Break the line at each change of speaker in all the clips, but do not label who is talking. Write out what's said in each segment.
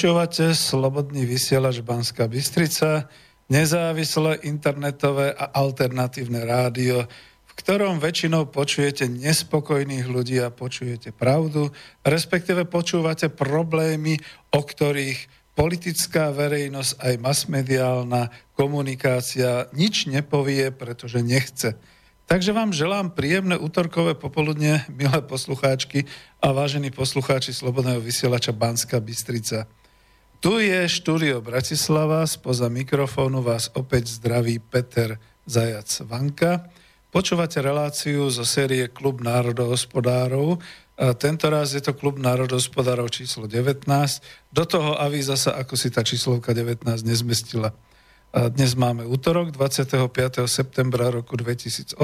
Počúvate Slobodný vysielač Banská Bystrica, nezávislé internetové a alternatívne rádio, v ktorom väčšinou počujete nespokojných ľudí a počujete pravdu, respektíve počúvate problémy, o ktorých politická verejnosť aj masmediálna komunikácia nič nepovie, pretože nechce. Takže vám želám príjemné útorkové popoludne, milé poslucháčky a vážení poslucháči Slobodného vysielača Banská Bystrica. Tu je štúdio Bratislava, spoza mikrofónu vás opäť zdraví Peter Zajac Vanka. Počúvate reláciu zo série Klub národohospodárov. A tento raz je to Klub národohospodárov číslo 19. Do toho avíza sa, ako si tá číslovka 19 nezmestila. Dnes máme útorok 25. septembra roku 2018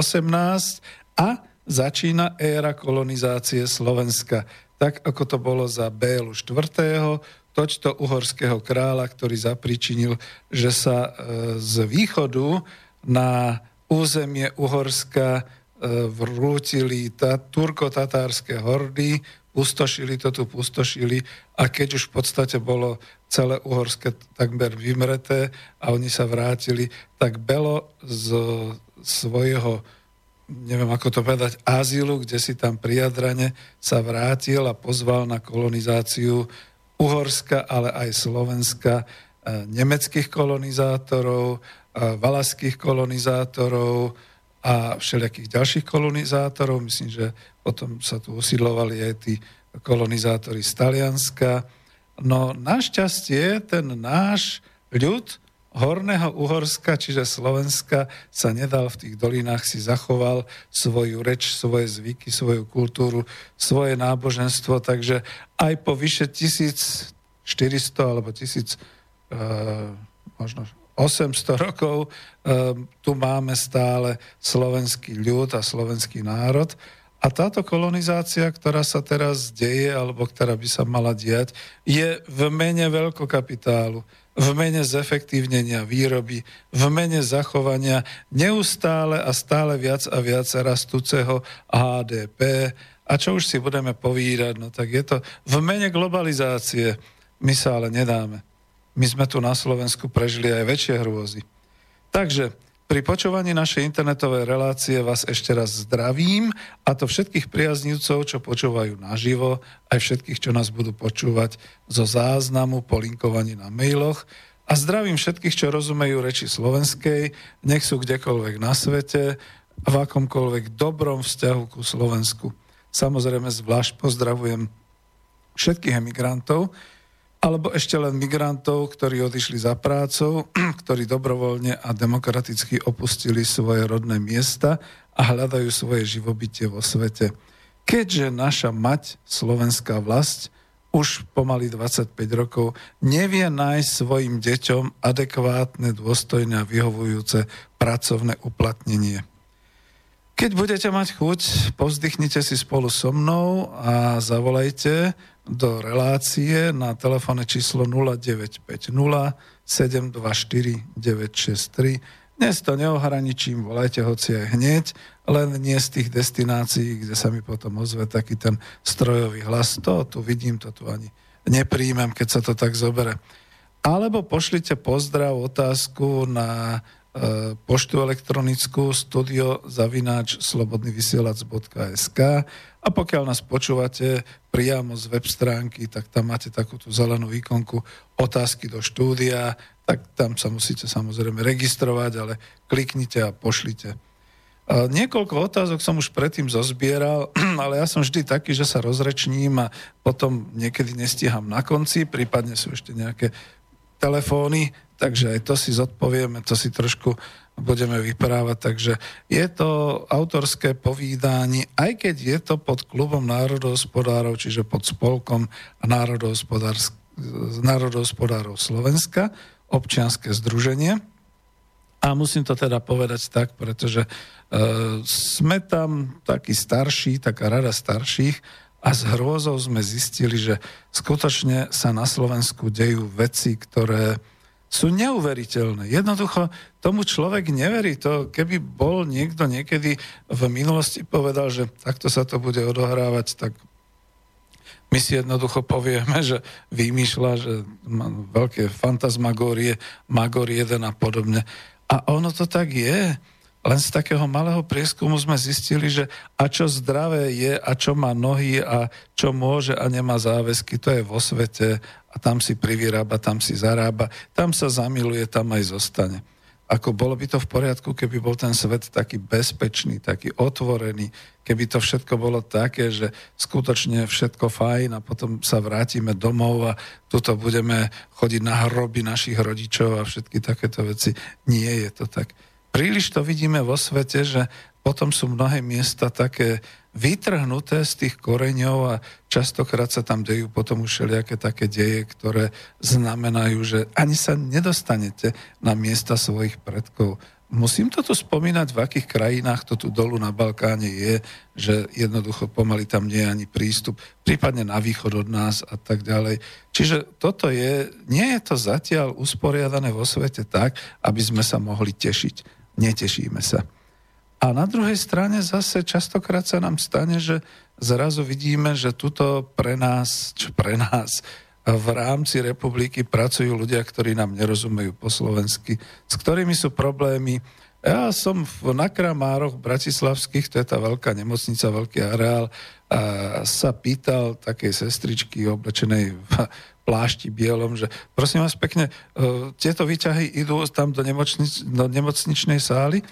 a začína éra kolonizácie Slovenska. Tak ako to bolo za Bélu 4 točto uhorského kráľa, ktorý zapričinil, že sa e, z východu na územie Uhorska e, vrútili tá, turko-tatárske hordy, pustošili to tu, pustošili a keď už v podstate bolo celé Uhorské takmer vymreté a oni sa vrátili, tak Belo z svojho neviem ako to povedať, azylu, kde si tam pri Jadrane sa vrátil a pozval na kolonizáciu Uhorska, ale aj Slovenska, e, nemeckých kolonizátorov, e, valaských kolonizátorov a všelijakých ďalších kolonizátorov. Myslím, že potom sa tu usidlovali aj tí kolonizátori z Talianska. No našťastie ten náš ľud Horného Uhorska, čiže Slovenska, sa nedal v tých dolinách, si zachoval svoju reč, svoje zvyky, svoju kultúru, svoje náboženstvo, takže aj po vyše 1400 alebo 1000, uh, možno 800 rokov uh, tu máme stále slovenský ľud a slovenský národ. A táto kolonizácia, ktorá sa teraz deje, alebo ktorá by sa mala diať, je v mene veľkokapitálu, v mene zefektívnenia výroby, v mene zachovania neustále a stále viac a viac rastúceho HDP. A čo už si budeme povídať, no tak je to v mene globalizácie. My sa ale nedáme. My sme tu na Slovensku prežili aj väčšie hrôzy. Takže pri počúvaní našej internetovej relácie vás ešte raz zdravím a to všetkých priaznivcov, čo počúvajú naživo, aj všetkých, čo nás budú počúvať zo záznamu po linkovaní na mailoch. A zdravím všetkých, čo rozumejú reči slovenskej, nech sú kdekoľvek na svete, v akomkoľvek dobrom vzťahu ku Slovensku. Samozrejme zvlášť pozdravujem všetkých emigrantov, alebo ešte len migrantov, ktorí odišli za prácou, ktorí dobrovoľne a demokraticky opustili svoje rodné miesta a hľadajú svoje živobytie vo svete. Keďže naša mať, slovenská vlast, už pomaly 25 rokov nevie nájsť svojim deťom adekvátne, dôstojné a vyhovujúce pracovné uplatnenie. Keď budete mať chuť, povzdychnite si spolu so mnou a zavolajte do relácie na telefónne číslo 0950 724 963. Dnes to neohraničím, volajte hoci aj hneď, len nie z tých destinácií, kde sa mi potom ozve taký ten strojový hlas. To tu vidím, to tu ani nepríjmem, keď sa to tak zobere. Alebo pošlite pozdrav, otázku na poštu elektronickú studio zavináč slobodnyvysielac.sk a pokiaľ nás počúvate priamo z web stránky, tak tam máte takú tú zelenú ikonku otázky do štúdia, tak tam sa musíte samozrejme registrovať, ale kliknite a pošlite. Niekoľko otázok som už predtým zozbieral, ale ja som vždy taký, že sa rozrečním a potom niekedy nestíham na konci, prípadne sú ešte nejaké telefóny, takže aj to si zodpovieme, to si trošku budeme vyprávať. Takže je to autorské povídanie, aj keď je to pod klubom národohospodárov, čiže pod spolkom národohospodárov Slovenska, občianske združenie. A musím to teda povedať tak, pretože e, sme tam takí starší, taká rada starších a s hrôzou sme zistili, že skutočne sa na Slovensku dejú veci, ktoré sú neuveriteľné. Jednoducho tomu človek neverí. To, keby bol niekto niekedy v minulosti povedal, že takto sa to bude odohrávať, tak my si jednoducho povieme, že vymýšľa, že má veľké fantasmagórie, Magor 1 a podobne. A ono to tak je. Len z takého malého prieskumu sme zistili, že a čo zdravé je a čo má nohy a čo môže a nemá záväzky, to je vo svete a tam si privyrába, tam si zarába, tam sa zamiluje, tam aj zostane. Ako bolo by to v poriadku, keby bol ten svet taký bezpečný, taký otvorený, keby to všetko bolo také, že skutočne všetko fajn a potom sa vrátime domov a tuto budeme chodiť na hroby našich rodičov a všetky takéto veci. Nie je to tak príliš to vidíme vo svete, že potom sú mnohé miesta také vytrhnuté z tých koreňov a častokrát sa tam dejú potom už všelijaké také deje, ktoré znamenajú, že ani sa nedostanete na miesta svojich predkov. Musím to spomínať, v akých krajinách to tu dolu na Balkáne je, že jednoducho pomaly tam nie je ani prístup, prípadne na východ od nás a tak ďalej. Čiže toto je, nie je to zatiaľ usporiadané vo svete tak, aby sme sa mohli tešiť netešíme sa. A na druhej strane zase častokrát sa nám stane, že zrazu vidíme, že tuto pre nás, čo pre nás, v rámci republiky pracujú ľudia, ktorí nám nerozumejú po slovensky, s ktorými sú problémy. Ja som v, na bratislavských, to je tá veľká nemocnica, veľký areál, a sa pýtal takej sestričky oblečenej v plášti bielom, že prosím vás pekne, uh, tieto výťahy idú tam do, nemocnic, do nemocničnej sály.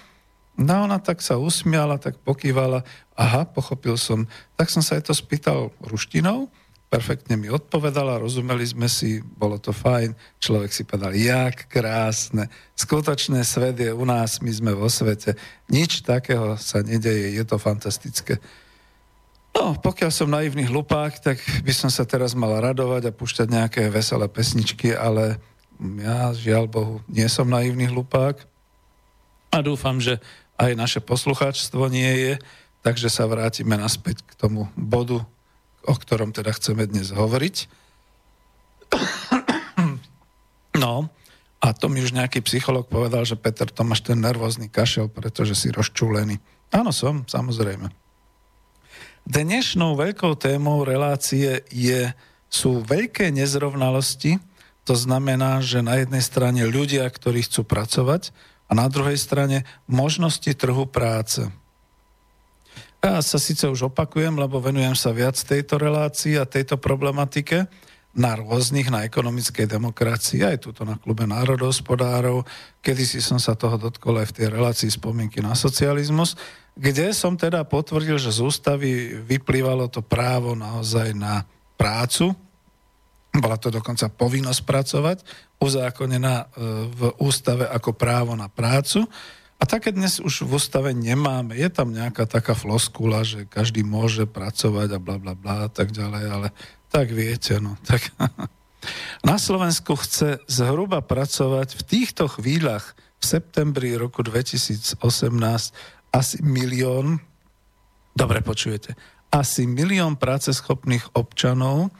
No ona tak sa usmiala, tak pokývala. Aha, pochopil som. Tak som sa aj to spýtal ruštinou, perfektne mi odpovedala, rozumeli sme si, bolo to fajn. Človek si povedal, jak krásne, skutočné svet je u nás, my sme vo svete. Nič takého sa nedeje, je to fantastické. No, pokiaľ som naivný hlupák, tak by som sa teraz mal radovať a púšťať nejaké veselé pesničky, ale ja, žiaľ Bohu, nie som naivný hlupák a dúfam, že aj naše poslucháčstvo nie je. takže sa vrátime naspäť k tomu bodu, o ktorom teda chceme dnes hovoriť. No, a to mi už nejaký psycholog povedal, že Peter, to máš ten nervózny kašel, pretože si rozčúlený. Áno, som, samozrejme. Dnešnou veľkou témou relácie je, sú veľké nezrovnalosti, to znamená, že na jednej strane ľudia, ktorí chcú pracovať a na druhej strane možnosti trhu práce. Ja sa síce už opakujem, lebo venujem sa viac tejto relácii a tejto problematike na rôznych, na ekonomickej demokracii, aj tuto na klube národohospodárov. Kedy si som sa toho dotkol aj v tej relácii spomienky na socializmus, kde som teda potvrdil, že z ústavy vyplývalo to právo naozaj na prácu, bola to dokonca povinnosť pracovať, uzákonená e, v ústave ako právo na prácu. A také dnes už v ústave nemáme. Je tam nejaká taká floskula, že každý môže pracovať a bla bla bla a tak ďalej, ale tak viete, no. Tak. Na Slovensku chce zhruba pracovať v týchto chvíľach v septembri roku 2018 asi milión, dobre počujete, asi milión práceschopných občanov,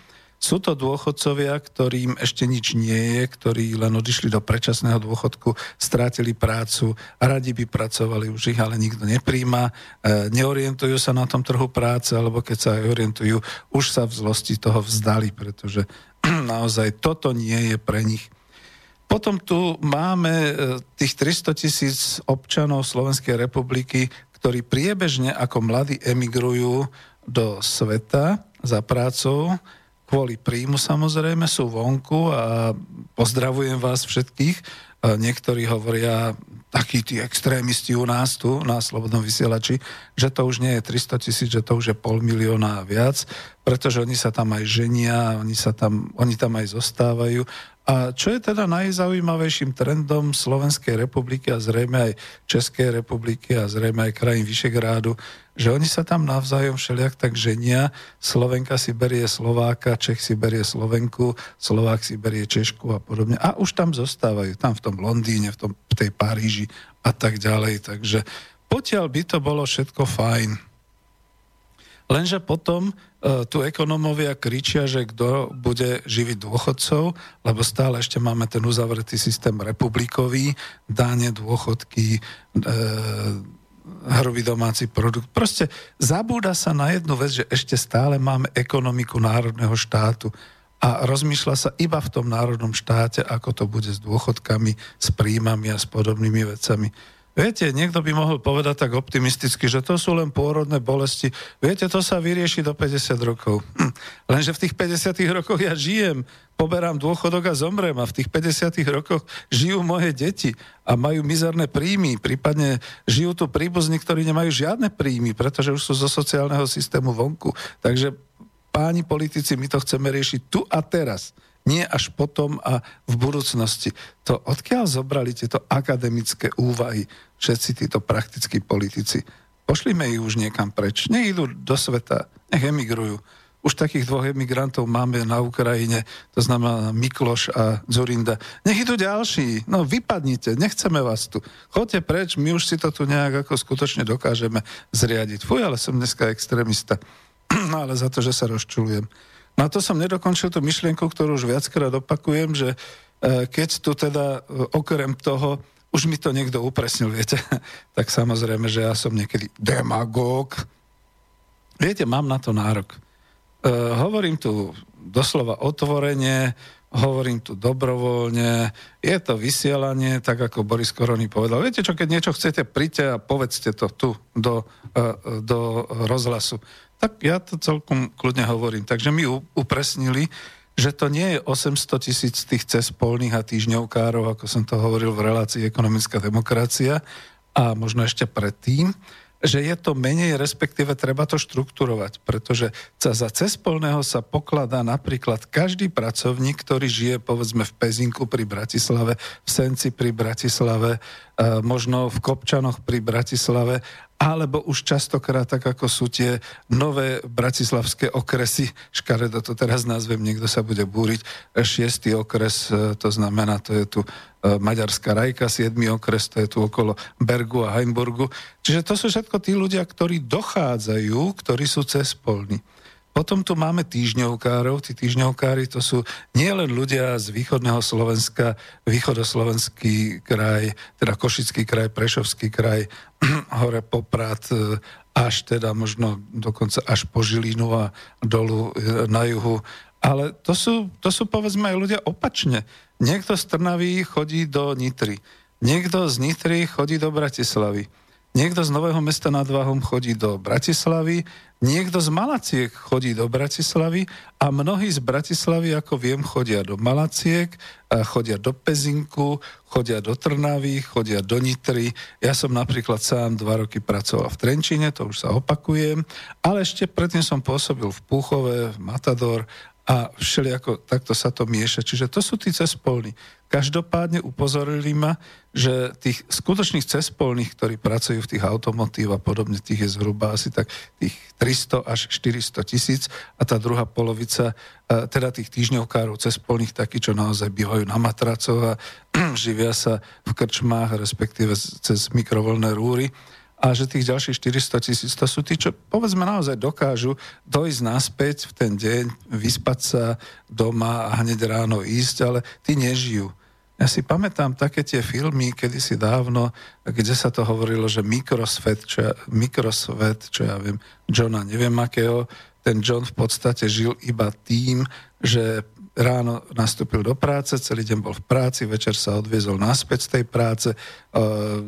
sú to dôchodcovia, ktorým ešte nič nie je, ktorí len odišli do predčasného dôchodku, strátili prácu, radi by pracovali, už ich ale nikto nepríjma, e, neorientujú sa na tom trhu práce, alebo keď sa aj orientujú, už sa v zlosti toho vzdali, pretože naozaj toto nie je pre nich. Potom tu máme e, tých 300 tisíc občanov Slovenskej republiky, ktorí priebežne ako mladí emigrujú do sveta za prácou, kvôli príjmu samozrejme, sú vonku a pozdravujem vás všetkých. Niektorí hovoria, takí tí extrémisti u nás tu, na Slobodnom vysielači, že to už nie je 300 tisíc, že to už je pol milióna a viac, pretože oni sa tam aj ženia, oni, sa tam, oni tam aj zostávajú a čo je teda najzaujímavejším trendom Slovenskej republiky a zrejme aj Českej republiky a zrejme aj krajín Vyšegrádu, že oni sa tam navzájom všelijak tak ženia. Slovenka si berie Slováka, Čech si berie Slovenku, Slovák si berie Češku a podobne. A už tam zostávajú, tam v tom Londýne, v, tom, v tej Paríži a tak ďalej. Takže potiaľ by to bolo všetko fajn. Lenže potom tu ekonomovia kričia, že kto bude živiť dôchodcov, lebo stále ešte máme ten uzavretý systém republikový, dáne, dôchodky, e, hrubý domáci produkt. Proste zabúda sa na jednu vec, že ešte stále máme ekonomiku národného štátu a rozmýšľa sa iba v tom národnom štáte, ako to bude s dôchodkami, s príjmami a s podobnými vecami. Viete, niekto by mohol povedať tak optimisticky, že to sú len pôrodné bolesti. Viete, to sa vyrieši do 50 rokov. Hm. Lenže v tých 50 rokoch ja žijem, poberám dôchodok a zomrem a v tých 50 rokoch žijú moje deti a majú mizerné príjmy, prípadne žijú tu príbuzní, ktorí nemajú žiadne príjmy, pretože už sú zo sociálneho systému vonku. Takže páni politici, my to chceme riešiť tu a teraz nie až potom a v budúcnosti. To odkiaľ zobrali tieto akademické úvahy všetci títo praktickí politici? Pošlime ich už niekam preč. Nech idú do sveta, nech emigrujú. Už takých dvoch emigrantov máme na Ukrajine, to znamená Mikloš a Zurinda. Nech idú ďalší, no vypadnite, nechceme vás tu. Choďte preč, my už si to tu nejak ako skutočne dokážeme zriadiť. Fuj, ale som dneska extrémista. No ale za to, že sa rozčulujem. No a to som nedokončil tú myšlienku, ktorú už viackrát opakujem, že e, keď tu teda e, okrem toho, už mi to niekto upresnil, viete, tak samozrejme, že ja som niekedy demagóg. Viete, mám na to nárok. E, hovorím tu doslova otvorene, hovorím tu dobrovoľne, je to vysielanie, tak ako Boris Korony povedal. Viete čo, keď niečo chcete, príďte a povedzte to tu do, do rozhlasu. Tak ja to celkom kľudne hovorím. Takže my upresnili, že to nie je 800 tisíc tých cespolných a týždňovkárov, ako som to hovoril v relácii ekonomická demokracia, a možno ešte predtým, že je to menej, respektíve treba to štrukturovať, pretože za cespolného sa pokladá napríklad každý pracovník, ktorý žije povedzme v Pezinku pri Bratislave, v Senci pri Bratislave, možno v Kopčanoch pri Bratislave alebo už častokrát, tak ako sú tie nové bratislavské okresy, škaredo to teraz nazvem, niekto sa bude búriť, šiestý okres, e, to znamená, to je tu e, Maďarská rajka, siedmy okres, to je tu okolo Bergu a Heimburgu. Čiže to sú všetko tí ľudia, ktorí dochádzajú, ktorí sú cez. Potom tu máme týždňovkárov. Tí týždňovkári to sú nielen ľudia z východného Slovenska, východoslovenský kraj, teda Košický kraj, Prešovský kraj, hore Poprad, e, až teda možno dokonca až po Žilinu a dolu e, na juhu. Ale to sú, to sú povedzme aj ľudia opačne. Niekto z Trnavy chodí do Nitry. Niekto z Nitry chodí do Bratislavy. Niekto z Nového mesta nad Váhom chodí do Bratislavy, niekto z Malaciek chodí do Bratislavy a mnohí z Bratislavy, ako viem, chodia do Malaciek, chodia do Pezinku, chodia do Trnavy, chodia do Nitry. Ja som napríklad sám dva roky pracoval v Trenčine, to už sa opakujem, ale ešte predtým som pôsobil v Púchove, v Matador a všelijako takto sa to mieša. Čiže to sú tí cespolní. Každopádne upozorili ma, že tých skutočných cespolných, ktorí pracujú v tých automotív a podobne, tých je zhruba asi tak tých 300 až 400 tisíc a tá druhá polovica, e, teda tých týždňovkárov cespolných, takí, čo naozaj bývajú na matracoch a živia sa v krčmách, respektíve cez mikrovolné rúry a že tých ďalších 400 tisíc to sú tí, čo povedzme naozaj dokážu dojsť naspäť v ten deň, vyspať sa doma a hneď ráno ísť, ale tí nežijú. Ja si pamätám také tie filmy kedysi dávno, kde sa to hovorilo, že mikrosvet, čo ja, mikrosvet, čo ja viem, Johna neviem akého, ten John v podstate žil iba tým, že ráno nastúpil do práce, celý deň bol v práci, večer sa odviezol naspäť z tej práce, e,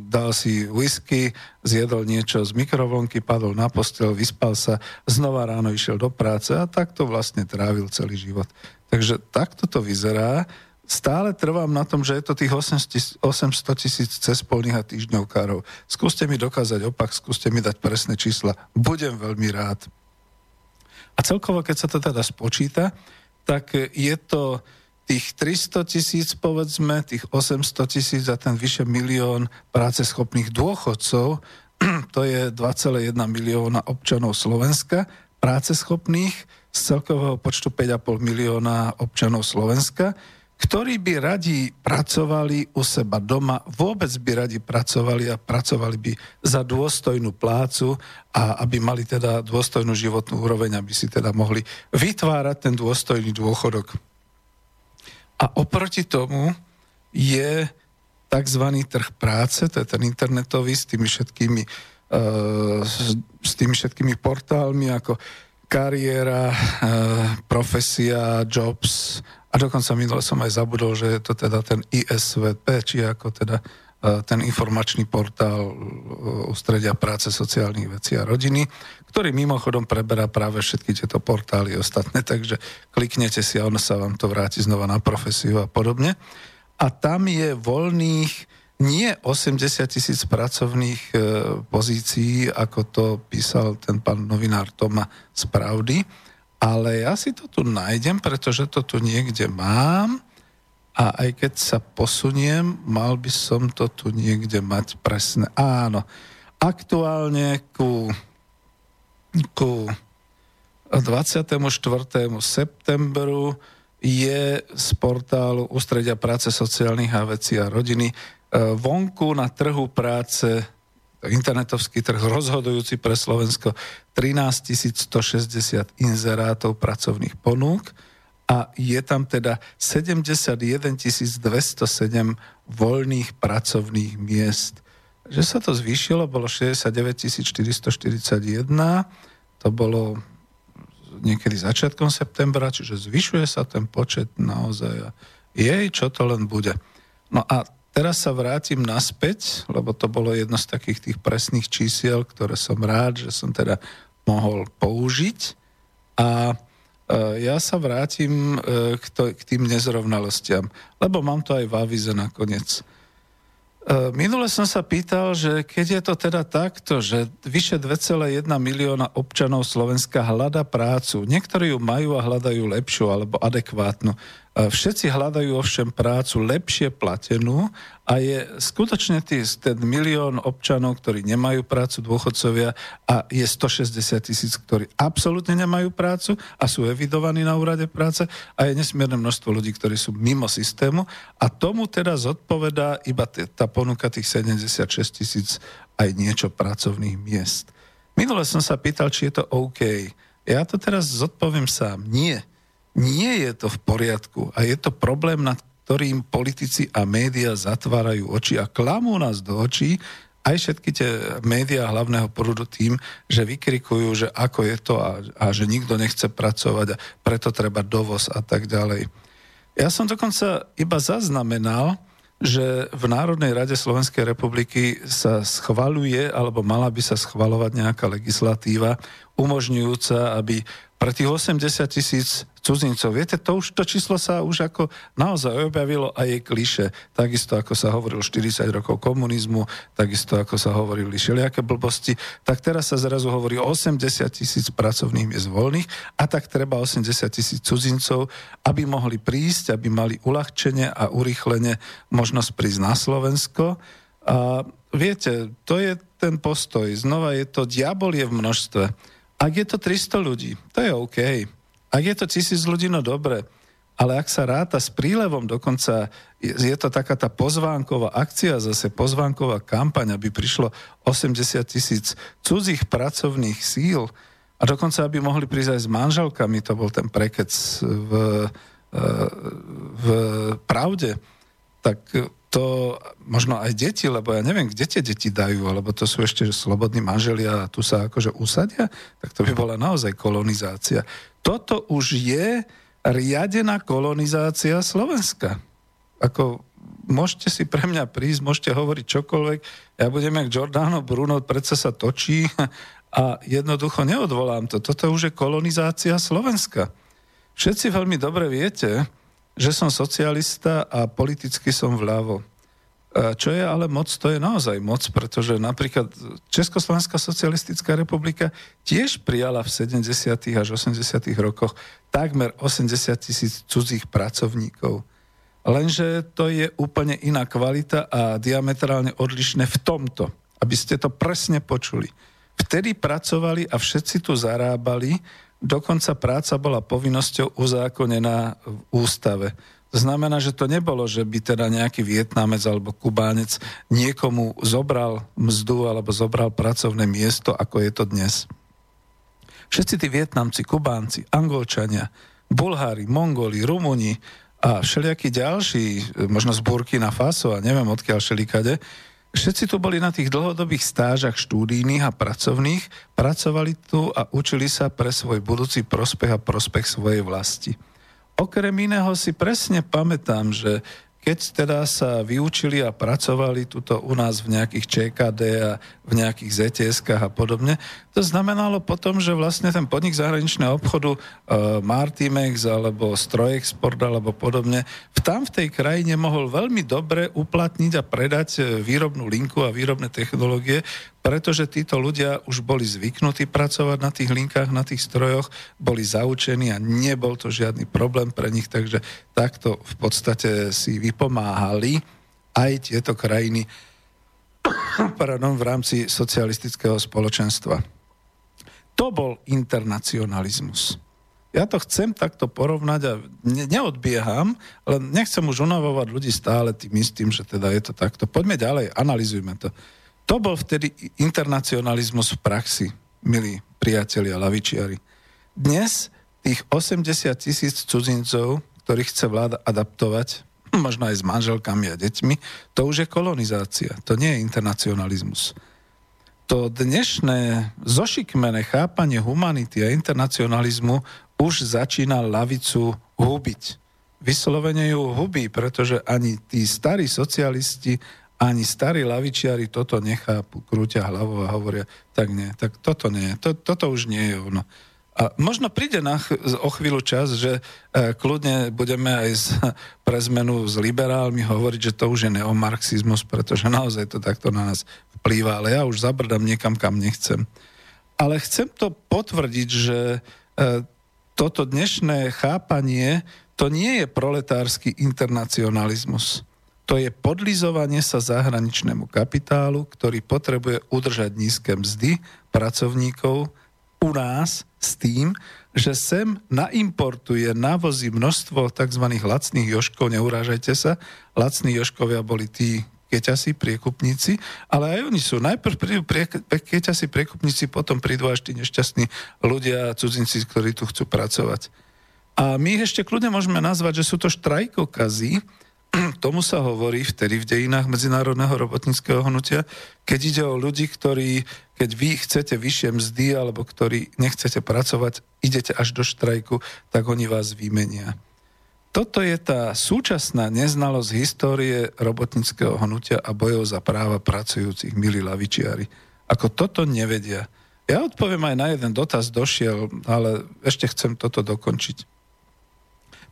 dal si whisky, zjedol niečo z mikrovlnky, padol na postel, vyspal sa, znova ráno išiel do práce a takto vlastne trávil celý život. Takže takto to vyzerá. Stále trvám na tom, že je to tých 800 tisíc cespolných a týždňovkárov. Skúste mi dokázať opak, skúste mi dať presné čísla. Budem veľmi rád. A celkovo, keď sa to teda spočíta, tak je to tých 300 tisíc, povedzme, tých 800 tisíc a ten vyše milión práce schopných dôchodcov, to je 2,1 milióna občanov Slovenska, práce schopných z celkového počtu 5,5 milióna občanov Slovenska, ktorí by radi pracovali u seba doma, vôbec by radi pracovali a pracovali by za dôstojnú plácu a aby mali teda dôstojnú životnú úroveň, aby si teda mohli vytvárať ten dôstojný dôchodok. A oproti tomu je tzv. trh práce, to je ten internetový s tými všetkými, uh, s tými všetkými portálmi ako kariéra, uh, profesia, jobs, a dokonca minule som aj zabudol, že je to teda ten ISVP, či ako teda e, ten informačný portál e, Ústredia práce, sociálnych vecí a rodiny, ktorý mimochodom preberá práve všetky tieto portály ostatné, takže kliknete si a ono sa vám to vráti znova na profesiu a podobne. A tam je voľných nie 80 tisíc pracovných e, pozícií, ako to písal ten pán novinár Toma z Pravdy, ale ja si to tu nájdem, pretože to tu niekde mám a aj keď sa posuniem, mal by som to tu niekde mať presne. Áno, aktuálne ku, ku 24. septembru je z portálu Ústredia práce sociálnych a vecí a rodiny e, vonku na trhu práce internetovský trh rozhodujúci pre Slovensko 13 160 inzerátov pracovných ponúk a je tam teda 71 207 voľných pracovných miest. Že sa to zvýšilo, bolo 69 441, to bolo niekedy začiatkom septembra, čiže zvyšuje sa ten počet naozaj. Jej, čo to len bude. No a Teraz sa vrátim naspäť, lebo to bolo jedno z takých tých presných čísiel, ktoré som rád, že som teda mohol použiť. A e, ja sa vrátim e, k, tým nezrovnalostiam, lebo mám to aj v avize nakoniec. E, minule som sa pýtal, že keď je to teda takto, že vyše 2,1 milióna občanov Slovenska hľada prácu, niektorí ju majú a hľadajú lepšiu alebo adekvátnu, Všetci hľadajú ovšem prácu lepšie platenú a je skutočne tý, ten milión občanov, ktorí nemajú prácu, dôchodcovia a je 160 tisíc, ktorí absolútne nemajú prácu a sú evidovaní na úrade práce a je nesmierne množstvo ľudí, ktorí sú mimo systému a tomu teda zodpovedá iba t- tá ponuka tých 76 tisíc aj niečo pracovných miest. Minule som sa pýtal, či je to OK. Ja to teraz zodpoviem sám. Nie nie je to v poriadku a je to problém, nad ktorým politici a médiá zatvárajú oči a klamú nás do očí, aj všetky tie médiá hlavného prúdu tým, že vykrikujú, že ako je to a, a že nikto nechce pracovať a preto treba dovoz a tak ďalej. Ja som dokonca iba zaznamenal, že v Národnej rade Slovenskej republiky sa schvaluje, alebo mala by sa schvalovať nejaká legislatíva umožňujúca, aby pre tých 80 tisíc cudzincov. Viete, to už to číslo sa už ako naozaj objavilo a je kliše. Takisto ako sa hovoril 40 rokov komunizmu, takisto ako sa hovorili všelijaké blbosti, tak teraz sa zrazu hovorí o 80 tisíc pracovných miest voľných a tak treba 80 tisíc cudzincov, aby mohli prísť, aby mali uľahčenie a urýchlenie možnosť prísť na Slovensko. A viete, to je ten postoj. Znova je to, diabol je v množstve. Ak je to 300 ľudí, to je OK. Ak je to tisíc ľudí, no dobre. Ale ak sa ráta s prílevom, dokonca je to taká tá pozvánková akcia, zase pozvánková kampaň, aby prišlo 80 tisíc cudzích pracovných síl a dokonca, aby mohli prísť aj s manželkami, to bol ten prekec v, e, v pravde, tak to možno aj deti, lebo ja neviem, kde tie deti dajú, alebo to sú ešte slobodní manželia a tu sa akože usadia, tak to by bola naozaj kolonizácia. Toto už je riadená kolonizácia Slovenska. Ako môžete si pre mňa prísť, môžete hovoriť čokoľvek, ja budem jak Giordano Bruno, predsa sa točí a jednoducho neodvolám to. Toto už je kolonizácia Slovenska. Všetci veľmi dobre viete, že som socialista a politicky som vľavo. Čo je ale moc, to je naozaj moc, pretože napríklad Československá socialistická republika tiež prijala v 70. až 80. rokoch takmer 80 tisíc cudzích pracovníkov. Lenže to je úplne iná kvalita a diametrálne odlišné v tomto, aby ste to presne počuli. Vtedy pracovali a všetci tu zarábali, Dokonca práca bola povinnosťou uzákonená v ústave. To znamená, že to nebolo, že by teda nejaký Vietnamec alebo Kubánec niekomu zobral mzdu alebo zobral pracovné miesto, ako je to dnes. Všetci tí Vietnamci, Kubánci, Angolčania, Bulhári, Mongoli, Rumuni a všelijakí ďalší, možno z Burkina Faso a neviem odkiaľ všelikade, Všetci tu boli na tých dlhodobých stážach štúdijných a pracovných, pracovali tu a učili sa pre svoj budúci prospech a prospech svojej vlasti. Okrem iného si presne pamätám, že keď teda sa vyučili a pracovali tuto u nás v nejakých ČKD a v nejakých zts a podobne, to znamenalo potom, že vlastne ten podnik zahraničného obchodu uh, Martimex alebo Strojexport alebo podobne, v tam v tej krajine mohol veľmi dobre uplatniť a predať e, výrobnú linku a výrobné technológie, pretože títo ľudia už boli zvyknutí pracovať na tých linkách, na tých strojoch, boli zaučení a nebol to žiadny problém pre nich, takže takto v podstate si vypomáhali aj tieto krajiny pardon, v rámci socialistického spoločenstva. To bol internacionalizmus. Ja to chcem takto porovnať a ne, neodbieham, ale nechcem už unavovať ľudí stále tým istým, že teda je to takto. Poďme ďalej, analizujme to. To bol vtedy internacionalizmus v praxi, milí priatelia lavičiari. Dnes tých 80 tisíc cudzincov, ktorých chce vláda adaptovať, možno aj s manželkami a deťmi, to už je kolonizácia, to nie je internacionalizmus. To dnešné zošikmené chápanie humanity a internacionalizmu už začína lavicu hubiť. Vyslovene ju hubí, pretože ani tí starí socialisti ani starí lavičiari toto nechápu, krúťa hlavou a hovoria, tak nie, tak toto nie, to, toto už nie je ono. A možno príde na ch- o chvíľu čas, že e, kľudne budeme aj z, pre zmenu s liberálmi hovoriť, že to už je neomarxizmus, pretože naozaj to takto na nás vplýva, ale ja už zabrdám niekam, kam nechcem. Ale chcem to potvrdiť, že e, toto dnešné chápanie, to nie je proletársky internacionalizmus. To je podlizovanie sa zahraničnému kapitálu, ktorý potrebuje udržať nízke mzdy pracovníkov u nás s tým, že sem naimportuje, navozí množstvo tzv. lacných joškov, neurážajte sa, lacní joškovia boli tí keťasi, priekupníci, ale aj oni sú. Najprv prídu prie, keťasi, priekupníci, potom prídu až tí nešťastní ľudia, cudzinci, ktorí tu chcú pracovať. A my ich ešte kľudne môžeme nazvať, že sú to štrajkokazy, tomu sa hovorí vtedy v dejinách medzinárodného robotníckého hnutia, keď ide o ľudí, ktorí, keď vy chcete vyššie mzdy alebo ktorí nechcete pracovať, idete až do štrajku, tak oni vás vymenia. Toto je tá súčasná neznalosť histórie robotníckého hnutia a bojov za práva pracujúcich, milí lavičiari. Ako toto nevedia. Ja odpoviem aj na jeden dotaz, došiel, ale ešte chcem toto dokončiť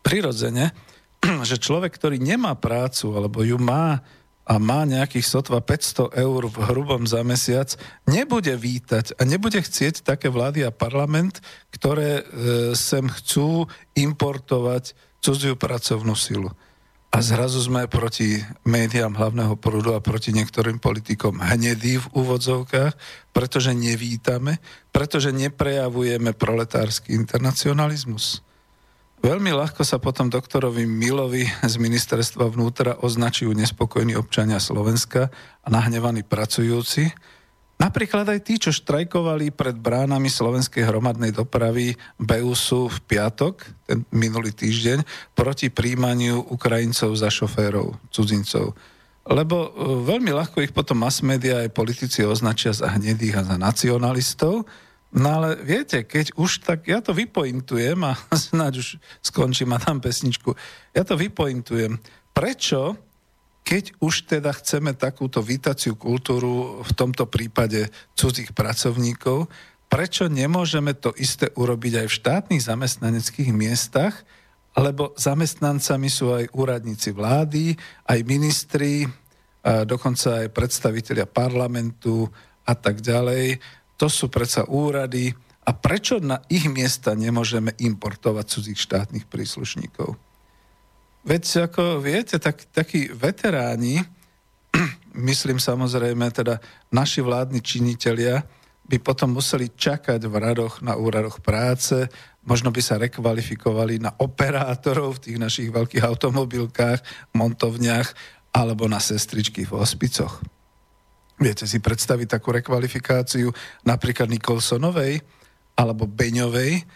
prirodzene, že človek, ktorý nemá prácu, alebo ju má a má nejakých sotva 500 eur v hrubom za mesiac, nebude vítať a nebude chcieť také vlády a parlament, ktoré e, sem chcú importovať cudziu pracovnú silu. A zrazu sme proti médiám hlavného prúdu a proti niektorým politikom hnedí v úvodzovkách, pretože nevítame, pretože neprejavujeme proletársky internacionalizmus. Veľmi ľahko sa potom doktorovi Milovi z ministerstva vnútra označujú nespokojní občania Slovenska a nahnevaní pracujúci. Napríklad aj tí, čo štrajkovali pred bránami slovenskej hromadnej dopravy BEUSu v piatok, ten minulý týždeň, proti príjmaniu Ukrajincov za šoférov, cudzincov. Lebo e, veľmi ľahko ich potom mass media aj politici označia za hnedých a za nacionalistov, No ale viete, keď už tak, ja to vypointujem a snáď už skončím a dám pesničku. Ja to vypointujem. Prečo, keď už teda chceme takúto vítaciu kultúru v tomto prípade cudzích pracovníkov, prečo nemôžeme to isté urobiť aj v štátnych zamestnaneckých miestach, lebo zamestnancami sú aj úradníci vlády, aj ministri, dokonca aj predstavitelia parlamentu a tak ďalej to sú predsa úrady. A prečo na ich miesta nemôžeme importovať cudzích štátnych príslušníkov? Veď ako viete, tak, takí veteráni, myslím samozrejme teda naši vládni činitelia, by potom museli čakať v radoch na úradoch práce, možno by sa rekvalifikovali na operátorov v tých našich veľkých automobilkách, montovniach alebo na sestričky v hospicoch. Viete si predstaviť takú rekvalifikáciu napríklad Nikolsonovej alebo Beňovej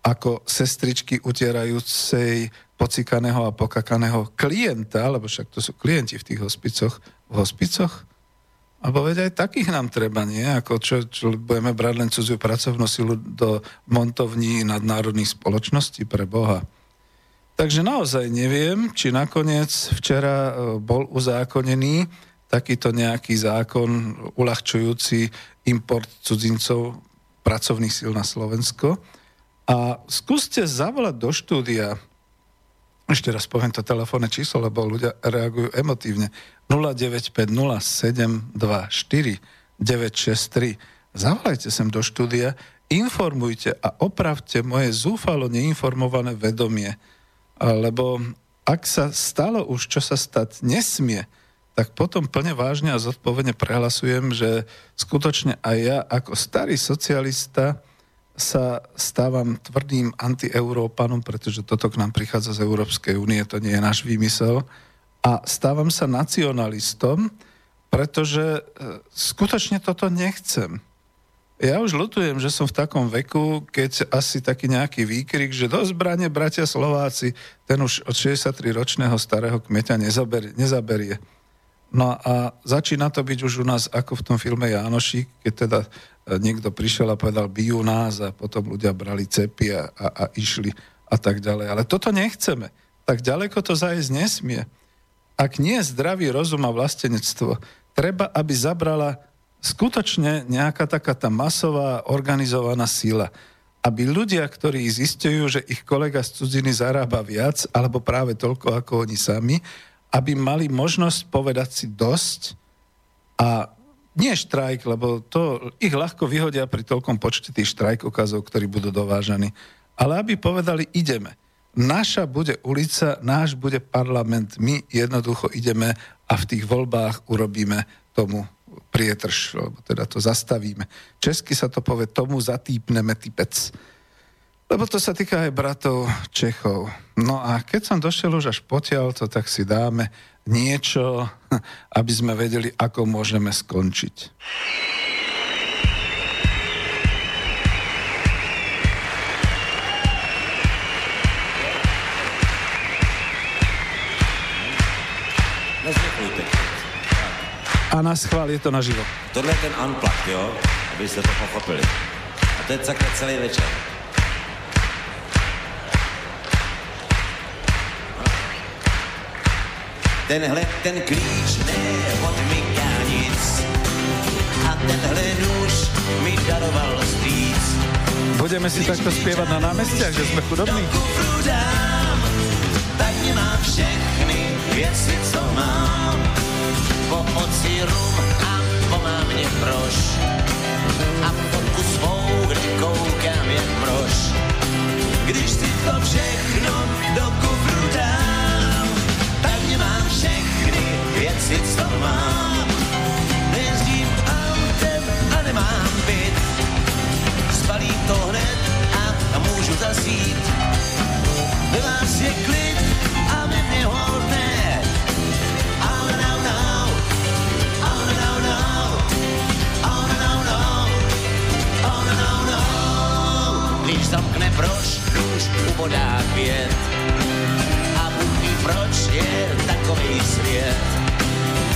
ako sestričky utierajúcej pocikaného a pokakaného klienta, lebo však to sú klienti v tých hospicoch, v hospicoch. Alebo veď aj takých nám treba, nie? Ako čo, čo budeme brať len cudziu pracovnú silu do montovní nadnárodných spoločností pre Boha. Takže naozaj neviem, či nakoniec včera e, bol uzákonený takýto nejaký zákon uľahčujúci import cudzincov pracovných síl na Slovensko. A skúste zavolať do štúdia, ešte raz poviem to telefónne číslo, lebo ľudia reagujú emotívne, 0950724963. Zavolajte sem do štúdia, informujte a opravte moje zúfalo neinformované vedomie. Lebo ak sa stalo už, čo sa stať nesmie, tak potom plne vážne a zodpovedne prehlasujem, že skutočne aj ja ako starý socialista sa stávam tvrdým antieurópanom, pretože toto k nám prichádza z Európskej únie, to nie je náš výmysel. A stávam sa nacionalistom, pretože e, skutočne toto nechcem. Ja už lutujem, že som v takom veku, keď asi taký nejaký výkrik, že do zbrane, bratia Slováci, ten už od 63-ročného starého kmeťa nezaberie. nezaberie. No a začína to byť už u nás ako v tom filme Jánoši, keď teda e, niekto prišiel a povedal, bijú nás a potom ľudia brali cepy a, a, a išli a tak ďalej. Ale toto nechceme. Tak ďaleko to zájsť nesmie. Ak nie je zdravý rozum a vlastenectvo, treba, aby zabrala skutočne nejaká taká tá masová organizovaná sila. Aby ľudia, ktorí zistujú, že ich kolega z cudziny zarába viac, alebo práve toľko ako oni sami, aby mali možnosť povedať si dosť a nie štrajk, lebo to ich ľahko vyhodia pri toľkom počte tých štrajkokazov, ktorí budú dovážaní, ale aby povedali, ideme. Naša bude ulica, náš bude parlament, my jednoducho ideme a v tých voľbách urobíme tomu prietrž, alebo teda to zastavíme. Česky sa to povie, tomu zatýpneme typec. Lebo to sa týka aj bratov Čechov. No a keď som došiel už až potiaľ to, tak si dáme niečo, aby sme vedeli, ako môžeme skončiť. A na schvál je to naživo.
Tohle je ten unplugged, jo? Abyste to pochopili. A to je celý večer. Tenhle ten klíč neodmyká nic a tenhle nůž mi daroval stříc.
Budeme si takto spievať na námestiach, že sme chudobní?
Dám, tak nemám všechny věci, co mám. Po oci rum a po mámě proš. A fotku svou, kde koukám jak proš. Když si to všechno do kufru dám, co autem a nemám byt. Spalím to hned a, můžu zasít. Ve klid a ve. Když zamkne proč, nůž. A Bůh ví, proč je takový svět.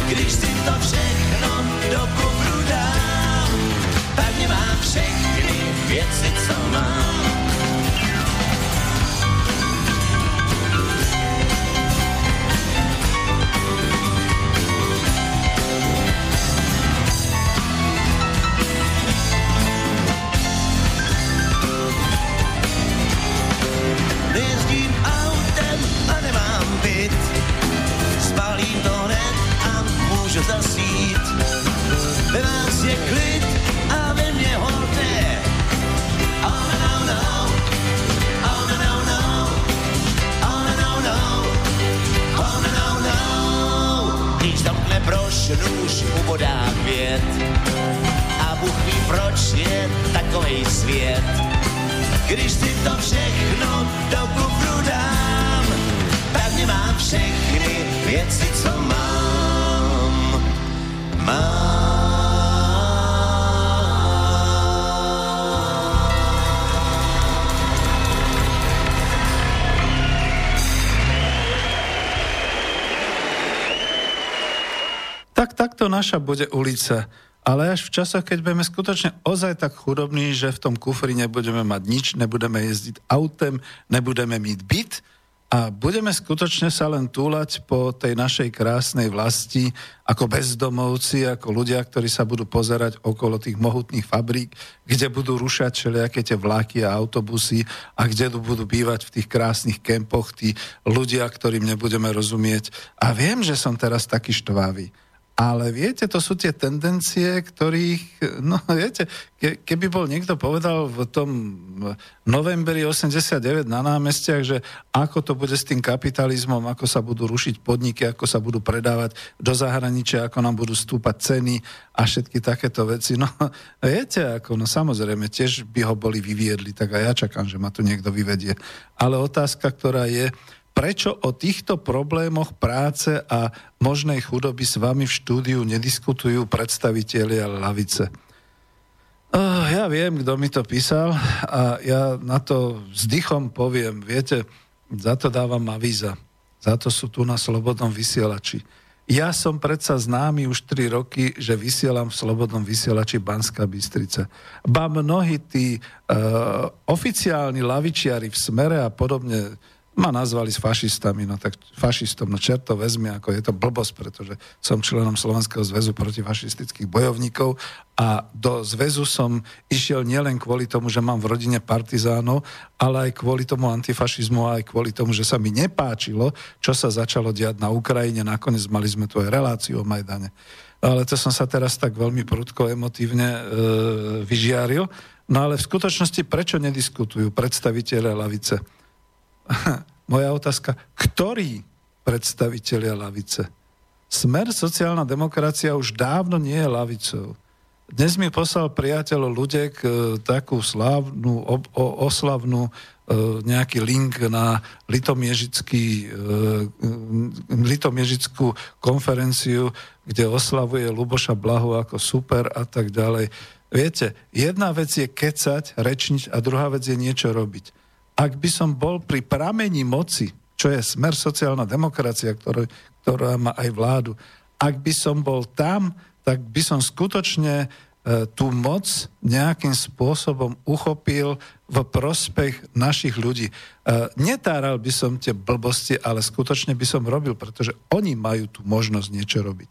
Když si to všechno do kufru dám, tak nemám všechny věci, co mám. Brož, nůž ubodá květ. A Bůh ví, proč je takovej svět. Když si to všechno do kufru dám, tak nemám všechny věci, co mám. Mám.
Tak takto naša bude ulica. Ale až v časoch, keď budeme skutočne ozaj tak chudobní, že v tom kufri nebudeme mať nič, nebudeme jezdiť autem, nebudeme mít byt a budeme skutočne sa len túlať po tej našej krásnej vlasti ako bezdomovci, ako ľudia, ktorí sa budú pozerať okolo tých mohutných fabrík, kde budú rušať všelijaké tie vlaky a autobusy a kde budú bývať v tých krásnych kempoch tí ľudia, ktorým nebudeme rozumieť. A viem, že som teraz taký štvávý. Ale viete, to sú tie tendencie, ktorých, no viete, ke, keby bol niekto povedal v tom novembri 89 na námestiach, že ako to bude s tým kapitalizmom, ako sa budú rušiť podniky, ako sa budú predávať do zahraničia, ako nám budú stúpať ceny a všetky takéto veci. No viete, ako, no samozrejme, tiež by ho boli vyviedli, tak aj ja čakám, že ma tu niekto vyvedie. Ale otázka, ktorá je, prečo o týchto problémoch práce a možnej chudoby s vami v štúdiu nediskutujú predstavitelia lavice. Uh, ja viem, kto mi to písal a ja na to s dychom poviem, viete, za to dávam avíza. Za to sú tu na Slobodnom vysielači. Ja som predsa známy už 3 roky, že vysielam v Slobodnom vysielači Banská Bystrica. Ba mnohí tí uh, oficiálni lavičiari v smere a podobne ma nazvali s fašistami, no tak fašistom, no čerto vezmi, ako je to blbosť, pretože som členom Slovenského zväzu protifašistických bojovníkov a do zväzu som išiel nielen kvôli tomu, že mám v rodine partizánov, ale aj kvôli tomu antifašizmu a aj kvôli tomu, že sa mi nepáčilo, čo sa začalo diať na Ukrajine. Nakoniec mali sme tu aj reláciu o Majdane. Ale to som sa teraz tak veľmi prudko emotívne e, vyžiaril No ale v skutočnosti prečo nediskutujú predstaviteľe lavice? Moja otázka, ktorí predstaviteľia lavice? Smer sociálna demokracia už dávno nie je lavicou. Dnes mi poslal priateľ Ľudek e, takú slávnu, o, o, oslavnú e, nejaký link na litomiežický, e, konferenciu, kde oslavuje Luboša Blahu ako super a tak ďalej. Viete, jedna vec je kecať, rečniť a druhá vec je niečo robiť. Ak by som bol pri pramení moci, čo je smer sociálna demokracia, ktorá, ktorá má aj vládu, ak by som bol tam, tak by som skutočne e, tú moc nejakým spôsobom uchopil v prospech našich ľudí. E, netáral by som tie blbosti, ale skutočne by som robil, pretože oni majú tú možnosť niečo robiť.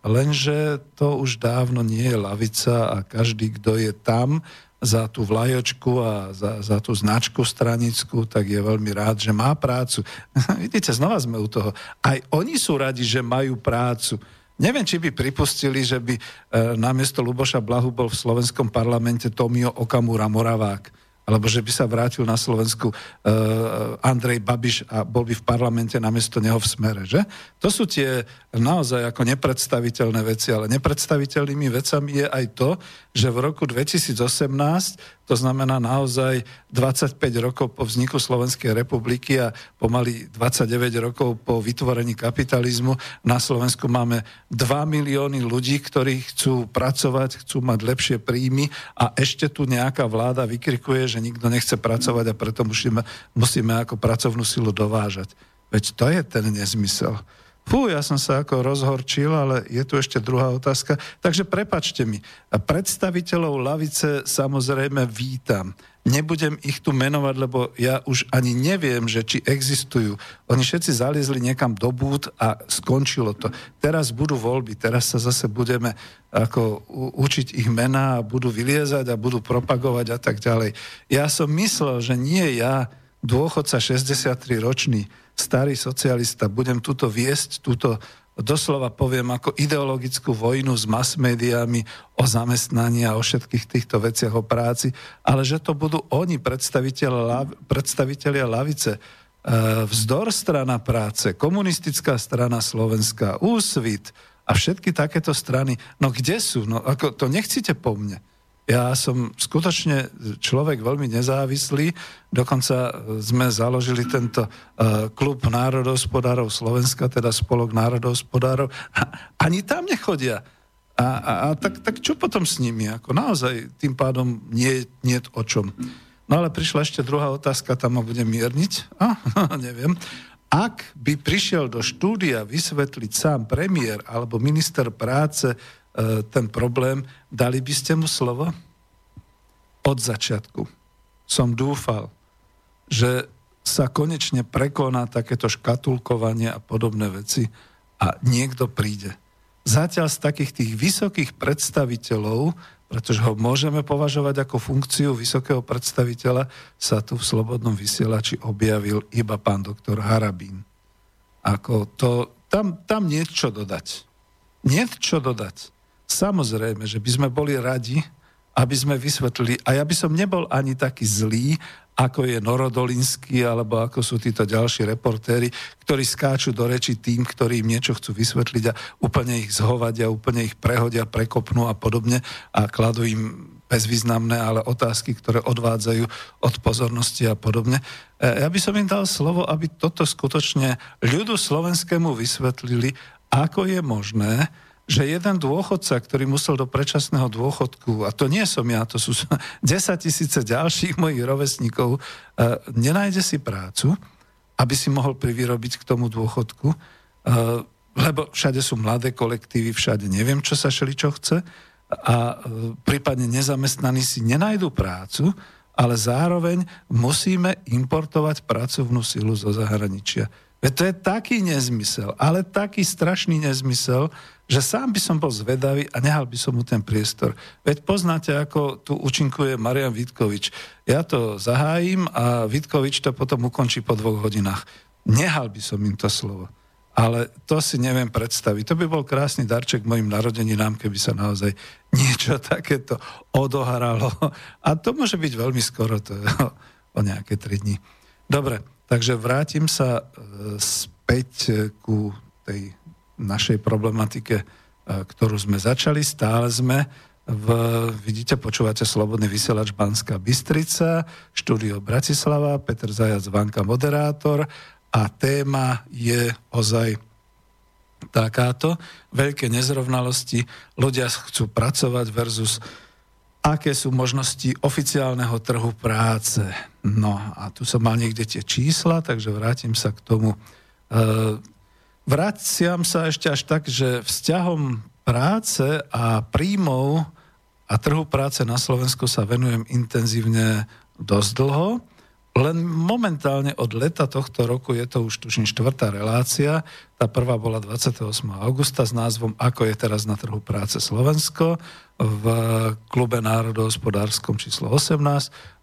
Lenže to už dávno nie je lavica a každý, kto je tam za tú vlajočku a za, za tú značku stranickú, tak je veľmi rád, že má prácu. Vidíte, znova sme u toho. Aj oni sú radi, že majú prácu. Neviem, či by pripustili, že by e, namiesto Luboša Blahu bol v slovenskom parlamente Tomio Okamura Moravák alebo že by sa vrátil na Slovensku uh, Andrej Babiš a bol by v parlamente namiesto neho v smere, že? To sú tie naozaj ako nepredstaviteľné veci, ale nepredstaviteľnými vecami je aj to, že v roku 2018 to znamená naozaj 25 rokov po vzniku Slovenskej republiky a pomaly 29 rokov po vytvorení kapitalizmu. Na Slovensku máme 2 milióny ľudí, ktorí chcú pracovať, chcú mať lepšie príjmy a ešte tu nejaká vláda vykrikuje, že nikto nechce pracovať a preto musíme, musíme ako pracovnú silu dovážať. Veď to je ten nezmysel. Fú, ja som sa ako rozhorčil, ale je tu ešte druhá otázka. Takže prepačte mi, predstaviteľov lavice samozrejme vítam. Nebudem ich tu menovať, lebo ja už ani neviem, že či existujú. Oni všetci zaliezli niekam do búd a skončilo to. Teraz budú voľby, teraz sa zase budeme ako učiť ich mená a budú vyliezať a budú propagovať a tak ďalej. Ja som myslel, že nie ja, dôchodca 63 ročný, starý socialista, budem túto viesť, túto doslova poviem ako ideologickú vojnu s mass médiami o zamestnaní a o všetkých týchto veciach o práci, ale že to budú oni, predstaviteľia lavice, e, vzdor strana práce, komunistická strana Slovenska, úsvit a všetky takéto strany. No kde sú? No ako, to nechcite po mne. Ja som skutočne človek veľmi nezávislý, dokonca sme založili tento uh, klub národohospodárov Slovenska, teda spolok národohospodárov. A ani tam nechodia. A, a, a tak, tak čo potom s nimi? Ako naozaj tým pádom nie, nie o čom. No ale prišla ešte druhá otázka, tam ma budem mierniť. A, neviem. Ak by prišiel do štúdia vysvetliť sám premiér alebo minister práce E, ten problém, dali by ste mu slovo? Od začiatku som dúfal, že sa konečne prekoná takéto škatulkovanie a podobné veci a niekto príde. Zatiaľ z takých tých vysokých predstaviteľov, pretože ho môžeme považovať ako funkciu vysokého predstaviteľa, sa tu v Slobodnom vysielači objavil iba pán doktor Harabín. Ako to, tam, tam niečo dodať. Niečo dodať. Samozrejme, že by sme boli radi, aby sme vysvetlili, a ja by som nebol ani taký zlý, ako je Norodolinsky, alebo ako sú títo ďalší reportéry, ktorí skáču do reči tým, ktorí im niečo chcú vysvetliť a úplne ich zhovadia, úplne ich prehodia, prekopnú a podobne a kladú im bezvýznamné, ale otázky, ktoré odvádzajú od pozornosti a podobne. E, ja by som im dal slovo, aby toto skutočne ľudu slovenskému vysvetlili, ako je možné, že jeden dôchodca, ktorý musel do predčasného dôchodku, a to nie som ja, to sú 10 tisíce ďalších mojich rovesníkov, e, nenájde si prácu, aby si mohol privyrobiť k tomu dôchodku, e, lebo všade sú mladé kolektívy, všade neviem, čo sa šeli, čo chce, a e, prípadne nezamestnaní si nenajdu prácu, ale zároveň musíme importovať pracovnú silu zo zahraničia. Veď to je taký nezmysel, ale taký strašný nezmysel, že sám by som bol zvedavý a nehal by som mu ten priestor. Veď poznáte, ako tu účinkuje Marian Vitkovič. Ja to zahájim a Vitkovič to potom ukončí po dvoch hodinách. Nehal by som im to slovo. ale to si neviem predstaviť. To by bol krásny darček mojim narodeninám, keby sa naozaj niečo takéto odohralo. A to môže byť veľmi skoro, to je o, o nejaké tri dní. Dobre, takže vrátim sa e, späť ku tej našej problematike, e, ktorú sme začali. Stále sme v, vidíte, počúvate Slobodný vysielač Banská Bystrica, štúdio Bratislava, Peter Zajac Vanka, moderátor a téma je ozaj takáto. Veľké nezrovnalosti, ľudia chcú pracovať versus aké sú možnosti oficiálneho trhu práce. No a tu som mal niekde tie čísla, takže vrátim sa k tomu. E, vraciam sa ešte až tak, že vzťahom práce a príjmov a trhu práce na Slovensku sa venujem intenzívne dosť dlho. Len momentálne od leta tohto roku je to už tuším štvrtá relácia. Tá prvá bola 28. augusta s názvom Ako je teraz na trhu práce Slovensko v klube národohospodárskom číslo 18.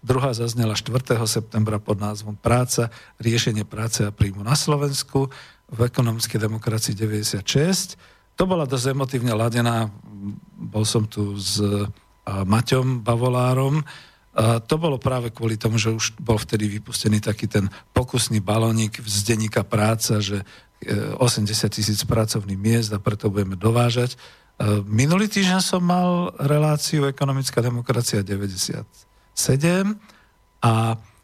Druhá zaznela 4. septembra pod názvom Práca, riešenie práce a príjmu na Slovensku v ekonomickej demokracii 96 to bola dosť emotívne ladená. Bol som tu s Maťom Bavolárom. A to bolo práve kvôli tomu, že už bol vtedy vypustený taký ten pokusný balónik z denníka práca, že 80 e, tisíc pracovných miest a preto budeme dovážať. E, minulý týždeň som mal reláciu Ekonomická demokracia 97 a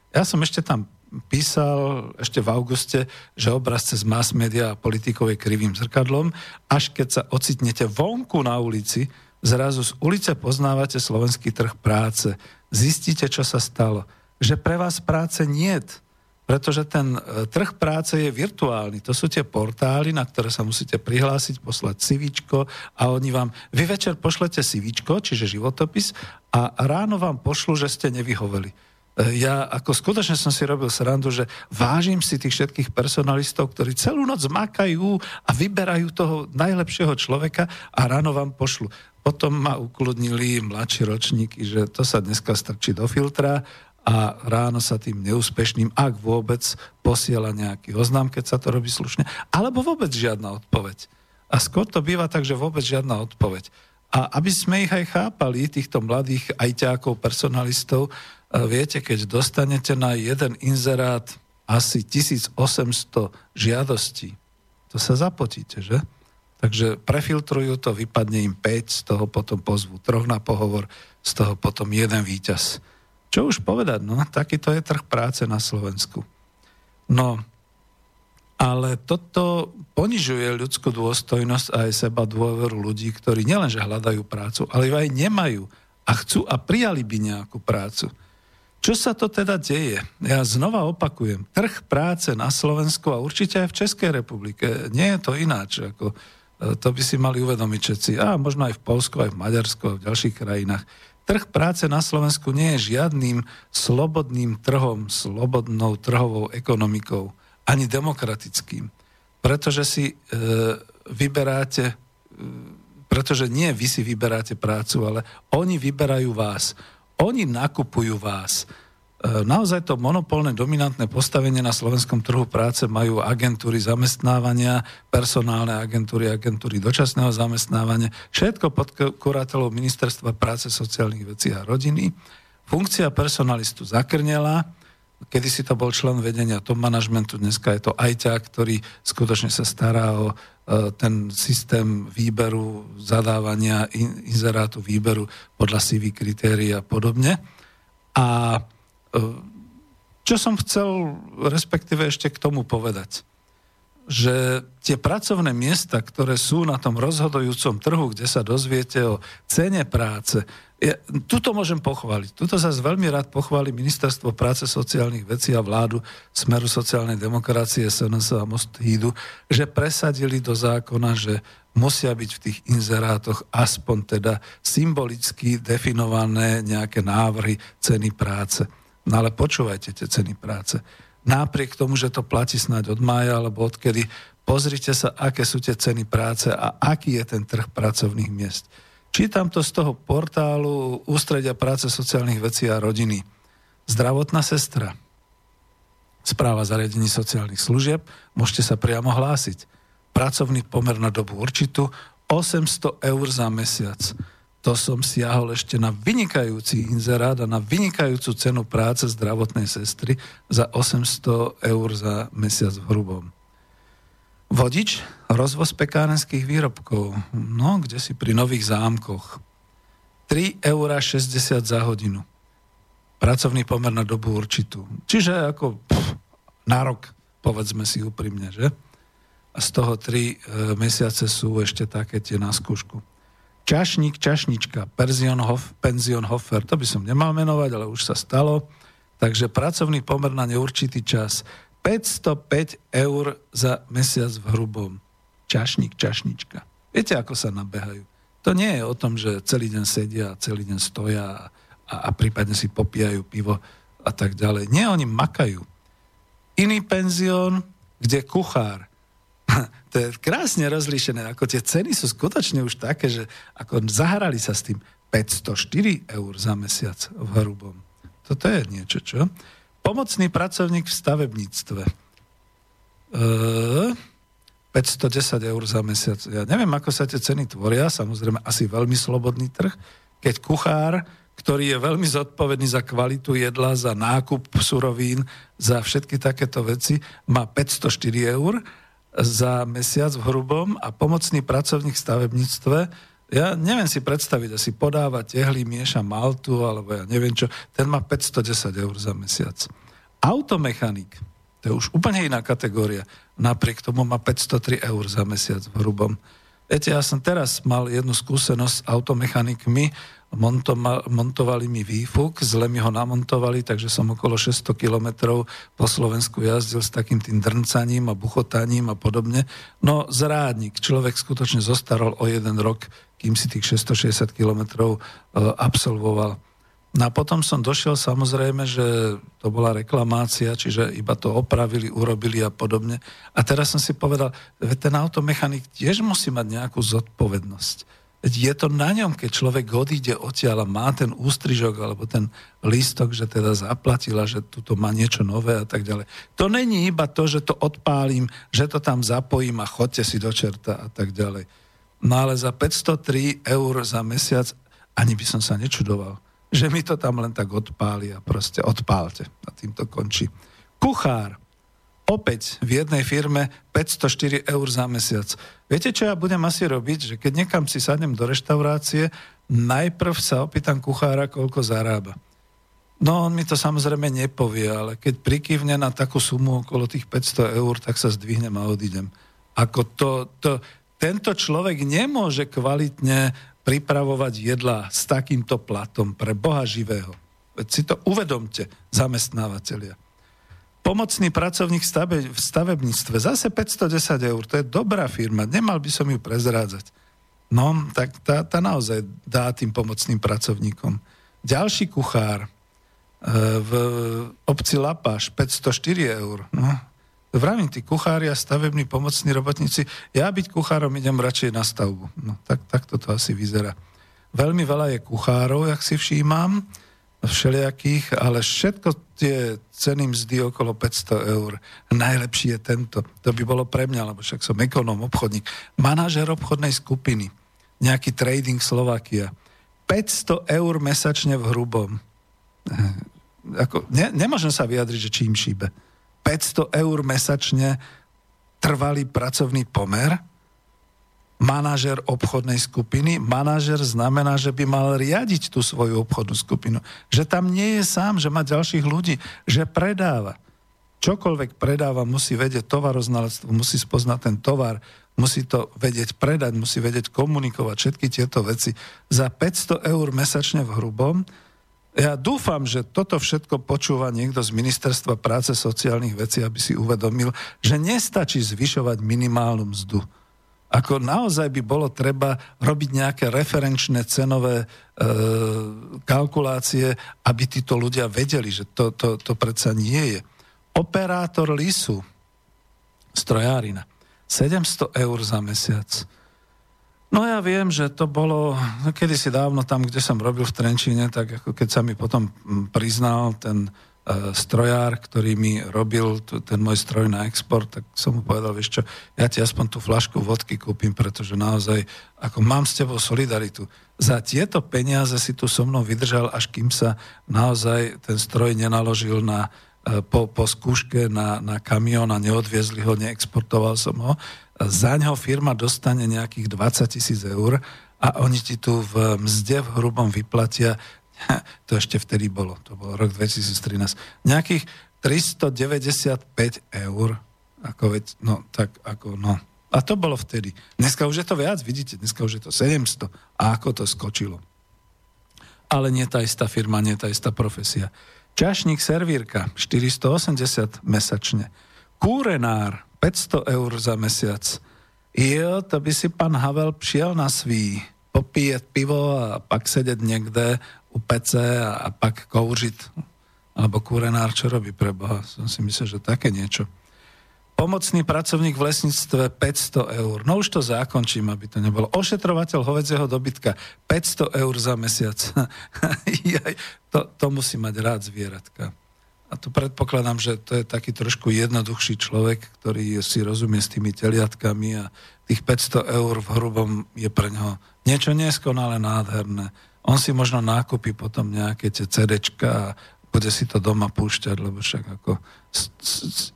ja som ešte tam písal ešte v auguste, že obraz cez mass media a politikov je krivým zrkadlom, až keď sa ocitnete vonku na ulici, zrazu z ulice poznávate slovenský trh práce. Zistíte, čo sa stalo. Že pre vás práce niet, pretože ten e, trh práce je virtuálny. To sú tie portály, na ktoré sa musíte prihlásiť, poslať sivičko a oni vám, vy večer pošlete sivičko, čiže životopis a ráno vám pošlu, že ste nevyhoveli ja ako skutočne som si robil srandu, že vážim si tých všetkých personalistov, ktorí celú noc makajú a vyberajú toho najlepšieho človeka a ráno vám pošlu. Potom ma ukludnili mladší ročníky, že to sa dneska strčí do filtra a ráno sa tým neúspešným, ak vôbec, posiela nejaký oznám, keď sa to robí slušne, alebo vôbec žiadna odpoveď. A skôr to býva tak, že vôbec žiadna odpoveď. A aby sme ich aj chápali, týchto mladých ajťákov, personalistov, viete, keď dostanete na jeden inzerát asi 1800 žiadostí, to sa zapotíte, že? Takže prefiltrujú to, vypadne im 5, z toho potom pozvu troch na pohovor, z toho potom jeden víťaz. Čo už povedať, no, takýto je trh práce na Slovensku. No, ale toto ponižuje ľudskú dôstojnosť a aj seba dôveru ľudí, ktorí nielenže hľadajú prácu, ale ju aj nemajú a chcú a prijali by nejakú prácu. Čo sa to teda deje? Ja znova opakujem, trh práce na Slovensku a určite aj v Českej republike, nie je to ináč. Ako, e, to by si mali uvedomiť všetci. A možno aj v Polsku, aj v Maďarsku, aj v ďalších krajinách. Trh práce na Slovensku nie je žiadnym slobodným trhom, slobodnou trhovou ekonomikou, ani demokratickým. Pretože si e, vyberáte, e, pretože nie vy si vyberáte prácu, ale oni vyberajú vás. Oni nakupujú vás. E, naozaj to monopolné dominantné postavenie na slovenskom trhu práce majú agentúry zamestnávania, personálne agentúry, agentúry dočasného zamestnávania, všetko pod kurátelou Ministerstva práce, sociálnych vecí a rodiny. Funkcia personalistu zakrnela, kedy si to bol člen vedenia top manažmentu, dneska je to ajťa, ktorý skutočne sa stará o e, ten systém výberu, zadávania inzerátu, výberu podľa CV kritérií a podobne. A čo som chcel respektíve ešte k tomu povedať? Že tie pracovné miesta, ktoré sú na tom rozhodujúcom trhu, kde sa dozviete o cene práce, ja, tuto môžem pochváliť. Tuto sa veľmi rád pochváli Ministerstvo práce, sociálnych vecí a vládu Smeru sociálnej demokracie, SNS a Most Hídu, že presadili do zákona, že musia byť v tých inzerátoch aspoň teda symbolicky definované nejaké návrhy ceny práce. No ale počúvajte tie ceny práce. Napriek tomu, že to platí snáď od mája alebo odkedy, pozrite sa, aké sú tie ceny práce a aký je ten trh pracovných miest. Čítam to z toho portálu Ústredia práce sociálnych vecí a rodiny. Zdravotná sestra. Správa zariadení sociálnych služieb. Môžete sa priamo hlásiť. pracovný pomer na dobu určitú 800 eur za mesiac. To som siahol ešte na vynikajúci inzerát a na vynikajúcu cenu práce zdravotnej sestry za 800 eur za mesiac v hrubom. Vodič, rozvoz pekárenských výrobkov, no kde si pri nových zámkoch. 3,60 eur za hodinu. Pracovný pomer na dobu určitú. Čiže ako pff, na rok, povedzme si úprimne, že? A z toho 3 e, mesiace sú ešte také tie na skúšku. Čašník, čašnička, Hof, penzion Hofer, to by som nemal menovať, ale už sa stalo. Takže pracovný pomer na neurčitý čas. 505 eur za mesiac v hrubom. Čašník, čašnička. Viete, ako sa nabehajú? To nie je o tom, že celý deň sedia, celý deň stoja a, a prípadne si popíjajú pivo a tak ďalej. Nie, oni makajú. Iný penzión, kde kuchár to je krásne rozlíšené, ako tie ceny sú skutočne už také, že ako zahrali sa s tým 504 eur za mesiac v hrubom. Toto je niečo, čo? Pomocný pracovník v stavebníctve. E, 510 eur za mesiac. Ja neviem, ako sa tie ceny tvoria, samozrejme asi veľmi slobodný trh, keď kuchár, ktorý je veľmi zodpovedný za kvalitu jedla, za nákup surovín, za všetky takéto veci, má 504 eur za mesiac v hrubom a pomocný pracovník v stavebníctve, ja neviem si predstaviť, asi podáva tehly, mieša maltu, alebo ja neviem čo, ten má 510 eur za mesiac. Automechanik, to je už úplne iná kategória, napriek tomu má 503 eur za mesiac v hrubom. Viete, ja som teraz mal jednu skúsenosť s automechanikmi, montovali mi výfuk, zle mi ho namontovali, takže som okolo 600 kilometrov po Slovensku jazdil s takým tým drncaním a buchotaním a podobne. No zrádnik, človek skutočne zostarol o jeden rok, kým si tých 660 kilometrov e, absolvoval. No a potom som došiel samozrejme, že to bola reklamácia, čiže iba to opravili, urobili a podobne. A teraz som si povedal, že ten automechanik tiež musí mať nejakú zodpovednosť je to na ňom, keď človek odíde odtiaľ a má ten ústrižok alebo ten lístok, že teda zaplatila, že tuto má niečo nové a tak ďalej. To není iba to, že to odpálim, že to tam zapojím a chodte si do čerta a tak ďalej. No ale za 503 eur za mesiac ani by som sa nečudoval, že mi to tam len tak odpáli a proste odpálte. A tým to končí. Kuchár opäť v jednej firme 504 eur za mesiac. Viete, čo ja budem asi robiť? Že keď niekam si sadnem do reštaurácie, najprv sa opýtam kuchára, koľko zarába. No, on mi to samozrejme nepovie, ale keď prikývne na takú sumu okolo tých 500 eur, tak sa zdvihnem a odídem. Ako to, to, tento človek nemôže kvalitne pripravovať jedla s takýmto platom pre Boha živého. Veď si to uvedomte, zamestnávateľia. Pomocný pracovník v stavebníctve, zase 510 eur, to je dobrá firma, nemal by som ju prezrádzať. No, tak tá, tá naozaj dá tým pomocným pracovníkom. Ďalší kuchár e, v obci Lapáš, 504 eur. No, vravím, tí kuchári a stavební pomocní robotníci, ja byť kuchárom idem radšej na stavbu. No, tak, tak toto asi vyzerá. Veľmi veľa je kuchárov, jak si všímam, všelijakých, ale všetko tie ceny mzdy okolo 500 eur. Najlepší je tento. To by bolo pre mňa, lebo však som ekonóm, obchodník. Manažer obchodnej skupiny. Nejaký trading Slovakia. 500 eur mesačne v hrubom. Ako, ne, nemôžem sa vyjadriť, že čím šíbe. 500 eur mesačne trvalý pracovný pomer – manažer obchodnej skupiny. Manažer znamená, že by mal riadiť tú svoju obchodnú skupinu. Že tam nie je sám, že má ďalších ľudí, že predáva. Čokoľvek predáva, musí vedieť tovaroznalectvo, musí spoznať ten tovar, musí to vedieť predať, musí vedieť komunikovať všetky tieto veci. Za 500 eur mesačne v hrubom, ja dúfam, že toto všetko počúva niekto z Ministerstva práce sociálnych vecí, aby si uvedomil, že nestačí zvyšovať minimálnu mzdu ako naozaj by bolo treba robiť nejaké referenčné cenové e, kalkulácie, aby títo ľudia vedeli, že to, to, to predsa nie je. Operátor lisu, strojárina, 700 eur za mesiac. No ja viem, že to bolo kedysi dávno tam, kde som robil v Trenčíne, tak ako keď sa mi potom priznal ten strojár, ktorý mi robil ten môj stroj na export, tak som mu povedal, vieš čo, ja ti aspoň tú flašku vodky kúpim, pretože naozaj, ako mám s tebou solidaritu, za tieto peniaze si tu so mnou vydržal, až kým sa naozaj ten stroj nenaložil na, e, po, po skúške na, na kamión a neodviezli ho, neexportoval som ho. Za ňo firma dostane nejakých 20 tisíc eur a oni ti tu v mzde v hrubom vyplatia to ešte vtedy bolo, to bol rok 2013, nejakých 395 eur, ako veď, no tak ako, no. A to bolo vtedy. Dneska už je to viac, vidíte, dneska už je to 700. A ako to skočilo. Ale nie tá istá firma, nie tá istá profesia. Čašník servírka 480 mesačne. Kúrenár 500 eur za mesiac. Jo, to by si pán Havel přiel na svý popíjet pivo a pak sedět někde u PC a, pak kouřit. Alebo kúrenár, čo robí pre Boha? Som si myslel, že také niečo. Pomocný pracovník v lesníctve 500 eur. No už to zákončím, aby to nebolo. Ošetrovateľ hovedzieho dobytka 500 eur za mesiac. to, to musí mať rád zvieratka. A to predpokladám, že to je taký trošku jednoduchší človek, ktorý si rozumie s tými teliatkami a tých 500 eur v hrubom je pre neho niečo neskonale nádherné on si možno nákupí potom nejaké tie CDčka a bude si to doma púšťať, lebo však ako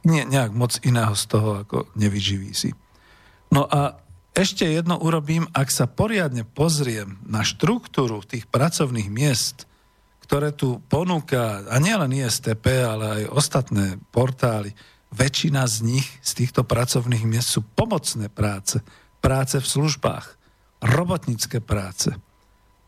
nie, nejak moc iného z toho ako nevyživí si. No a ešte jedno urobím, ak sa poriadne pozriem na štruktúru tých pracovných miest, ktoré tu ponúka, a nielen ISTP, ale aj ostatné portály, väčšina z nich, z týchto pracovných miest sú pomocné práce, práce v službách, robotnícke práce.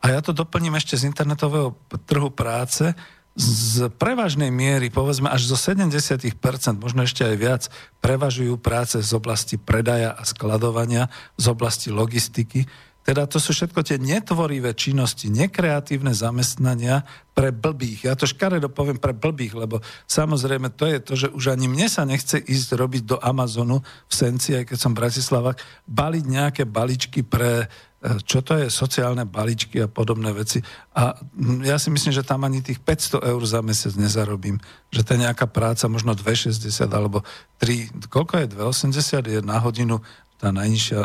A ja to doplním ešte z internetového trhu práce. Z prevažnej miery, povedzme až zo 70%, možno ešte aj viac, prevažujú práce z oblasti predaja a skladovania, z oblasti logistiky. Teda to sú všetko tie netvorivé činnosti, nekreatívne zamestnania pre blbých. Ja to škaredo poviem pre blbých, lebo samozrejme to je to, že už ani mne sa nechce ísť robiť do Amazonu v Senci, aj keď som v Bratislavách, baliť nejaké baličky pre čo to je sociálne balíčky a podobné veci. A ja si myslím, že tam ani tých 500 eur za mesiac nezarobím. Že to je nejaká práca, možno 2,60 alebo 3, koľko je 2,80 je na hodinu tá najnižšia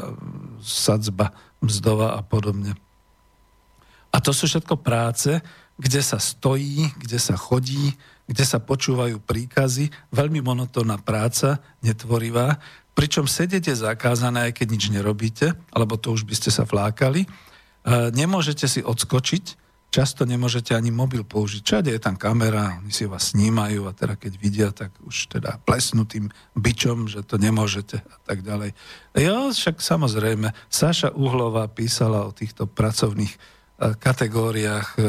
sadzba mzdová a podobne. A to sú všetko práce, kde sa stojí, kde sa chodí, kde sa počúvajú príkazy, veľmi monotónna práca, netvorivá, pričom sedieť je zakázané, aj keď nič nerobíte, alebo to už by ste sa flákali. E, nemôžete si odskočiť, často nemôžete ani mobil použiť. Všade je tam kamera, oni si vás snímajú a teda keď vidia, tak už teda plesnutým bičom, že to nemôžete a tak ďalej. Jo, však samozrejme, Saša Uhlová písala o týchto pracovných e, kategóriách. E,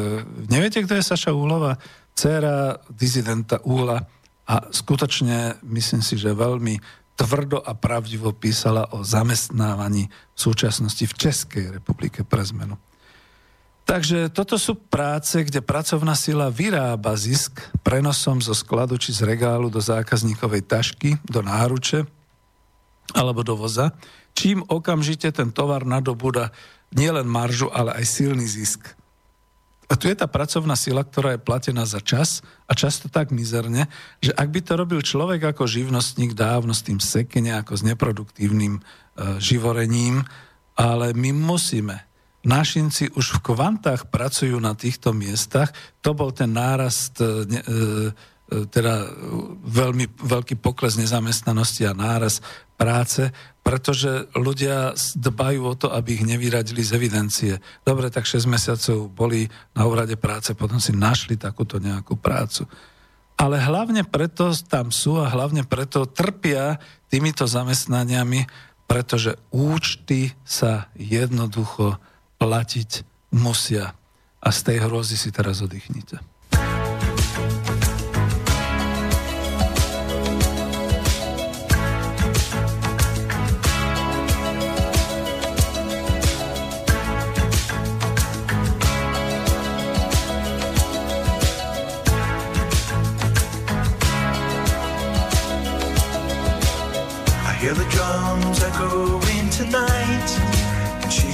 neviete, kto je Saša Uhlová? Cera dizidenta Uhla a skutočne myslím si, že veľmi tvrdo a pravdivo písala o zamestnávaní v súčasnosti v Českej republike pre zmenu. Takže toto sú práce, kde pracovná sila vyrába zisk prenosom zo skladu či z regálu do zákazníkovej tašky, do náruče alebo do voza, čím okamžite ten tovar nadobúda nielen maržu, ale aj silný zisk. A tu je tá pracovná sila, ktorá je platená za čas a často tak mizerne, že ak by to robil človek ako živnostník dávno s tým sekene, ako s neproduktívnym e, živorením, ale my musíme. Našinci už v kvantách pracujú na týchto miestach. To bol ten nárast, e, e, teda veľmi veľký pokles nezamestnanosti a náraz práce, pretože ľudia dbajú o to, aby ich nevyradili z evidencie. Dobre, tak 6 mesiacov boli na úrade práce, potom si našli takúto nejakú prácu. Ale hlavne preto tam sú a hlavne preto trpia týmito zamestnaniami, pretože účty sa jednoducho platiť musia. A z tej hrozy si teraz oddychnite.
Hear the drums echoing tonight,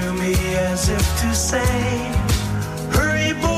to me as if to say, Hurry, boy,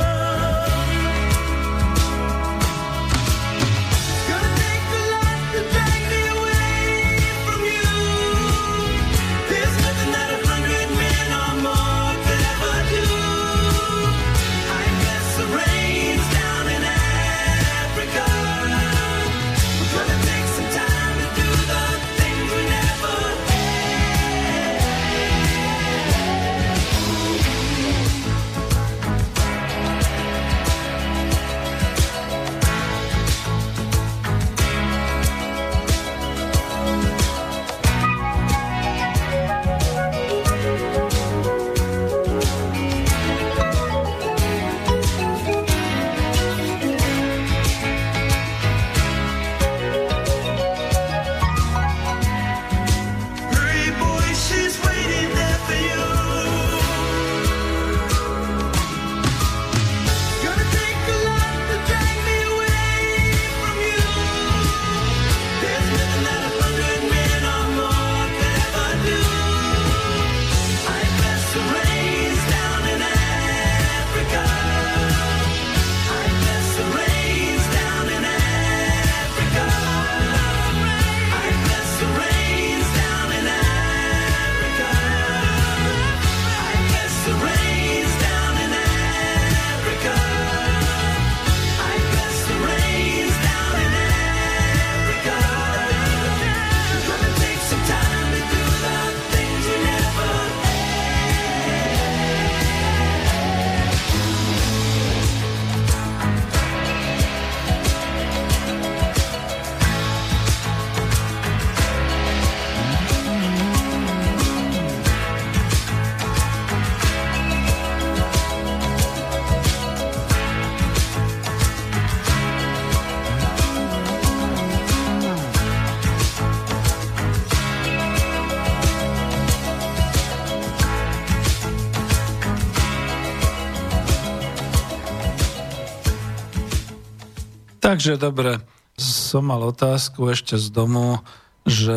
Takže dobre, som mal otázku ešte z domu, že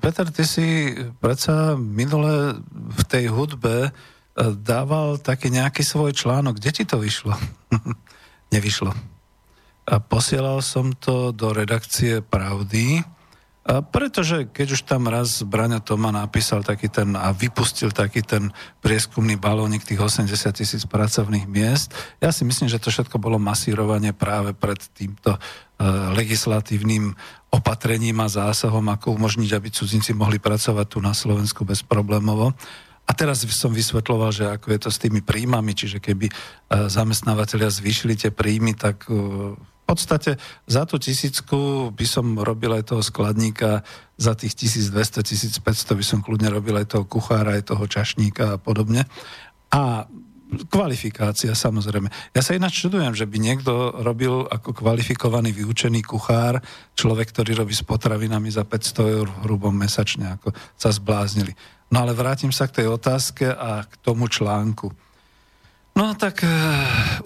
Peter, ty si predsa minule v tej hudbe eh, dával taký nejaký svoj článok. Kde ti to vyšlo? Nevyšlo. A posielal som to do redakcie Pravdy, pretože keď už tam raz Braňo Toma napísal taký ten a vypustil taký ten prieskumný balónik tých 80 tisíc pracovných miest, ja si myslím, že to všetko bolo masírovanie práve pred týmto uh, legislatívnym opatrením a zásahom, ako umožniť, aby cudzinci mohli pracovať tu na Slovensku bezproblémovo. A teraz som vysvetloval, že ako je to s tými príjmami, čiže keby uh, zamestnávateľia zvýšili tie príjmy, tak v podstate za tú tisícku by som robil aj toho skladníka, za tých 1200, 1500 by som kľudne robil aj toho kuchára, aj toho čašníka a podobne. A kvalifikácia samozrejme. Ja sa ináč čudujem, že by niekto robil ako kvalifikovaný vyučený kuchár, človek, ktorý robí s potravinami za 500 eur hrubom mesačne, ako sa zbláznili. No ale vrátim sa k tej otázke a k tomu článku. No tak uh,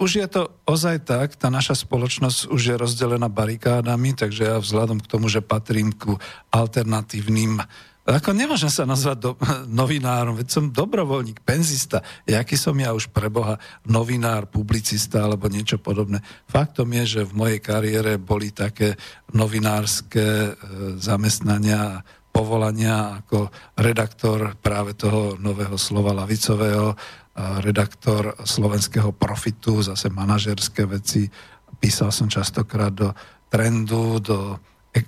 už je to ozaj tak, tá naša spoločnosť už je rozdelená barikádami, takže ja vzhľadom k tomu, že patrím ku alternatívnym ako nemôžem sa nazvať do, novinárom, veď som dobrovoľník, penzista. Jaký som ja už pre Boha novinár, publicista alebo niečo podobné. Faktom je, že v mojej kariére boli také novinárske e, zamestnania, povolania ako redaktor práve toho nového slova lavicového, redaktor slovenského profitu, zase manažerské veci. Písal som častokrát do trendu, do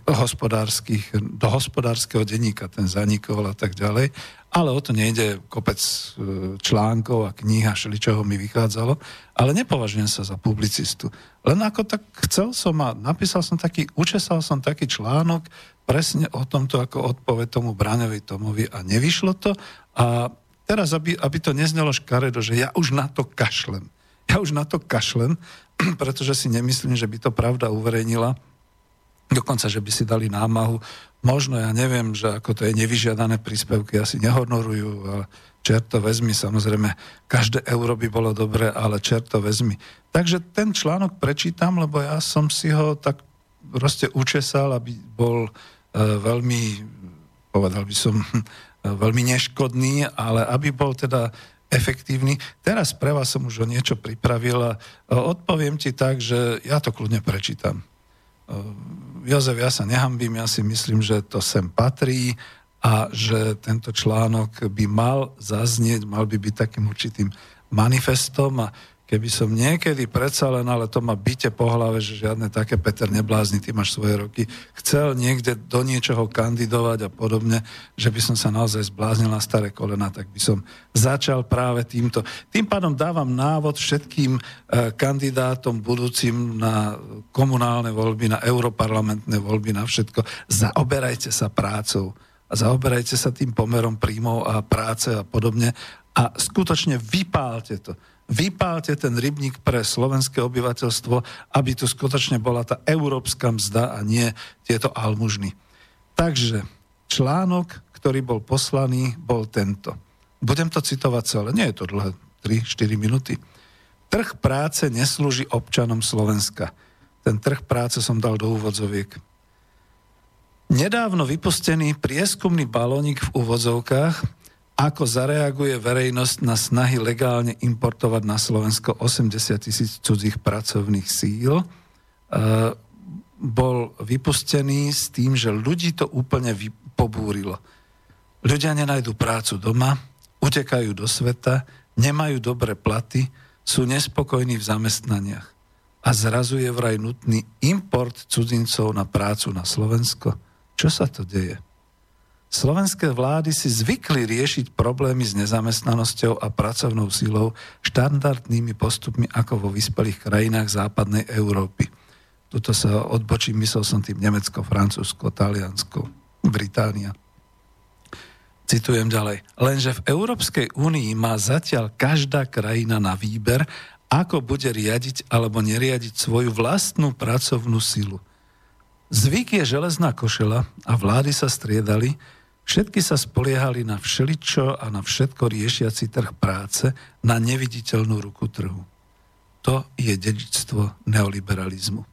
hospodárskych, do hospodárskeho denníka, ten zanikol a tak ďalej. Ale o to nejde kopec e, článkov a kníh a všeličoho mi vychádzalo, ale nepovažujem sa za publicistu. Len ako tak chcel som a napísal som taký, učesal som taký článok presne o tomto ako odpoveď tomu Braňovi Tomovi a nevyšlo to a teraz, aby, aby to neznelo škaredo, že ja už na to kašlem. Ja už na to kašlem, pretože si nemyslím, že by to pravda uverejnila dokonca, že by si dali námahu. Možno, ja neviem, že ako to je nevyžiadané príspevky, asi nehonorujú, ale čerto vezmi, samozrejme, každé euro by bolo dobré, ale čerto vezmi. Takže ten článok prečítam, lebo ja som si ho tak proste učesal, aby bol e, veľmi, povedal by som, veľmi neškodný, ale aby bol teda efektívny. Teraz pre vás som už o niečo pripravil a e, odpoviem ti tak, že ja to kľudne prečítam. Jozef, ja sa nehambím, ja si myslím, že to sem patrí a že tento článok by mal zaznieť, mal by byť takým určitým manifestom a keby som niekedy predsa len, ale to ma byte po hlave, že žiadne také Peter neblázni, ty máš svoje roky, chcel niekde do niečoho kandidovať a podobne, že by som sa naozaj zbláznil na staré kolena, tak by som začal práve týmto. Tým pádom dávam návod všetkým e, kandidátom budúcim na komunálne voľby, na europarlamentné voľby, na všetko. Zaoberajte sa prácou a zaoberajte sa tým pomerom príjmov a práce a podobne a skutočne vypálte to vypálte ten rybník pre slovenské obyvateľstvo, aby tu skutočne bola tá európska mzda a nie tieto almužny. Takže článok, ktorý bol poslaný, bol tento. Budem to citovať celé, nie je to dlhé, 3-4 minúty. Trh práce neslúži občanom Slovenska. Ten trh práce som dal do úvodzoviek. Nedávno vypustený prieskumný balónik v úvodzovkách ako zareaguje verejnosť na snahy legálne importovať na Slovensko 80 tisíc cudzích pracovných síl, e, bol vypustený s tým, že ľudí to úplne pobúrilo. Ľudia nenajdu prácu doma, utekajú do sveta, nemajú dobré platy, sú nespokojní v zamestnaniach. A zrazu je vraj nutný import cudzincov na prácu na Slovensko. Čo sa to deje? Slovenské vlády si zvykli riešiť problémy s nezamestnanosťou a pracovnou silou štandardnými postupmi ako vo vyspelých krajinách západnej Európy. Tuto sa odbočím, myslel som tým Nemecko, Francúzsko, Taliansko, Británia. Citujem ďalej. Lenže v Európskej únii má zatiaľ každá krajina na výber, ako bude riadiť alebo neriadiť svoju vlastnú pracovnú silu. Zvyk je železná košela a vlády sa striedali, Všetky sa spoliehali na všeličo a na všetko riešiaci trh práce, na neviditeľnú ruku trhu. To je dedičstvo neoliberalizmu.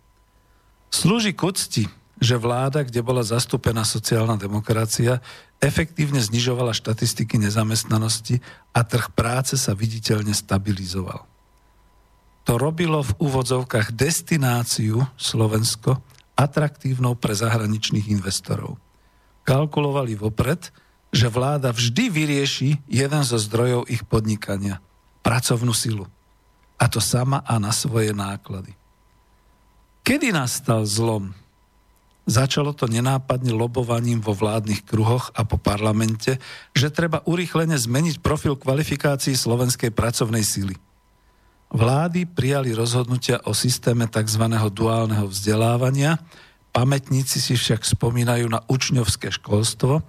Slúži k úcti, že vláda, kde bola zastúpená sociálna demokracia, efektívne znižovala štatistiky nezamestnanosti a trh práce sa viditeľne stabilizoval. To robilo v úvodzovkách destináciu Slovensko atraktívnou pre zahraničných investorov kalkulovali vopred, že vláda vždy vyrieši jeden zo zdrojov ich podnikania. Pracovnú silu. A to sama a na svoje náklady. Kedy nastal zlom? Začalo to nenápadne lobovaním vo vládnych kruhoch a po parlamente, že treba urýchlene zmeniť profil kvalifikácií slovenskej pracovnej síly. Vlády prijali rozhodnutia o systéme tzv. duálneho vzdelávania, Pamätníci si však spomínajú na učňovské školstvo,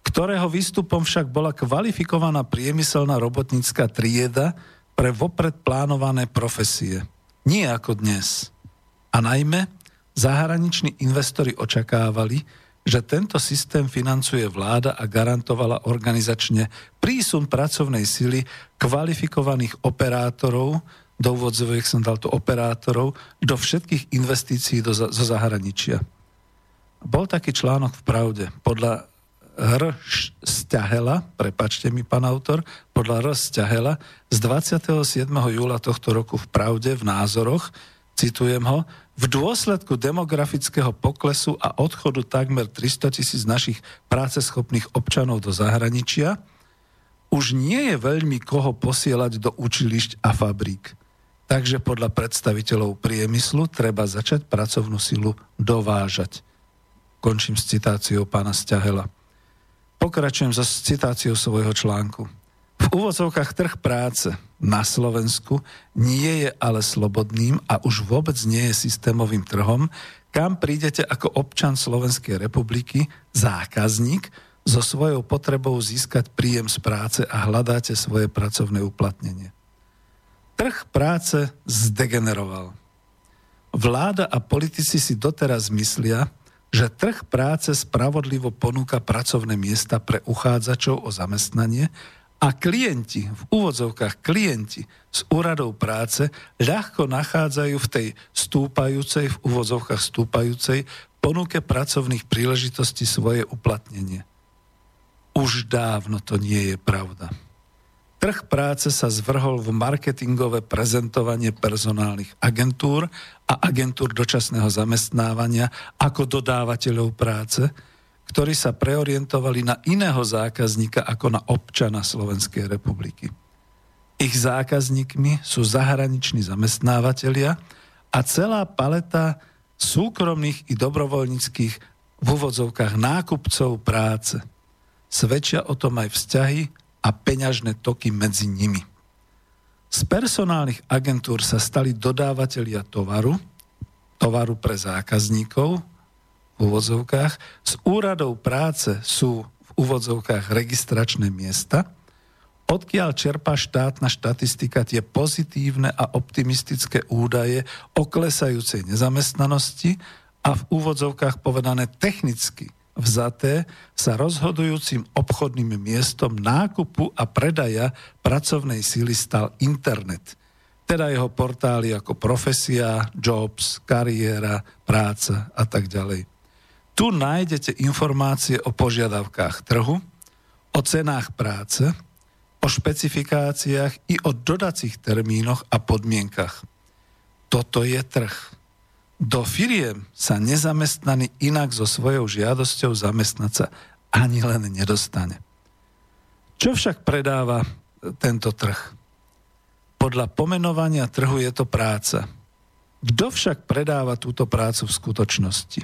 ktorého výstupom však bola kvalifikovaná priemyselná robotnícka trieda, pre vopred plánované profesie. Nie ako dnes. A najmä zahraniční investori očakávali, že tento systém financuje vláda a garantovala organizačne prísun pracovnej sily kvalifikovaných operátorov, do úvodzoviek som dal to operátorov, do všetkých investícií do, zo zahraničia. Bol taký článok v Pravde. Podľa R. Stahela, prepačte mi, pán autor, podľa R. Stahela z 27. júla tohto roku v Pravde v názoroch, citujem ho, v dôsledku demografického poklesu a odchodu takmer 300 tisíc našich práceschopných občanov do zahraničia už nie je veľmi koho posielať do učilišť a fabrík. Takže podľa predstaviteľov priemyslu treba začať pracovnú silu dovážať. Končím s citáciou pána Stahela. Pokračujem so citáciou svojho článku. V úvodzovkách trh práce na Slovensku nie je ale slobodným a už vôbec nie je systémovým trhom, kam prídete ako občan Slovenskej republiky, zákazník, so svojou potrebou získať príjem z práce a hľadáte svoje pracovné uplatnenie. Trh práce zdegeneroval. Vláda a politici si doteraz myslia, že trh práce spravodlivo ponúka pracovné miesta pre uchádzačov o zamestnanie a klienti, v úvodzovkách klienti z úradov práce ľahko nachádzajú v tej stúpajúcej, v úvodzovkách stúpajúcej ponuke pracovných príležitostí svoje uplatnenie. Už dávno to nie je pravda. Trh práce sa zvrhol v marketingové prezentovanie personálnych agentúr a agentúr dočasného zamestnávania ako dodávateľov práce, ktorí sa preorientovali na iného zákazníka ako na občana Slovenskej republiky. Ich zákazníkmi sú zahraniční zamestnávateľia a celá paleta súkromných i dobrovoľníckých v úvodzovkách nákupcov práce. Svedčia o tom aj vzťahy a peňažné toky medzi nimi. Z personálnych agentúr sa stali dodávateľia tovaru, tovaru pre zákazníkov v úvodzovkách, z úradov práce sú v úvodzovkách registračné miesta, odkiaľ čerpá štátna štatistika tie pozitívne a optimistické údaje o klesajúcej nezamestnanosti a v úvodzovkách povedané technicky vzaté sa rozhodujúcim obchodným miestom nákupu a predaja pracovnej síly stal internet. Teda jeho portály ako profesia, jobs, kariéra, práca a tak ďalej. Tu nájdete informácie o požiadavkách trhu, o cenách práce, o špecifikáciách i o dodacích termínoch a podmienkach. Toto je trh. Do firiem sa nezamestnaný inak so svojou žiadosťou zamestnať sa ani len nedostane. Čo však predáva tento trh? Podľa pomenovania trhu je to práca. Kto však predáva túto prácu v skutočnosti?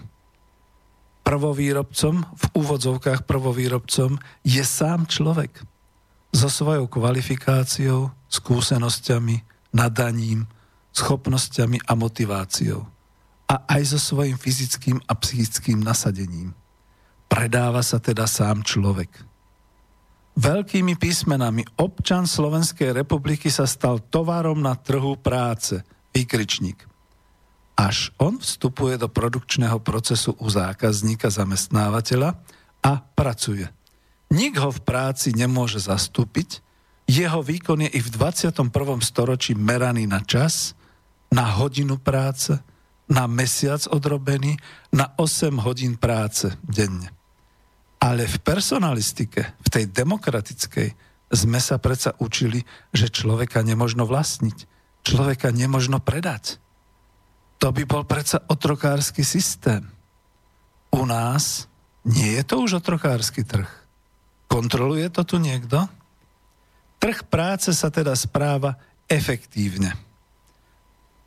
Prvovýrobcom, v úvodzovkách prvovýrobcom, je sám človek. So svojou kvalifikáciou, skúsenosťami, nadaním, schopnosťami a motiváciou a aj so svojím fyzickým a psychickým nasadením. Predáva sa teda sám človek. Veľkými písmenami občan Slovenskej republiky sa stal tovarom na trhu práce, výkričník. Až on vstupuje do produkčného procesu u zákazníka, zamestnávateľa a pracuje. Nik ho v práci nemôže zastúpiť, jeho výkon je i v 21. storočí meraný na čas, na hodinu práce, na mesiac odrobený, na 8 hodín práce denne. Ale v personalistike, v tej demokratickej, sme sa predsa učili, že človeka nemožno vlastniť, človeka nemožno predať. To by bol predsa otrokársky systém. U nás nie je to už otrokársky trh. Kontroluje to tu niekto? Trh práce sa teda správa efektívne.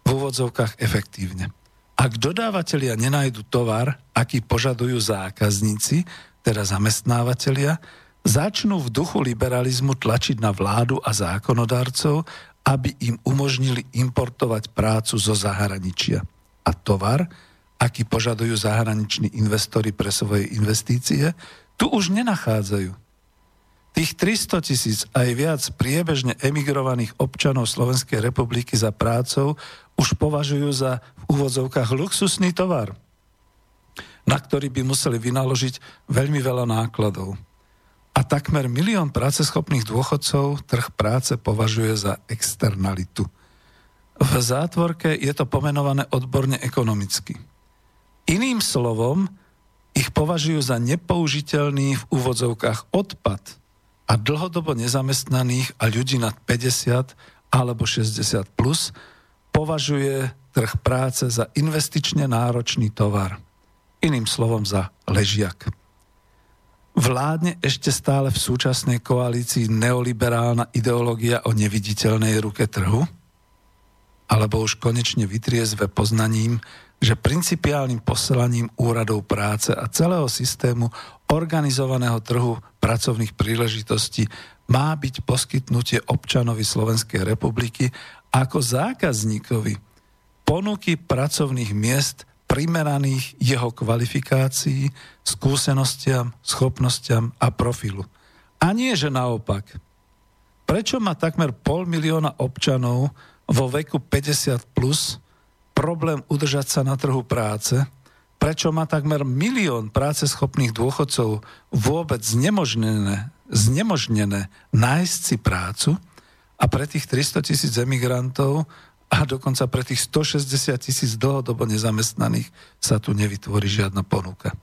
V úvodzovkách efektívne. Ak dodávateľia nenajdu tovar, aký požadujú zákazníci, teda zamestnávateľia, začnú v duchu liberalizmu tlačiť na vládu a zákonodárcov, aby im umožnili importovať prácu zo zahraničia. A tovar, aký požadujú zahraniční investori pre svoje investície, tu už nenachádzajú. Tých 300 tisíc aj viac priebežne emigrovaných občanov Slovenskej republiky za prácou už považujú za v úvodzovkách luxusný tovar, na ktorý by museli vynaložiť veľmi veľa nákladov. A takmer milión práceschopných dôchodcov trh práce považuje za externalitu. V zátvorke je to pomenované odborne ekonomicky. Iným slovom, ich považujú za nepoužiteľný v úvodzovkách odpad a dlhodobo nezamestnaných a ľudí nad 50 alebo 60 plus považuje trh práce za investične náročný tovar. Iným slovom za ležiak. Vládne ešte stále v súčasnej koalícii neoliberálna ideológia o neviditeľnej ruke trhu? Alebo už konečne vytriezve poznaním, že principiálnym poslaním úradov práce a celého systému organizovaného trhu pracovných príležitostí má byť poskytnutie občanovi Slovenskej republiky ako zákazníkovi ponuky pracovných miest primeraných jeho kvalifikácií, skúsenostiam, schopnostiam a profilu. A nie, že naopak. Prečo má takmer pol milióna občanov vo veku 50 plus problém udržať sa na trhu práce, prečo má takmer milión práceschopných dôchodcov vôbec znemožnené, znemožnené nájsť si prácu a pre tých 300 tisíc emigrantov a dokonca pre tých 160 tisíc dlhodobo nezamestnaných sa tu nevytvorí žiadna ponuka.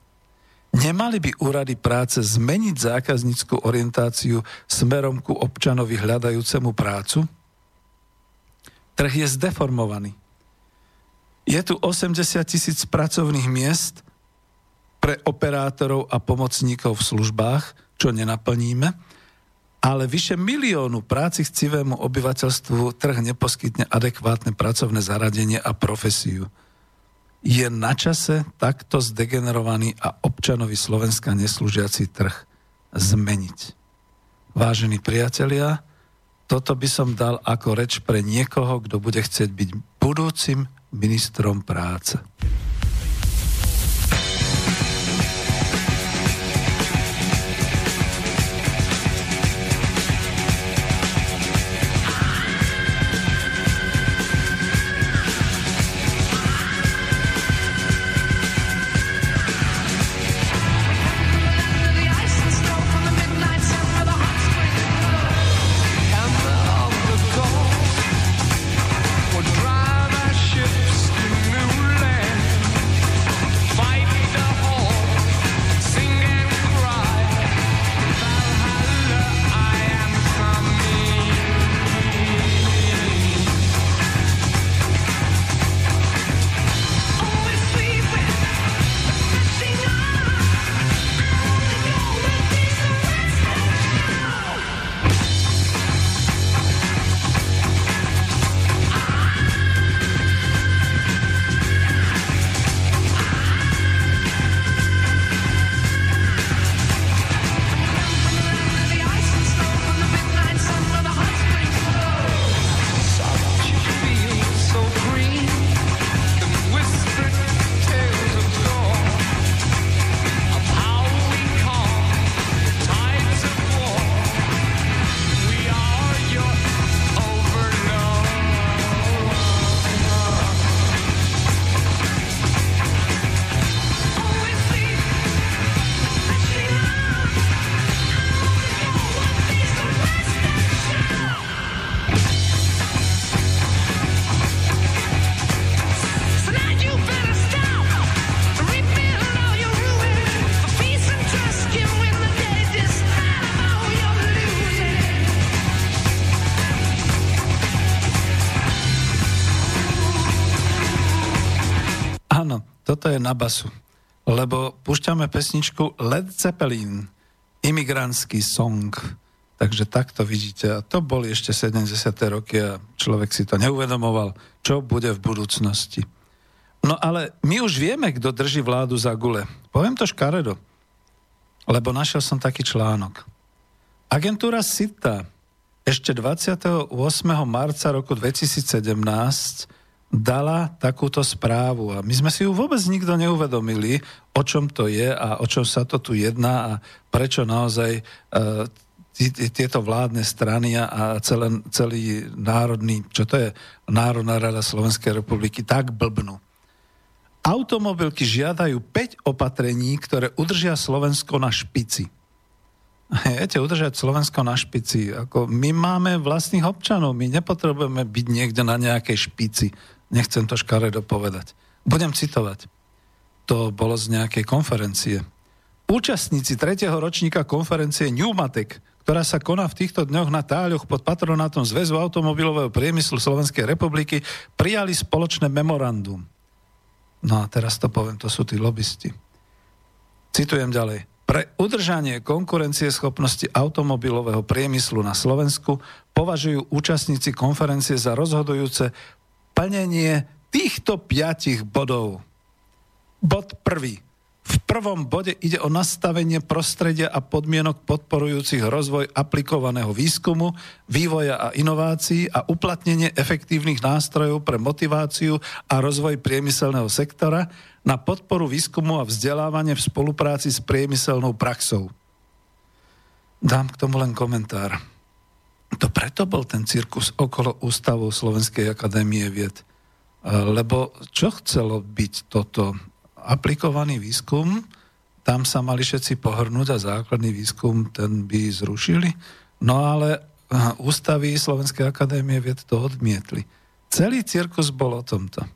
Nemali by úrady práce zmeniť zákazníckú orientáciu smerom ku občanovi hľadajúcemu prácu? Trh je zdeformovaný. Je tu 80 tisíc pracovných miest pre operátorov a pomocníkov v službách, čo nenaplníme, ale vyše miliónu práci chcivému obyvateľstvu trh neposkytne adekvátne pracovné zaradenie a profesiu. Je na čase takto zdegenerovaný a občanovi Slovenska neslúžiaci trh zmeniť. Vážení priatelia, toto by som dal ako reč pre niekoho, kto bude chcieť byť budúcim ministrom práce. Basu. Lebo púšťame pesničku Led Zeppelin, imigrantský song. Takže takto vidíte. A to boli ešte 70. roky a človek si to neuvedomoval, čo bude v budúcnosti. No ale my už vieme, kto drží vládu za gule. Poviem to škaredo, lebo našiel som taký článok. Agentúra SITA ešte 28. marca roku 2017 dala takúto správu a my sme si ju vôbec nikto neuvedomili, o čom to je a o čom sa to tu jedná a prečo naozaj e, tí- tieto vládne strany a celé, celý národný, čo to je Národná rada Slovenskej republiky, tak blbnú. Automobilky žiadajú 5 opatrení, ktoré udržia Slovensko na špici. Viete, udržať Slovensko na špici. Ako my máme vlastných občanov, my nepotrebujeme byť niekde na nejakej špici. Nechcem to škaredo povedať. Budem citovať. To bolo z nejakej konferencie. Účastníci tretieho ročníka konferencie Newmatek, ktorá sa koná v týchto dňoch na táľoch pod patronátom Zväzu automobilového priemyslu Slovenskej republiky, prijali spoločné memorandum. No a teraz to poviem, to sú tí lobbysti. Citujem ďalej. Pre udržanie konkurencieschopnosti automobilového priemyslu na Slovensku považujú účastníci konferencie za rozhodujúce plnenie týchto piatich bodov. Bod prvý. V prvom bode ide o nastavenie prostredia a podmienok podporujúcich rozvoj aplikovaného výskumu, vývoja a inovácií a uplatnenie efektívnych nástrojov pre motiváciu a rozvoj priemyselného sektora na podporu výskumu a vzdelávanie v spolupráci s priemyselnou praxou. Dám k tomu len komentár. To preto bol ten cirkus okolo ústavov Slovenskej akadémie vied. E, Lebo čo chcelo byť toto? Aplikovaný výskum, tam sa mali všetci pohrnúť a základný výskum ten by zrušili. No ale aha, ústavy Slovenskej akadémie vied to odmietli. Celý cirkus bol o tomto.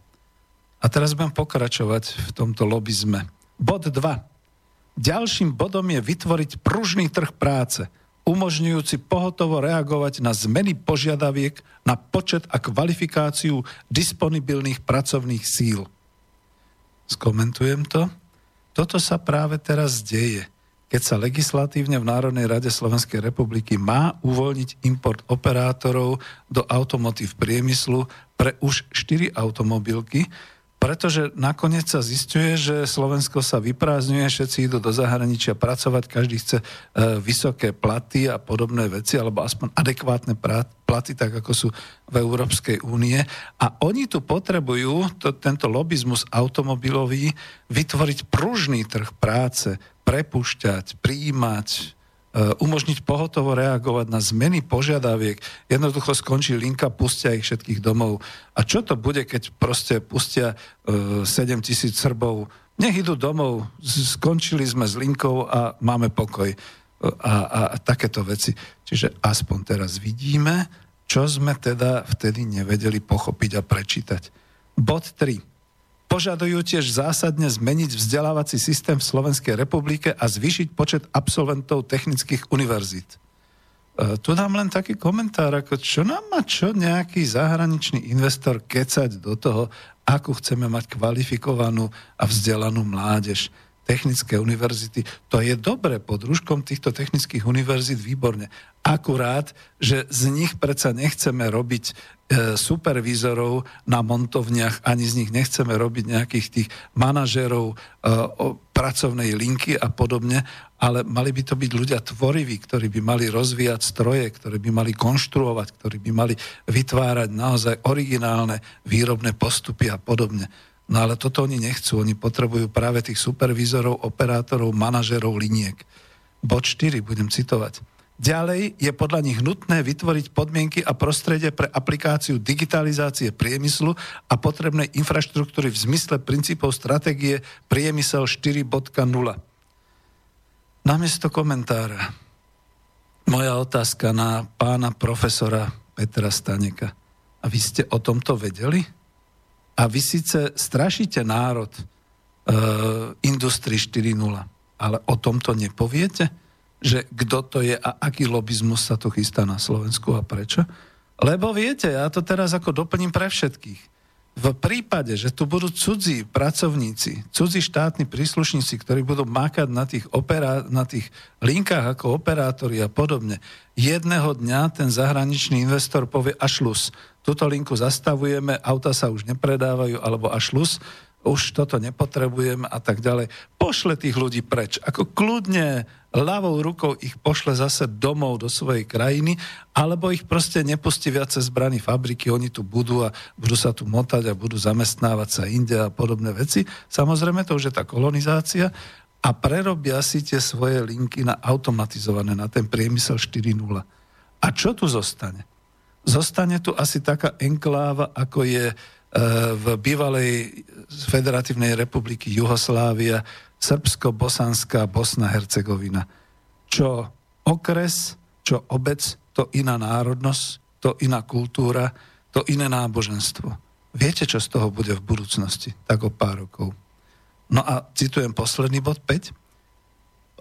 A teraz budem pokračovať v tomto lobizme. Bod 2. Ďalším bodom je vytvoriť pružný trh práce, umožňujúci pohotovo reagovať na zmeny požiadaviek na počet a kvalifikáciu disponibilných pracovných síl. Skomentujem to. Toto sa práve teraz deje, keď sa legislatívne v Národnej rade Slovenskej republiky má uvoľniť import operátorov do automotív priemyslu pre už 4 automobilky, pretože nakoniec sa zistuje, že Slovensko sa vyprázdňuje, všetci idú do zahraničia pracovať, každý chce e, vysoké platy a podobné veci, alebo aspoň adekvátne platy, tak ako sú v Európskej únie. A oni tu potrebujú, to, tento lobizmus automobilový, vytvoriť pružný trh práce, prepušťať, prijímať, umožniť pohotovo reagovať na zmeny požiadaviek. Jednoducho skončí linka, pustia ich všetkých domov. A čo to bude, keď proste pustia e, 7 tisíc Srbov? Nech idú domov, skončili sme s linkou a máme pokoj. A, a, a takéto veci. Čiže aspoň teraz vidíme, čo sme teda vtedy nevedeli pochopiť a prečítať. Bod 3 požadujú tiež zásadne zmeniť vzdelávací systém v Slovenskej republike a zvýšiť počet absolventov technických univerzít. E, Tu dám len taký komentár, ako čo nám má čo nejaký zahraničný investor kecať do toho, akú chceme mať kvalifikovanú a vzdelanú mládež. Technické univerzity, to je dobre, pod rúškom týchto technických univerzít výborne. Akurát, že z nich predsa nechceme robiť e, supervízorov na montovniach, ani z nich nechceme robiť nejakých tých manažerov e, o pracovnej linky a podobne, ale mali by to byť ľudia tvoriví, ktorí by mali rozvíjať stroje, ktorí by mali konštruovať, ktorí by mali vytvárať naozaj originálne výrobné postupy a podobne. No ale toto oni nechcú, oni potrebujú práve tých supervízorov, operátorov, manažerov liniek. Bod 4 budem citovať. Ďalej je podľa nich nutné vytvoriť podmienky a prostredie pre aplikáciu digitalizácie priemyslu a potrebnej infraštruktúry v zmysle princípov stratégie Priemysel 4.0. Namiesto komentára moja otázka na pána profesora Petra Staneka. A vy ste o tomto vedeli? A vy síce strašíte národ e, Industrii 4.0, ale o tomto nepoviete? Že kto to je a aký lobizmus sa tu chystá na Slovensku a prečo? Lebo viete, ja to teraz ako doplním pre všetkých. V prípade, že tu budú cudzí pracovníci, cudzí štátni príslušníci, ktorí budú mákať na tých, operá- na tých linkách ako operátori a podobne, jedného dňa ten zahraničný investor povie a šlus. Túto linku zastavujeme, auta sa už nepredávajú, alebo a šlus, už toto nepotrebujem a tak ďalej. Pošle tých ľudí preč. Ako kľudne ľavou rukou ich pošle zase domov do svojej krajiny, alebo ich proste nepustí viac cez zbraní fabriky, oni tu budú a budú sa tu motať a budú zamestnávať sa inde a podobné veci. Samozrejme, to už je tá kolonizácia, a prerobia si tie svoje linky na automatizované, na ten priemysel 4.0. A čo tu zostane? Zostane tu asi taká enkláva, ako je e, v bývalej Federatívnej republiky Juhoslávia, Srbsko, Bosanská, Bosna, Hercegovina. Čo okres, čo obec, to iná národnosť, to iná kultúra, to iné náboženstvo. Viete, čo z toho bude v budúcnosti, tak o pár rokov. No a citujem posledný bod 5.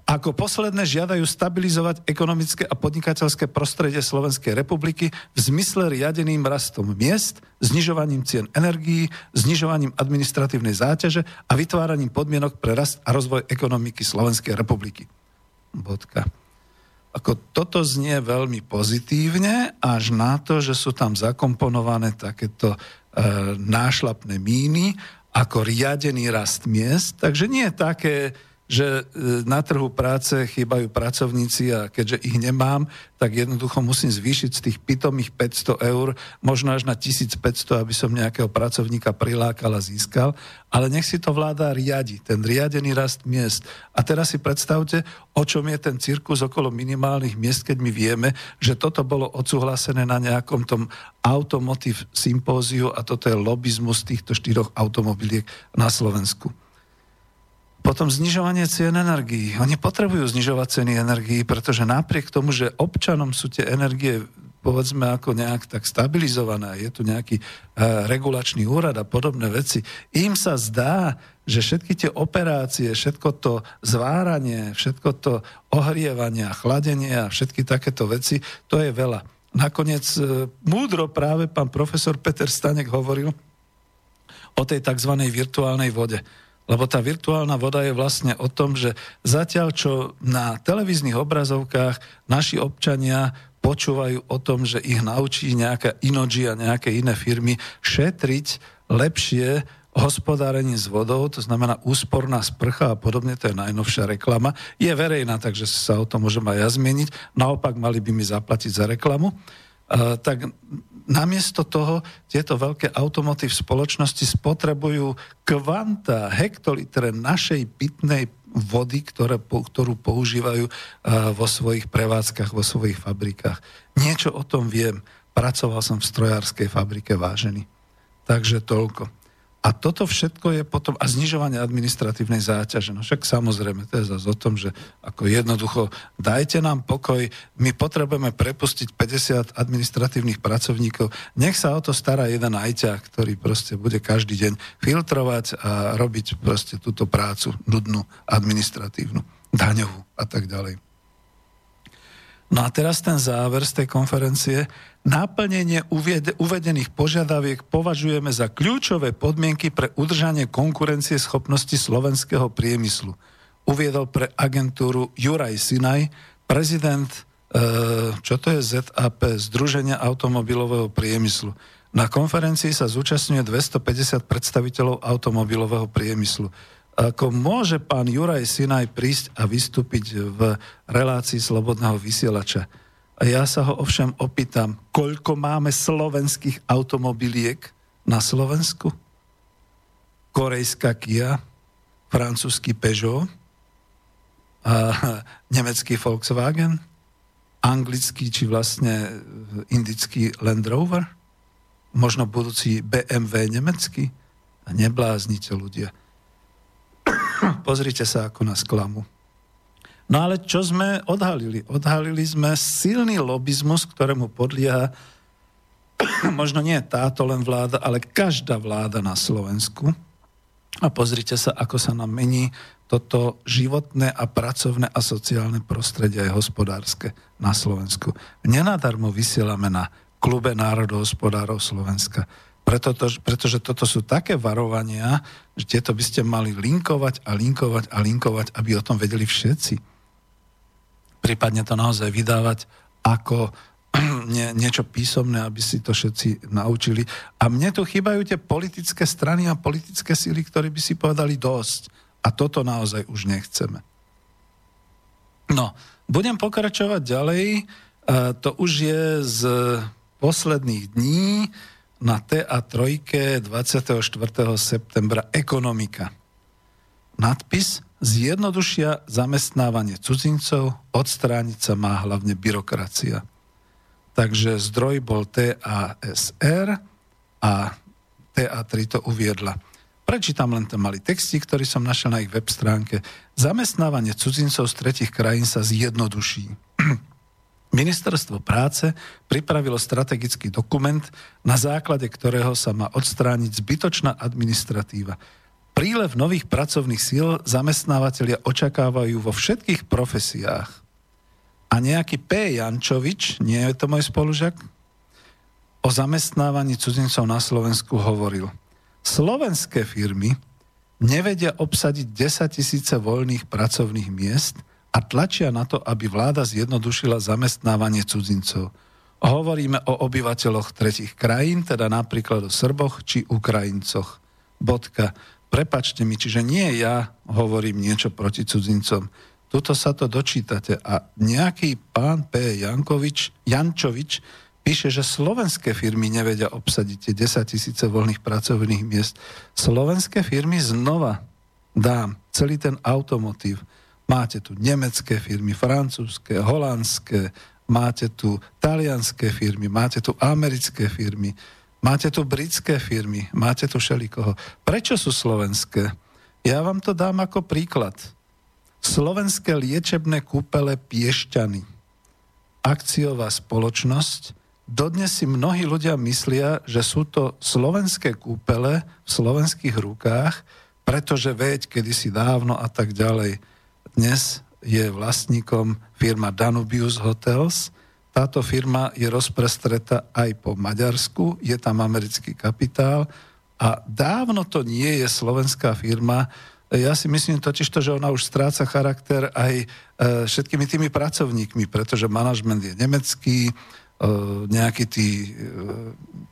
Ako posledné žiadajú stabilizovať ekonomické a podnikateľské prostredie Slovenskej republiky v zmysle riadeným rastom miest, znižovaním cien energií, znižovaním administratívnej záťaže a vytváraním podmienok pre rast a rozvoj ekonomiky Slovenskej republiky. Bodka. Ako toto znie veľmi pozitívne, až na to, že sú tam zakomponované takéto e, nášlapné míny, ako riadený rast miest. Takže nie také že e, na trhu práce chýbajú pracovníci a keďže ich nemám, tak jednoducho musím zvýšiť z tých pitomých 500 eur, možno až na 1500, aby som nejakého pracovníka prilákal a získal. Ale nech si to vláda riadi, ten riadený rast miest. A teraz si predstavte, o čom je ten cirkus okolo minimálnych miest, keď my vieme, že toto bolo odsúhlasené na nejakom tom automotív sympóziu a toto je lobizmus týchto štyroch automobiliek na Slovensku. Potom znižovanie cien energií. Oni potrebujú znižovať ceny energií, pretože napriek tomu, že občanom sú tie energie povedzme ako nejak tak stabilizované, je tu nejaký uh, regulačný úrad a podobné veci, im sa zdá, že všetky tie operácie, všetko to zváranie, všetko to ohrievanie a chladenie a všetky takéto veci, to je veľa. Nakoniec uh, múdro práve pán profesor Peter Stanek hovoril o tej tzv. virtuálnej vode lebo tá virtuálna voda je vlastne o tom, že zatiaľ, čo na televíznych obrazovkách naši občania počúvajú o tom, že ich naučí nejaká Inoji a nejaké iné firmy šetriť lepšie hospodárenie s vodou, to znamená úsporná sprcha a podobne, to je najnovšia reklama. Je verejná, takže sa o tom môžem aj ja zmieniť. Naopak mali by mi zaplatiť za reklamu. Uh, tak namiesto toho tieto veľké automotív spoločnosti spotrebujú kvanta, hektolitre našej pitnej vody, ktoré, ktorú používajú vo svojich prevádzkach, vo svojich fabrikách. Niečo o tom viem. Pracoval som v strojárskej fabrike vážený. Takže toľko. A toto všetko je potom, a znižovanie administratívnej záťaže. No však samozrejme, to je zase o tom, že ako jednoducho dajte nám pokoj, my potrebujeme prepustiť 50 administratívnych pracovníkov, nech sa o to stará jeden ajťák, ktorý proste bude každý deň filtrovať a robiť proste túto prácu nudnú, administratívnu, daňovú a tak ďalej. No a teraz ten záver z tej konferencie. Náplnenie uvedených požiadaviek považujeme za kľúčové podmienky pre udržanie konkurencie schopnosti slovenského priemyslu. Uviedol pre agentúru Juraj Sinaj, prezident, e, čo to je ZAP, Združenia automobilového priemyslu. Na konferencii sa zúčastňuje 250 predstaviteľov automobilového priemyslu. Ako môže pán Juraj Sinaj prísť a vystúpiť v relácii Slobodného vysielača? A ja sa ho ovšem opýtam, koľko máme slovenských automobiliek na Slovensku? Korejská Kia, francúzsky Peugeot, a nemecký Volkswagen, anglický či vlastne indický Land Rover, možno budúci BMW nemecký. Nebláznite ľudia. Pozrite sa, ako nás klamu. No ale čo sme odhalili? Odhalili sme silný lobizmus, ktorému podlieha možno nie táto len vláda, ale každá vláda na Slovensku. A pozrite sa, ako sa nám mení toto životné a pracovné a sociálne prostredie aj hospodárske na Slovensku. Nenadarmo vysielame na klube národohospodárov Slovenska. Preto to, pretože toto sú také varovania, že tieto by ste mali linkovať a linkovať a linkovať, aby o tom vedeli všetci prípadne to naozaj vydávať ako nie, niečo písomné, aby si to všetci naučili. A mne tu chýbajú tie politické strany a politické síly, ktorí by si povedali dosť. A toto naozaj už nechceme. No, budem pokračovať ďalej. E, to už je z posledných dní na TA3 24. septembra Ekonomika. Nadpis zjednodušia zamestnávanie cudzincov, odstrániť sa má hlavne byrokracia. Takže zdroj bol TASR a TA3 to uviedla. Prečítam len ten malý textík, ktorý som našiel na ich web stránke. Zamestnávanie cudzincov z tretich krajín sa zjednoduší. Ministerstvo práce pripravilo strategický dokument, na základe ktorého sa má odstrániť zbytočná administratíva. Prílev nových pracovných síl zamestnávateľia očakávajú vo všetkých profesiách. A nejaký P. Jančovič, nie je to môj spolužiak, o zamestnávaní cudzincov na Slovensku hovoril. Slovenské firmy nevedia obsadiť 10 tisíce voľných pracovných miest a tlačia na to, aby vláda zjednodušila zamestnávanie cudzincov. Hovoríme o obyvateľoch tretich krajín, teda napríklad o Srboch či Ukrajincoch. Bodka. Prepačte mi, čiže nie ja hovorím niečo proti cudzincom. Tuto sa to dočítate a nejaký pán P. Jankovič, Jančovič píše, že slovenské firmy nevedia obsadiť tie 10 tisíce voľných pracovných miest. Slovenské firmy znova dám celý ten automotív. Máte tu nemecké firmy, francúzske, holandské, máte tu talianské firmy, máte tu americké firmy, Máte tu britské firmy, máte tu šelikoho. Prečo sú slovenské? Ja vám to dám ako príklad. Slovenské liečebné kúpele Piešťany. Akciová spoločnosť. Dodnes si mnohí ľudia myslia, že sú to slovenské kúpele v slovenských rukách, pretože veď kedysi dávno a tak ďalej. Dnes je vlastníkom firma Danubius Hotels, táto firma je rozprestretá aj po Maďarsku, je tam americký kapitál a dávno to nie je slovenská firma. Ja si myslím totiž to, že ona už stráca charakter aj e, všetkými tými pracovníkmi, pretože manažment je nemecký, e, nejakí tí, e,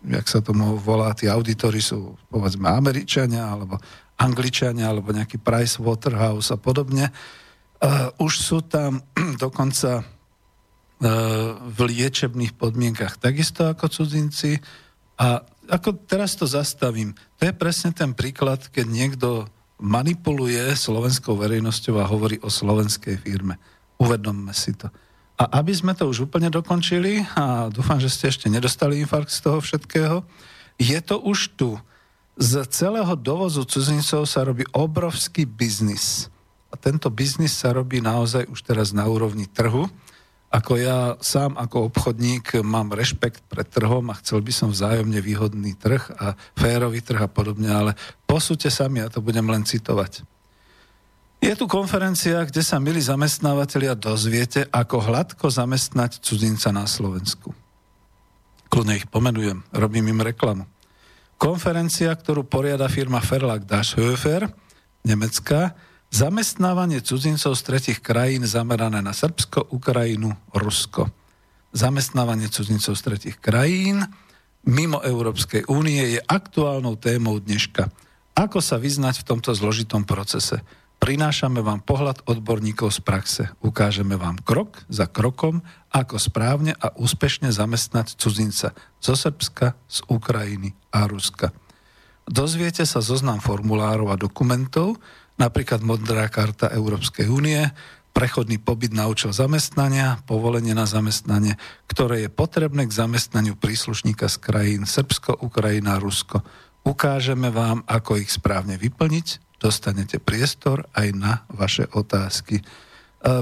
jak sa tomu volá, tí auditory sú povedzme Američania alebo Angličania alebo nejaký Price Waterhouse a podobne. Už sú tam dokonca v liečebných podmienkach takisto ako cudzinci. A ako teraz to zastavím, to je presne ten príklad, keď niekto manipuluje slovenskou verejnosťou a hovorí o slovenskej firme. Uvedomme si to. A aby sme to už úplne dokončili, a dúfam, že ste ešte nedostali infarkt z toho všetkého, je to už tu. Z celého dovozu cudzincov sa robí obrovský biznis. A tento biznis sa robí naozaj už teraz na úrovni trhu ako ja sám ako obchodník mám rešpekt pred trhom a chcel by som vzájomne výhodný trh a férový trh a podobne, ale posúďte sami, ja to budem len citovať. Je tu konferencia, kde sa, milí zamestnávateľia, dozviete, ako hladko zamestnať cudzinca na Slovensku. Kľudne ich pomenujem, robím im reklamu. Konferencia, ktorú poriada firma Verlag Dashöfer, nemecká, Zamestnávanie cudzincov z tretich krajín zamerané na Srbsko, Ukrajinu, Rusko. Zamestnávanie cudzincov z tretich krajín mimo Európskej únie je aktuálnou témou dneška. Ako sa vyznať v tomto zložitom procese? Prinášame vám pohľad odborníkov z praxe. Ukážeme vám krok za krokom, ako správne a úspešne zamestnať cudzinca zo Srbska, z Ukrajiny a Ruska. Dozviete sa zoznam formulárov a dokumentov, napríklad modrá karta Európskej únie, prechodný pobyt na účel zamestnania, povolenie na zamestnanie, ktoré je potrebné k zamestnaniu príslušníka z krajín Srbsko, Ukrajina, Rusko. Ukážeme vám, ako ich správne vyplniť, dostanete priestor aj na vaše otázky. E,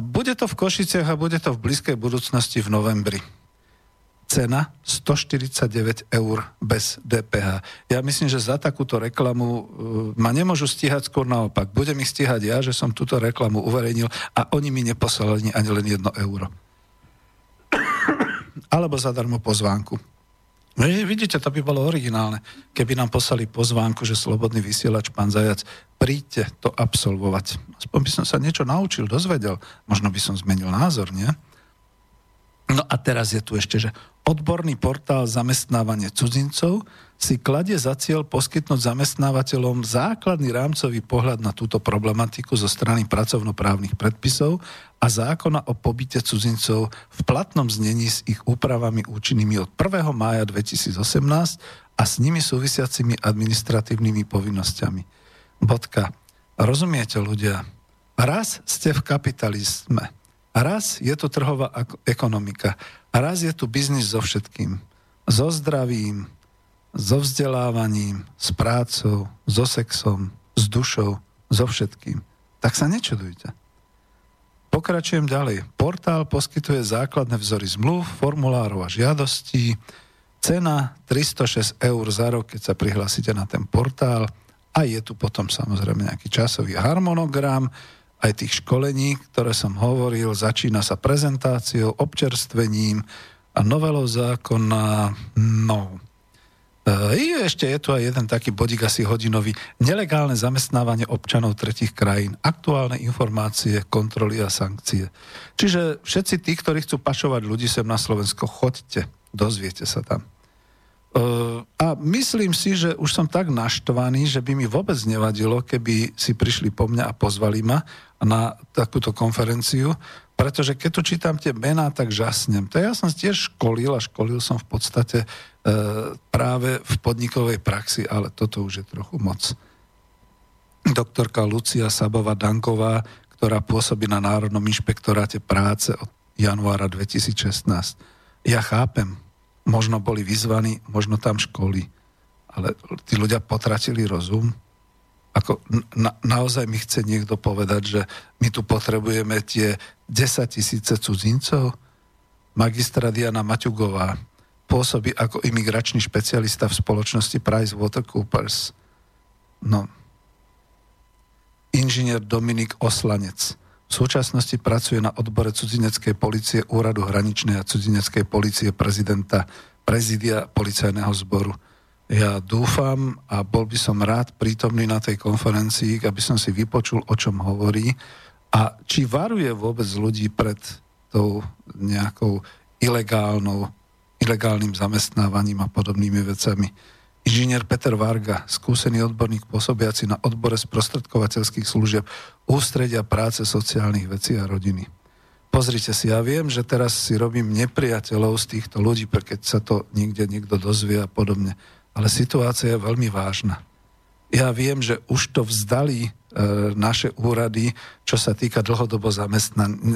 bude to v Košiciach a bude to v blízkej budúcnosti v novembri cena 149 eur bez DPH. Ja myslím, že za takúto reklamu uh, ma nemôžu stíhať, skôr naopak. Budem ich stíhať ja, že som túto reklamu uverejnil a oni mi neposlali ani len jedno euro. Alebo zadarmo pozvánku. No, vidíte, to by bolo originálne, keby nám poslali pozvánku, že slobodný vysielač, pán Zajac, príďte to absolvovať. Aspoň by som sa niečo naučil, dozvedel. Možno by som zmenil názor, nie? No a teraz je tu ešte, že odborný portál zamestnávanie cudzincov si kladie za cieľ poskytnúť zamestnávateľom základný rámcový pohľad na túto problematiku zo strany pracovnoprávnych predpisov a zákona o pobyte cudzincov v platnom znení s ich úpravami účinnými od 1. mája 2018 a s nimi súvisiacimi administratívnymi povinnosťami. Bodka. Rozumiete ľudia? Raz ste v kapitalizme. Raz je tu trhová ekonomika. A raz je tu biznis so všetkým. So zdravím, so vzdelávaním, s prácou, so sexom, s dušou, so všetkým. Tak sa nečudujte. Pokračujem ďalej. Portál poskytuje základné vzory zmluv, formulárov a žiadostí. Cena 306 eur za rok, keď sa prihlásite na ten portál. A je tu potom samozrejme nejaký časový harmonogram, aj tých školení, ktoré som hovoril, začína sa prezentáciou, občerstvením a novelou zákona. No, E, ešte je tu aj jeden taký bodík asi hodinový. Nelegálne zamestnávanie občanov tretich krajín. Aktuálne informácie, kontroly a sankcie. Čiže všetci tí, ktorí chcú pašovať ľudí sem na Slovensko, choďte, dozviete sa tam. A myslím si, že už som tak naštvaný, že by mi vôbec nevadilo, keby si prišli po mňa a pozvali ma na takúto konferenciu, pretože keď tu čítam tie mená, tak žasnem. To ja som tiež školil a školil som v podstate uh, práve v podnikovej praxi, ale toto už je trochu moc. Doktorka Lucia Sabova Danková, ktorá pôsobí na Národnom inšpektoráte práce od januára 2016. Ja chápem, možno boli vyzvaní, možno tam školy, ale tí ľudia potratili rozum. Ako na, naozaj mi chce niekto povedať, že my tu potrebujeme tie 10 tisíce cudzincov? Magistra Diana Maťugová pôsobí ako imigračný špecialista v spoločnosti Price Watercoopers. No. Inžinier Dominik Oslanec. V súčasnosti pracuje na odbore cudzineckej policie Úradu hraničnej a cudzineckej policie prezidenta prezidia policajného zboru. Ja dúfam a bol by som rád prítomný na tej konferencii, aby som si vypočul, o čom hovorí a či varuje vôbec ľudí pred tou nejakou ilegálnou, ilegálnym zamestnávaním a podobnými vecami. Inžinier Peter Varga, skúsený odborník pôsobiaci na odbore sprostredkovateľských služieb Ústredia práce sociálnych vecí a rodiny. Pozrite si, ja viem, že teraz si robím nepriateľov z týchto ľudí, keď sa to niekde niekto dozvie a podobne. Ale situácia je veľmi vážna. Ja viem, že už to vzdali e, naše úrady, čo sa týka dlhodobo,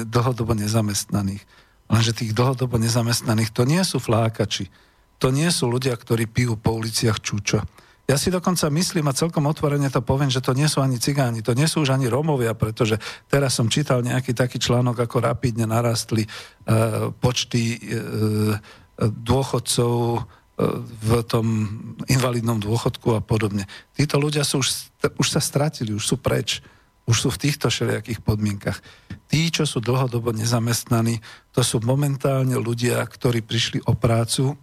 dlhodobo nezamestnaných. Lenže tých dlhodobo nezamestnaných to nie sú flákači. To nie sú ľudia, ktorí pijú po uliciach čučo. Ja si dokonca myslím a celkom otvorene to poviem, že to nie sú ani cigáni, to nie sú už ani Rómovia, pretože teraz som čítal nejaký taký článok, ako rapidne narastli uh, počty uh, dôchodcov uh, v tom invalidnom dôchodku a podobne. Títo ľudia sú už, už sa stratili, už sú preč. Už sú v týchto všelijakých podmienkach. Tí, čo sú dlhodobo nezamestnaní, to sú momentálne ľudia, ktorí prišli o prácu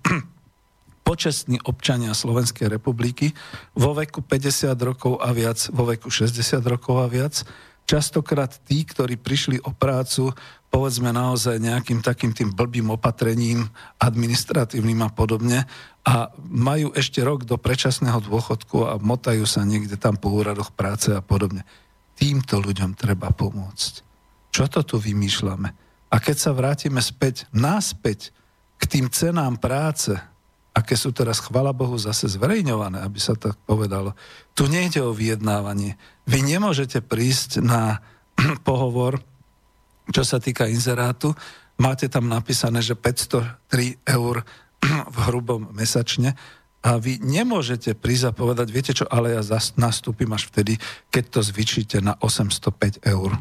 počestní občania Slovenskej republiky vo veku 50 rokov a viac, vo veku 60 rokov a viac. Častokrát tí, ktorí prišli o prácu, povedzme naozaj nejakým takým tým blbým opatrením, administratívnym a podobne, a majú ešte rok do predčasného dôchodku a motajú sa niekde tam po úradoch práce a podobne. Týmto ľuďom treba pomôcť. Čo to tu vymýšľame? A keď sa vrátime späť, náspäť k tým cenám práce, aké sú teraz, chvala Bohu, zase zverejňované, aby sa tak povedalo. Tu nejde o vyjednávanie. Vy nemôžete prísť na pohovor, čo sa týka inzerátu, máte tam napísané, že 503 eur v hrubom mesačne a vy nemôžete prísť a povedať, viete čo, ale ja zas, nastúpim až vtedy, keď to zvyčíte na 805 eur.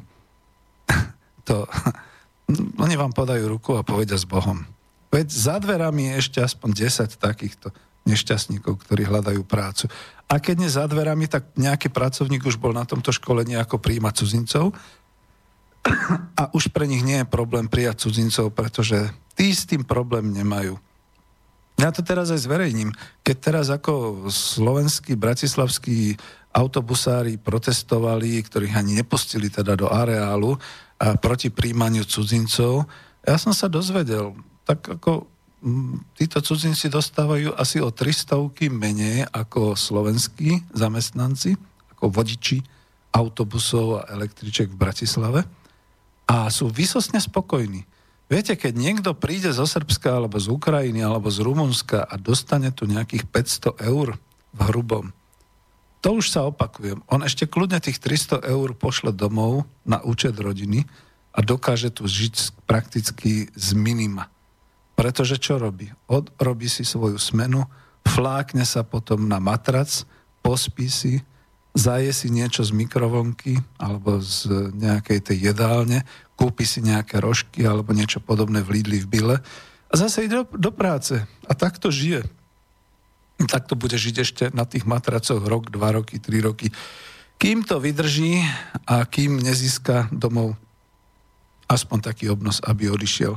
to, oni vám podajú ruku a povedia s Bohom. Veď za dverami je ešte aspoň 10 takýchto nešťastníkov, ktorí hľadajú prácu. A keď nie za dverami, tak nejaký pracovník už bol na tomto školení ako príjmať cudzincov a už pre nich nie je problém prijať cudzincov, pretože tí s tým problém nemajú. Ja to teraz aj zverejním. Keď teraz ako slovenskí, bratislavskí autobusári protestovali, ktorých ani nepustili teda do areálu a proti príjmaniu cudzincov, ja som sa dozvedel, tak ako mm, títo cudzinci dostávajú asi o 300 menej ako slovenskí zamestnanci, ako vodiči autobusov a električek v Bratislave a sú vysosne spokojní. Viete, keď niekto príde zo Srbska, alebo z Ukrajiny, alebo z Rumunska a dostane tu nejakých 500 eur v hrubom, to už sa opakujem. On ešte kľudne tých 300 eur pošle domov na účet rodiny a dokáže tu žiť prakticky z minima. Pretože čo robí? Odrobí si svoju smenu, flákne sa potom na matrac, pospí si, zaje si niečo z mikrovlnky alebo z nejakej tej jedálne, kúpi si nejaké rožky alebo niečo podobné v Lidli v Bile a zase ide do, do práce a takto žije. Takto bude žiť ešte na tých matracoch rok, dva roky, tri roky. Kým to vydrží a kým nezíska domov aspoň taký obnos, aby odišiel.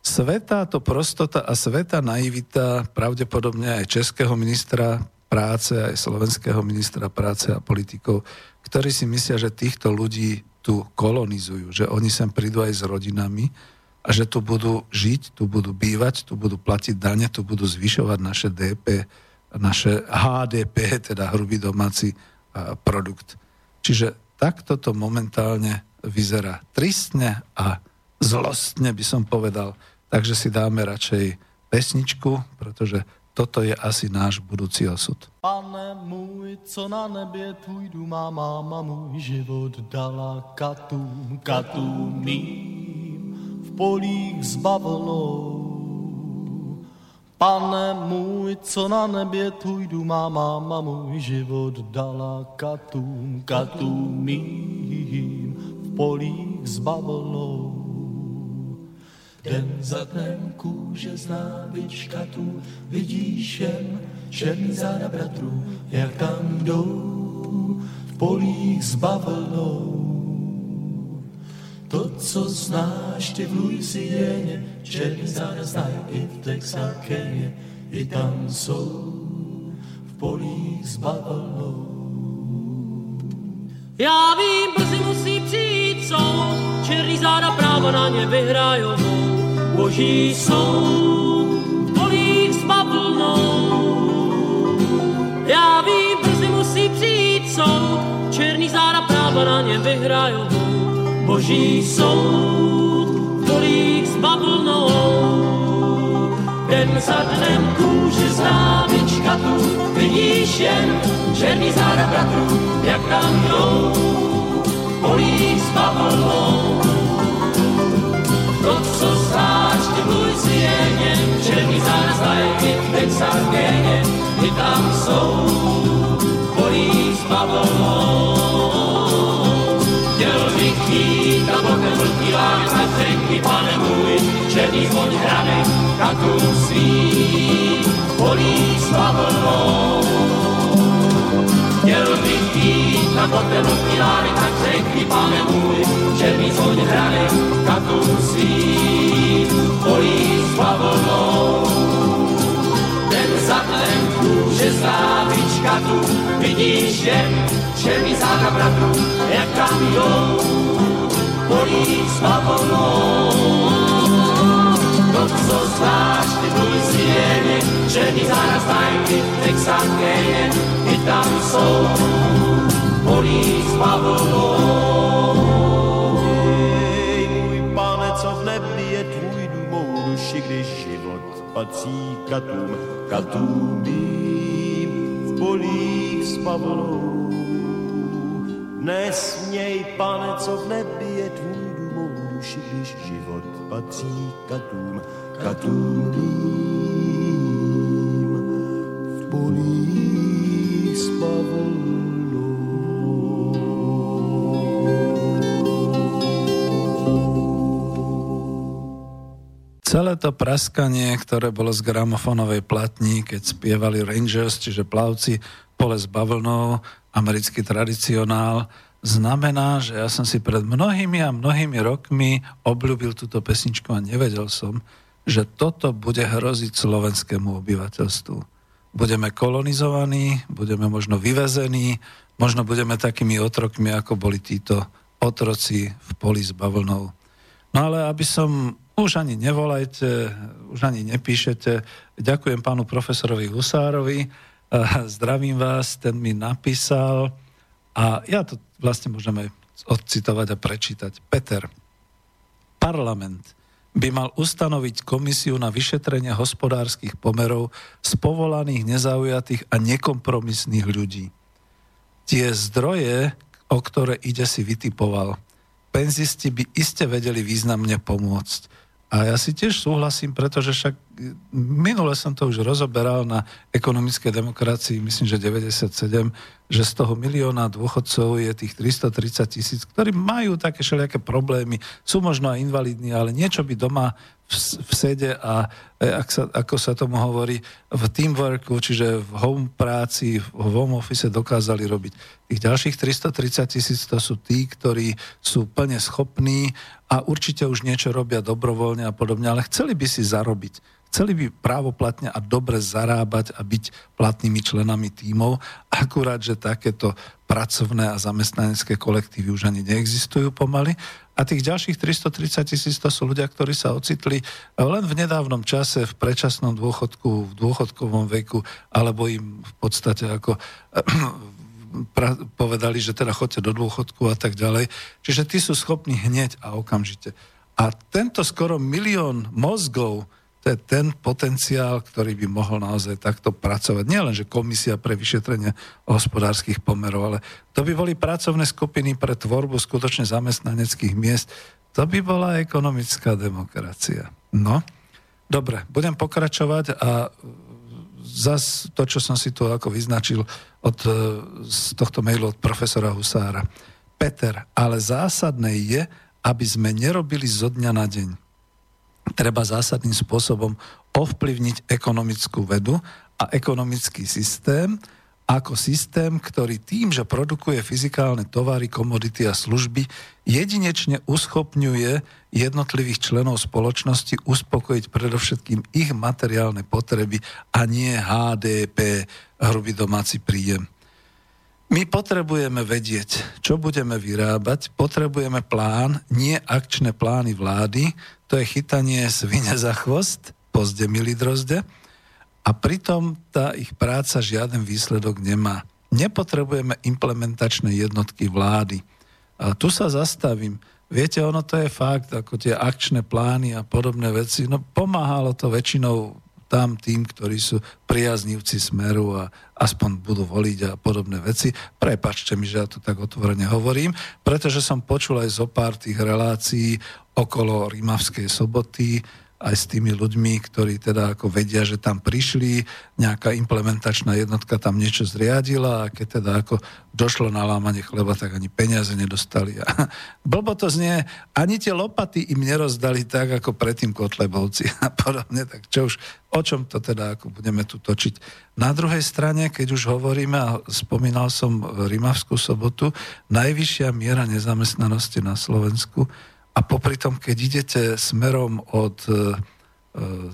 Svetá to prostota a sveta naivita pravdepodobne aj českého ministra práce, aj slovenského ministra práce a politikov, ktorí si myslia, že týchto ľudí tu kolonizujú, že oni sem prídu aj s rodinami a že tu budú žiť, tu budú bývať, tu budú platiť dane, tu budú zvyšovať naše DP, naše HDP, teda hrubý domáci produkt. Čiže takto to momentálne vyzerá tristne a zlostne by som povedal. Takže si dáme radšej pesničku, pretože toto je asi náš budúci osud.
Pane můj, co na nebě tvůj dům má máma, můj život dala katům, katům v polích s. Pane můj, co na nebě tvůj dům má máma, můj život dala katům mým, v polích s bavlnou. Den za dnem kůže z nábyčka tu vidíš jen černý záda bratrů, jak tam jdou v polích s bavlnou. To, co znáš ty v Louisieně, černý záda znají i v Texakeně, i tam jsou v polích s bavlnou.
Já vím, brzy musí přijít soud, černý záda právo na ně vyhrajou. Boží soud, polích s bavlnou. Já vím, brzy musí přijít soud, černý záda právo na ně vyhrajou. Boží soud, polích s bavlnou. Den za dnem kůži z návička tu vidíš jen černý záda bratrů, jak tam jdou polí s bavlnou. Texarkéně, i tam jsou polí s bavlnou. Chtěl bych jít a bokem vlký lánek na řeky, pane můj, černý zvon hranek, katům svým, polí s bavlnou. Chtěl bych jít na bokem vlký lánek na řeky, pane můj, černý zvon hranek, katům svým, polí s bavlnou. Kůže znávička tu vidíš jen černý záda bratru, jak jdou polí s bavlnou. To, co znáš, ty černý záda znají i v Texarkéně, i tam jsou polí s bavlnou.
Ej, můj pane, co v nebi je tvůj dům, mou duši, když život patří katům, katům mým v polích s bavlnou. Nesměj, pane, co v nebi je tvůj dům, mou duši, když život patří katům, katům mým v polích s
Celé to praskanie, ktoré bolo z gramofonovej platní, keď spievali Rangers, čiže plavci pole s bavlnou, americký tradicionál, znamená, že ja som si pred mnohými a mnohými rokmi obľúbil túto pesničku a nevedel som, že toto bude hroziť slovenskému obyvateľstvu. Budeme kolonizovaní, budeme možno vyvezení, možno budeme takými otrokmi, ako boli títo otroci v poli s bavlnou. No ale aby som už ani nevolajte, už ani nepíšete. Ďakujem pánu profesorovi Husárovi, zdravím vás, ten mi napísal a ja to vlastne môžeme odcitovať a prečítať. Peter, parlament by mal ustanoviť komisiu na vyšetrenie hospodárskych pomerov z povolaných, nezaujatých a nekompromisných ľudí. tie zdroje, o ktoré ide, si vytipoval. Penzisti by iste vedeli významne pomôcť. A ja si tiež súhlasím, pretože však minule som to už rozoberal na ekonomickej demokracii, myslím, že 97, že z toho milióna dôchodcov je tých 330 tisíc, ktorí majú také všelijaké problémy, sú možno aj invalidní, ale niečo by doma v, v sede a e, ak sa, ako sa tomu hovorí, v teamworku, čiže v home práci, v home office dokázali robiť. Tých ďalších 330 tisíc to sú tí, ktorí sú plne schopní a určite už niečo robia dobrovoľne a podobne, ale chceli by si zarobiť. Chceli by právoplatne a dobre zarábať a byť platnými členami tímov, akurát, že takéto pracovné a zamestnanecké kolektívy už ani neexistujú pomaly. A tých ďalších 330 tisíc to sú ľudia, ktorí sa ocitli len v nedávnom čase v predčasnom dôchodku, v dôchodkovom veku, alebo im v podstate ako povedali, že teda chodte do dôchodku a tak ďalej. Čiže tí sú schopní hneď a okamžite. A tento skoro milión mozgov, to je ten potenciál, ktorý by mohol naozaj takto pracovať. Nie len, že komisia pre vyšetrenie hospodárskych pomerov, ale to by boli pracovné skupiny pre tvorbu skutočne zamestnaneckých miest. To by bola ekonomická demokracia. No, dobre, budem pokračovať a zas to, čo som si tu ako vyznačil od, e, z tohto mailu od profesora Husára. Peter, ale zásadné je, aby sme nerobili zo dňa na deň treba zásadným spôsobom ovplyvniť ekonomickú vedu a ekonomický systém ako systém, ktorý tým, že produkuje fyzikálne tovary, komodity a služby, jedinečne uschopňuje jednotlivých členov spoločnosti uspokojiť predovšetkým ich materiálne potreby a nie HDP, hrubý domáci príjem. My potrebujeme vedieť, čo budeme vyrábať, potrebujeme plán, nie akčné plány vlády, to je chytanie svine za chvost, pozde milí drozde, a pritom tá ich práca žiaden výsledok nemá. Nepotrebujeme implementačné jednotky vlády. A tu sa zastavím. Viete, ono to je fakt, ako tie akčné plány a podobné veci, no pomáhalo to väčšinou tam tým, ktorí sú priaznivci smeru a aspoň budú voliť a podobné veci. Prepačte mi, že ja to tak otvorene hovorím, pretože som počul aj zo pár tých relácií okolo Rímavskej soboty, aj s tými ľuďmi, ktorí teda ako vedia, že tam prišli, nejaká implementačná jednotka tam niečo zriadila a keď teda ako došlo na lámanie chleba, tak ani peniaze nedostali. A blbo to znie, ani tie lopaty im nerozdali tak, ako predtým Kotlebovci a podobne, tak čo už, o čom to teda ako budeme tu točiť. Na druhej strane, keď už hovoríme, a spomínal som Rimavskú sobotu, najvyššia miera nezamestnanosti na Slovensku a popri tom, keď idete smerom od e, e,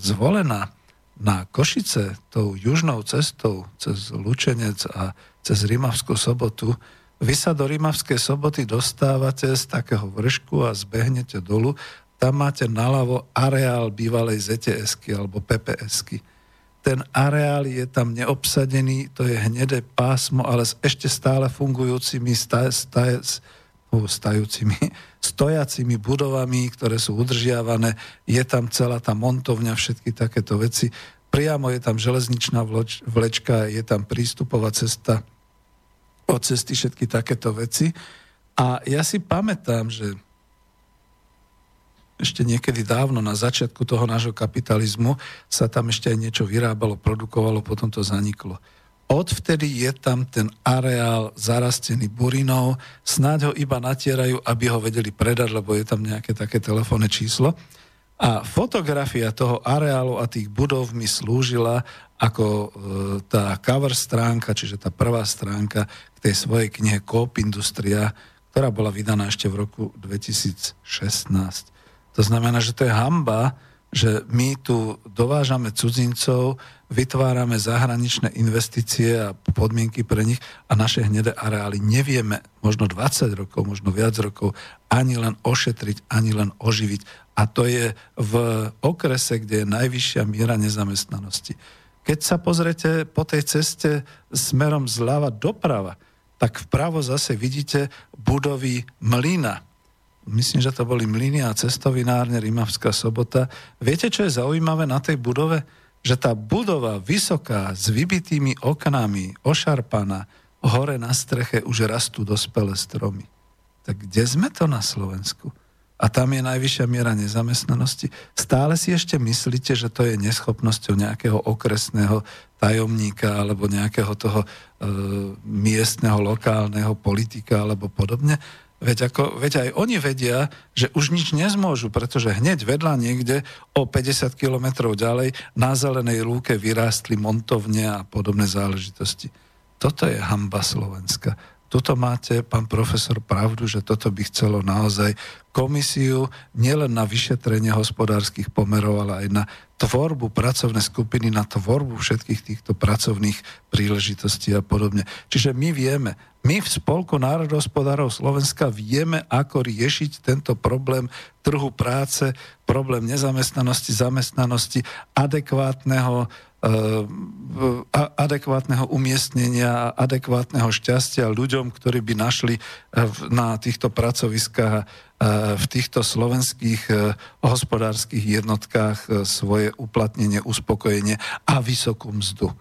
zvolená na Košice, tou južnou cestou cez Lučenec a cez Rimavskú sobotu, vy sa do Rimavskej soboty dostávate z takého vršku a zbehnete dolu, tam máte naľavo areál bývalej ZTS-ky alebo PPS-ky. Ten areál je tam neobsadený, to je hnedé pásmo, ale s ešte stále fungujúcimi staj, staj, stajúcimi, stojacimi budovami, ktoré sú udržiavané. Je tam celá tá montovňa, všetky takéto veci. Priamo je tam železničná vleč, vlečka, je tam prístupová cesta, od cesty všetky takéto veci. A ja si pamätám, že ešte niekedy dávno, na začiatku toho nášho kapitalizmu, sa tam ešte aj niečo vyrábalo, produkovalo, potom to zaniklo. Odvtedy je tam ten areál zarastený burinou, snáď ho iba natierajú, aby ho vedeli predať, lebo je tam nejaké také telefónne číslo. A fotografia toho areálu a tých budov mi slúžila ako e, tá cover stránka, čiže tá prvá stránka k tej svojej knihe Coop Industria, ktorá bola vydaná ešte v roku 2016. To znamená, že to je hamba, že my tu dovážame cudzincov, vytvárame zahraničné investície a podmienky pre nich a naše hnedé areály nevieme možno 20 rokov, možno viac rokov ani len ošetriť, ani len oživiť. A to je v okrese, kde je najvyššia miera nezamestnanosti. Keď sa pozrete po tej ceste smerom zľava doprava, tak vpravo zase vidíte budovy mlyna. Myslím, že to boli mlyny a cestovinárne Rimavská sobota. Viete, čo je zaujímavé na tej budove? že tá budova vysoká, s vybitými oknami, ošarpaná, hore na streche už rastú dospelé stromy. Tak kde sme to na Slovensku? A tam je najvyššia miera nezamestnanosti. Stále si ešte myslíte, že to je neschopnosťou nejakého okresného tajomníka alebo nejakého toho e, miestneho, lokálneho politika alebo podobne? Veď, ako, veď aj oni vedia, že už nič nezmôžu, pretože hneď vedľa niekde o 50 kilometrov ďalej na zelenej lúke vyrástli montovne a podobné záležitosti. Toto je hamba Slovenska. Tuto máte, pán profesor, pravdu, že toto by chcelo naozaj komisiu nielen na vyšetrenie hospodárskych pomerov, ale aj na tvorbu pracovnej skupiny, na tvorbu všetkých týchto pracovných príležitostí a podobne. Čiže my vieme, my v Spolku národohospodárov Slovenska vieme, ako riešiť tento problém trhu práce, problém nezamestnanosti, zamestnanosti, adekvátneho Eh, adekvátneho umiestnenia adekvátneho šťastia ľuďom, ktorí by našli eh, na týchto pracoviskách eh, v týchto slovenských hospodárskych jednotkách svoje uplatnenie, uspokojenie a vysokú mzdu.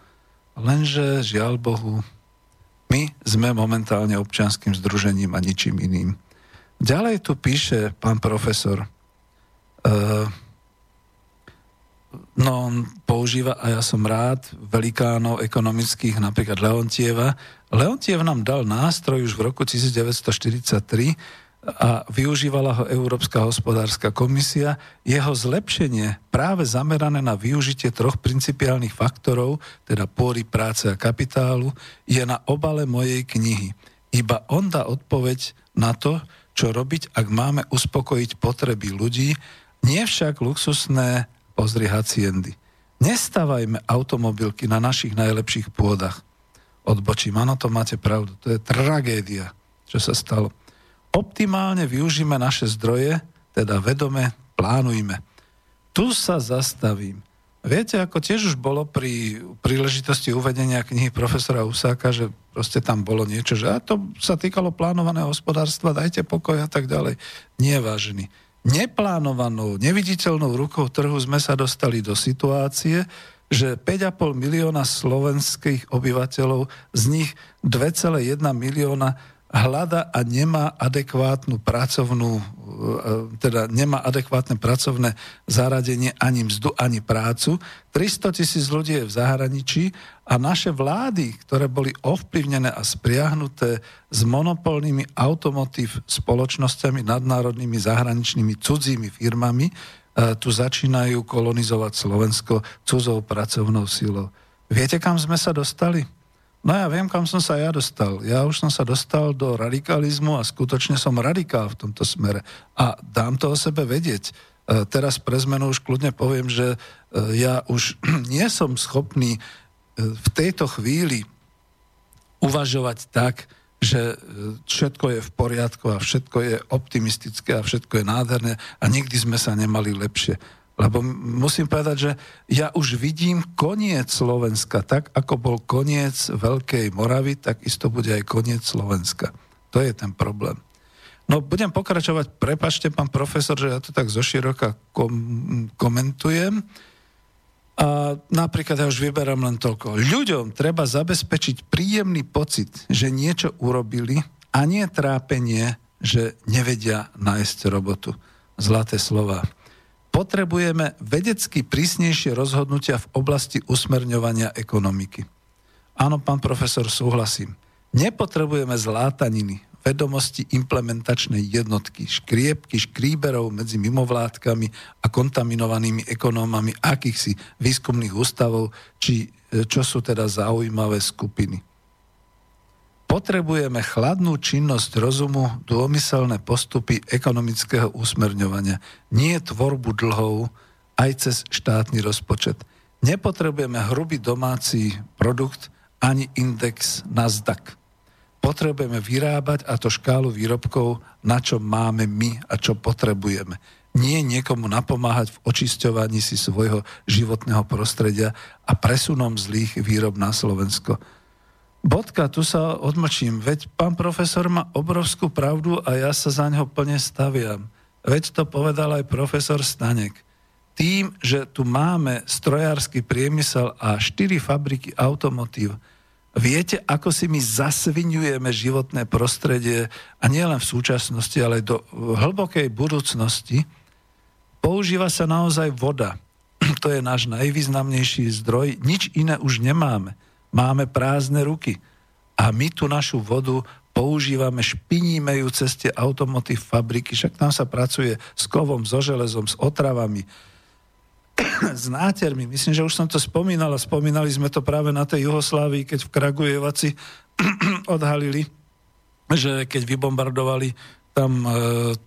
Lenže, žiaľ Bohu, my sme momentálne občianským združením a ničím iným. Ďalej tu píše pán profesor, uh, No, on používa, a ja som rád, velikánov ekonomických, napríklad Leontieva. Leontiev nám dal nástroj už v roku 1943 a využívala ho Európska hospodárska komisia. Jeho zlepšenie práve zamerané na využitie troch principiálnych faktorov, teda pôry, práce a kapitálu, je na obale mojej knihy. Iba on dá odpoveď na to, čo robiť, ak máme uspokojiť potreby ľudí, nie však luxusné pozri haciendy. Nestávajme automobilky na našich najlepších pôdach. Odbočím, áno, to máte pravdu. To je tragédia, čo sa stalo. Optimálne využíme naše zdroje, teda vedome plánujme. Tu sa zastavím. Viete, ako tiež už bolo pri príležitosti uvedenia knihy profesora Usáka, že proste tam bolo niečo, že a to sa týkalo plánovaného hospodárstva, dajte pokoj a tak ďalej. Nie, vážený neplánovanou, neviditeľnou rukou trhu sme sa dostali do situácie, že 5,5 milióna slovenských obyvateľov, z nich 2,1 milióna hľada a nemá adekvátnu pracovnú, e, teda nemá adekvátne pracovné zaradenie ani mzdu, ani prácu. 300 tisíc ľudí je v zahraničí a naše vlády, ktoré boli ovplyvnené a spriahnuté s monopolnými automotív spoločnosťami, nadnárodnými, zahraničnými, cudzími firmami, e, tu začínajú kolonizovať Slovensko cudzou pracovnou silou. Viete, kam sme sa dostali? No ja viem, kam som sa ja dostal. Ja už som sa dostal do radikalizmu a skutočne som radikál v tomto smere. A dám to o sebe vedieť. E, teraz pre zmenu už kľudne poviem, že e, ja už nie som schopný v tejto chvíli uvažovať tak, že všetko je v poriadku a všetko je optimistické a všetko je nádherné a nikdy sme sa nemali lepšie. Lebo musím povedať, že ja už vidím koniec Slovenska. Tak ako bol koniec Veľkej Moravy, tak isto bude aj koniec Slovenska. To je ten problém. No budem pokračovať, prepačte pán profesor, že ja to tak zoširoka kom- komentujem. A napríklad ja už vyberám len toľko. Ľuďom treba zabezpečiť príjemný pocit, že niečo urobili a nie trápenie, že nevedia nájsť robotu. Zlaté slova. Potrebujeme vedecky prísnejšie rozhodnutia v oblasti usmerňovania ekonomiky. Áno, pán profesor, súhlasím. Nepotrebujeme zlátaniny, vedomosti implementačnej jednotky, škriepky, škríberov medzi mimovládkami a kontaminovanými ekonómami akýchsi výskumných ústavov, či e, čo sú teda zaujímavé skupiny. Potrebujeme chladnú činnosť rozumu, dômyselné postupy ekonomického úsmerňovania, nie tvorbu dlhov aj cez štátny rozpočet. Nepotrebujeme hrubý domáci produkt ani index Nasdaq. Potrebujeme vyrábať a to škálu výrobkov, na čo máme my a čo potrebujeme. Nie niekomu napomáhať v očisťovaní si svojho životného prostredia a presunom zlých výrob na Slovensko. Bodka, tu sa odmlčím. Veď pán profesor má obrovskú pravdu a ja sa za neho plne staviam. Veď to povedal aj profesor Stanek. Tým, že tu máme strojársky priemysel a štyri fabriky automotív, Viete, ako si my zasvinujeme životné prostredie a nielen v súčasnosti, ale do hlbokej budúcnosti. Používa sa naozaj voda. To je náš najvýznamnejší zdroj. Nič iné už nemáme. Máme prázdne ruky. A my tú našu vodu používame, špiníme ju cez tie automotív fabriky, však tam sa pracuje s kovom, so železom, s otravami, s nátermi. Myslím, že už som to spomínal a spomínali sme to práve na tej Juhoslávii, keď v Kragujevaci odhalili, že keď vybombardovali tam e,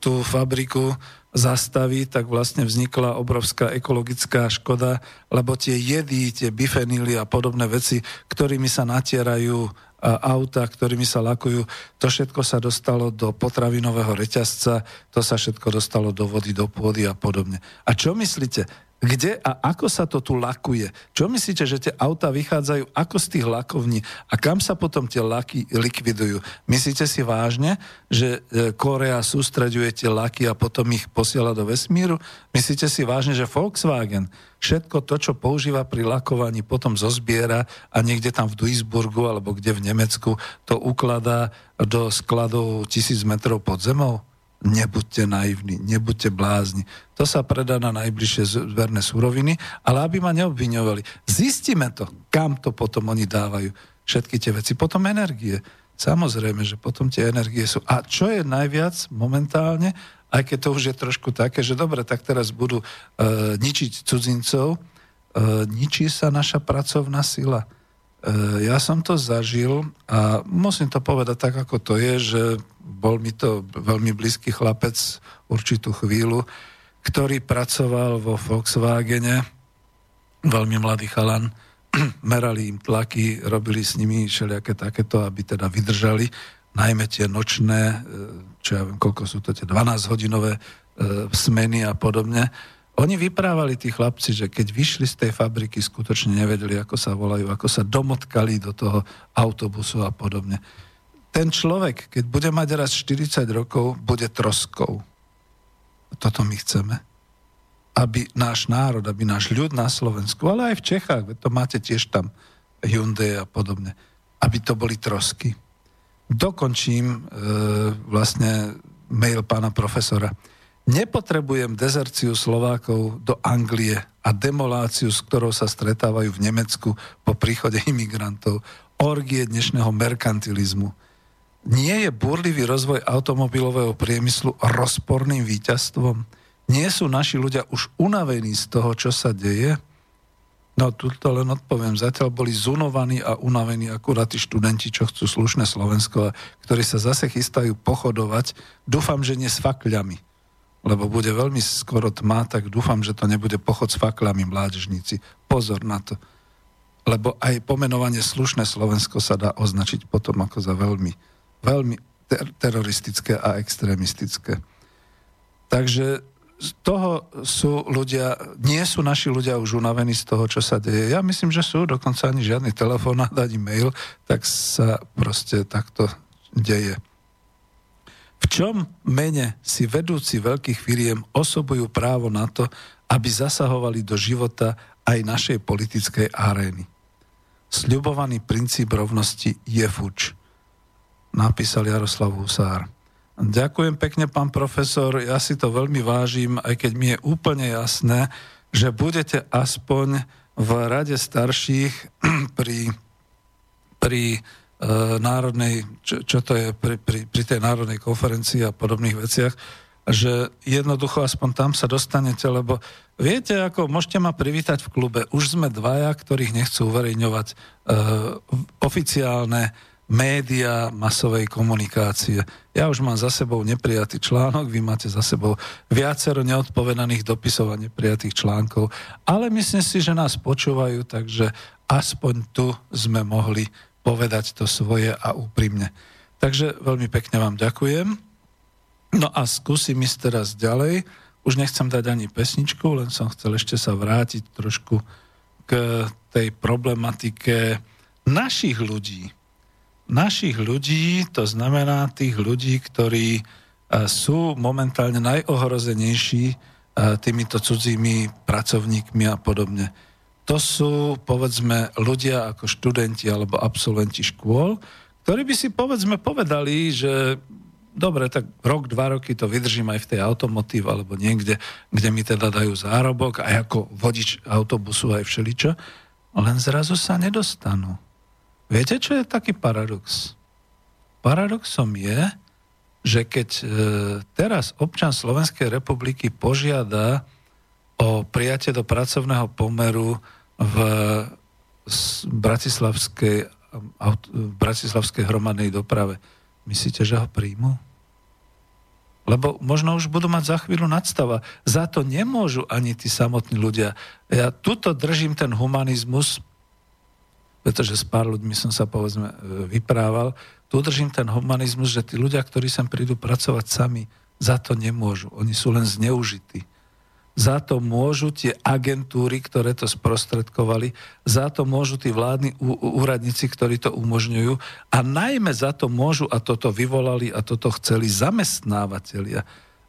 tú fabriku zastaví, tak vlastne vznikla obrovská ekologická škoda, lebo tie jedy, tie bifenily a podobné veci, ktorými sa natierajú auta, ktorými sa lakujú, to všetko sa dostalo do potravinového reťazca, to sa všetko dostalo do vody, do pôdy a podobne. A čo myslíte? Kde a ako sa to tu lakuje? Čo myslíte, že tie auta vychádzajú ako z tých lakovní a kam sa potom tie laky likvidujú? Myslíte si vážne, že e, Korea sústreďuje tie laky a potom ich posiela do vesmíru? Myslíte si vážne, že Volkswagen všetko to, čo používa pri lakovaní, potom zozbiera a niekde tam v Duisburgu alebo kde v Nemecku to ukladá do skladov tisíc metrov pod zemou? Nebuďte naivní, nebuďte blázni. To sa predá na najbližšie zverné suroviny, ale aby ma neobviňovali. Zistíme to, kam to potom oni dávajú. Všetky tie veci. Potom energie. Samozrejme, že potom tie energie sú. A čo je najviac momentálne, aj keď to už je trošku také, že dobre, tak teraz budú e, ničiť cudzincov, e, ničí sa naša pracovná sila. E, ja som to zažil a musím to povedať tak, ako to je, že bol mi to veľmi blízky chlapec určitú chvíľu, ktorý pracoval vo Volkswagene, veľmi mladý chalan, merali im tlaky, robili s nimi všelijaké takéto, aby teda vydržali, najmä tie nočné, e, čo ja viem, koľko sú to tie 12-hodinové e, smeny a podobne. Oni vyprávali tí chlapci, že keď vyšli z tej fabriky, skutočne nevedeli, ako sa volajú, ako sa domotkali do toho autobusu a podobne. Ten človek, keď bude mať raz 40 rokov, bude troskou. Toto my chceme. Aby náš národ, aby náš ľud na Slovensku, ale aj v Čechách, to máte tiež tam Hyundai a podobne, aby to boli trosky. Dokončím e, vlastne mail pána profesora. Nepotrebujem dezerciu Slovákov do Anglie a demoláciu, s ktorou sa stretávajú v Nemecku po príchode imigrantov, orgie dnešného merkantilizmu. Nie je burlivý rozvoj automobilového priemyslu rozporným víťazstvom? Nie sú naši ľudia už unavení z toho, čo sa deje? No, tu to len odpoviem. Zatiaľ boli zunovaní a unavení akurát tí študenti, čo chcú slušné Slovensko, ktorí sa zase chystajú pochodovať. Dúfam, že nie s fakľami lebo bude veľmi skoro tma, tak dúfam, že to nebude pochod s faklami mládežníci. Pozor na to. Lebo aj pomenovanie slušné Slovensko sa dá označiť potom ako za veľmi, veľmi ter- teroristické a extrémistické. Takže z toho sú ľudia, nie sú naši ľudia už unavení z toho, čo sa deje. Ja myslím, že sú, dokonca ani žiadny telefón, ani mail, tak sa proste takto deje. Čom mene si vedúci veľkých firiem osobujú právo na to, aby zasahovali do života aj našej politickej arény? Sľubovaný princíp rovnosti je fuč, napísal Jaroslav Husár. Ďakujem pekne, pán profesor, ja si to veľmi vážim, aj keď mi je úplne jasné, že budete aspoň v rade starších pri, pri národnej, čo, čo to je pri, pri, pri tej národnej konferencii a podobných veciach, že jednoducho aspoň tam sa dostanete, lebo viete, ako môžete ma privítať v klube. Už sme dvaja, ktorých nechcú uverejňovať e, oficiálne média masovej komunikácie. Ja už mám za sebou neprijatý článok, vy máte za sebou viacero neodpovedaných dopisov a neprijatých článkov, ale myslím si, že nás počúvajú, takže aspoň tu sme mohli povedať to svoje a úprimne. Takže veľmi pekne vám ďakujem. No a skúsim ísť teraz ďalej. Už nechcem dať ani pesničku, len som chcel ešte sa vrátiť trošku k tej problematike našich ľudí. Našich ľudí, to znamená tých ľudí, ktorí e, sú momentálne najohrozenejší e, týmito cudzími pracovníkmi a podobne. To sú, povedzme, ľudia ako študenti alebo absolventi škôl, ktorí by si, povedzme, povedali, že dobre, tak rok, dva roky to vydržím aj v tej automotív alebo niekde, kde mi teda dajú zárobok, aj ako vodič autobusu, aj všeličo, len zrazu sa nedostanú. Viete, čo je taký paradox? Paradoxom je, že keď e, teraz občan Slovenskej republiky požiada o prijatie do pracovného pomeru v bratislavskej, v bratislavskej hromadnej doprave, myslíte, že ho príjmu? Lebo možno už budú mať za chvíľu nadstava. Za to nemôžu ani tí samotní ľudia. Ja tuto držím ten humanizmus, pretože s pár ľuďmi som sa povedzme e, vyprával, tu držím ten humanizmus, že tí ľudia, ktorí sem prídu pracovať sami, za to nemôžu. Oni sú len zneužití. Za to môžu tie agentúry, ktoré to sprostredkovali, za to môžu tí vládni úradníci, ktorí to umožňujú a najmä za to môžu, a toto vyvolali a toto chceli zamestnávateľia.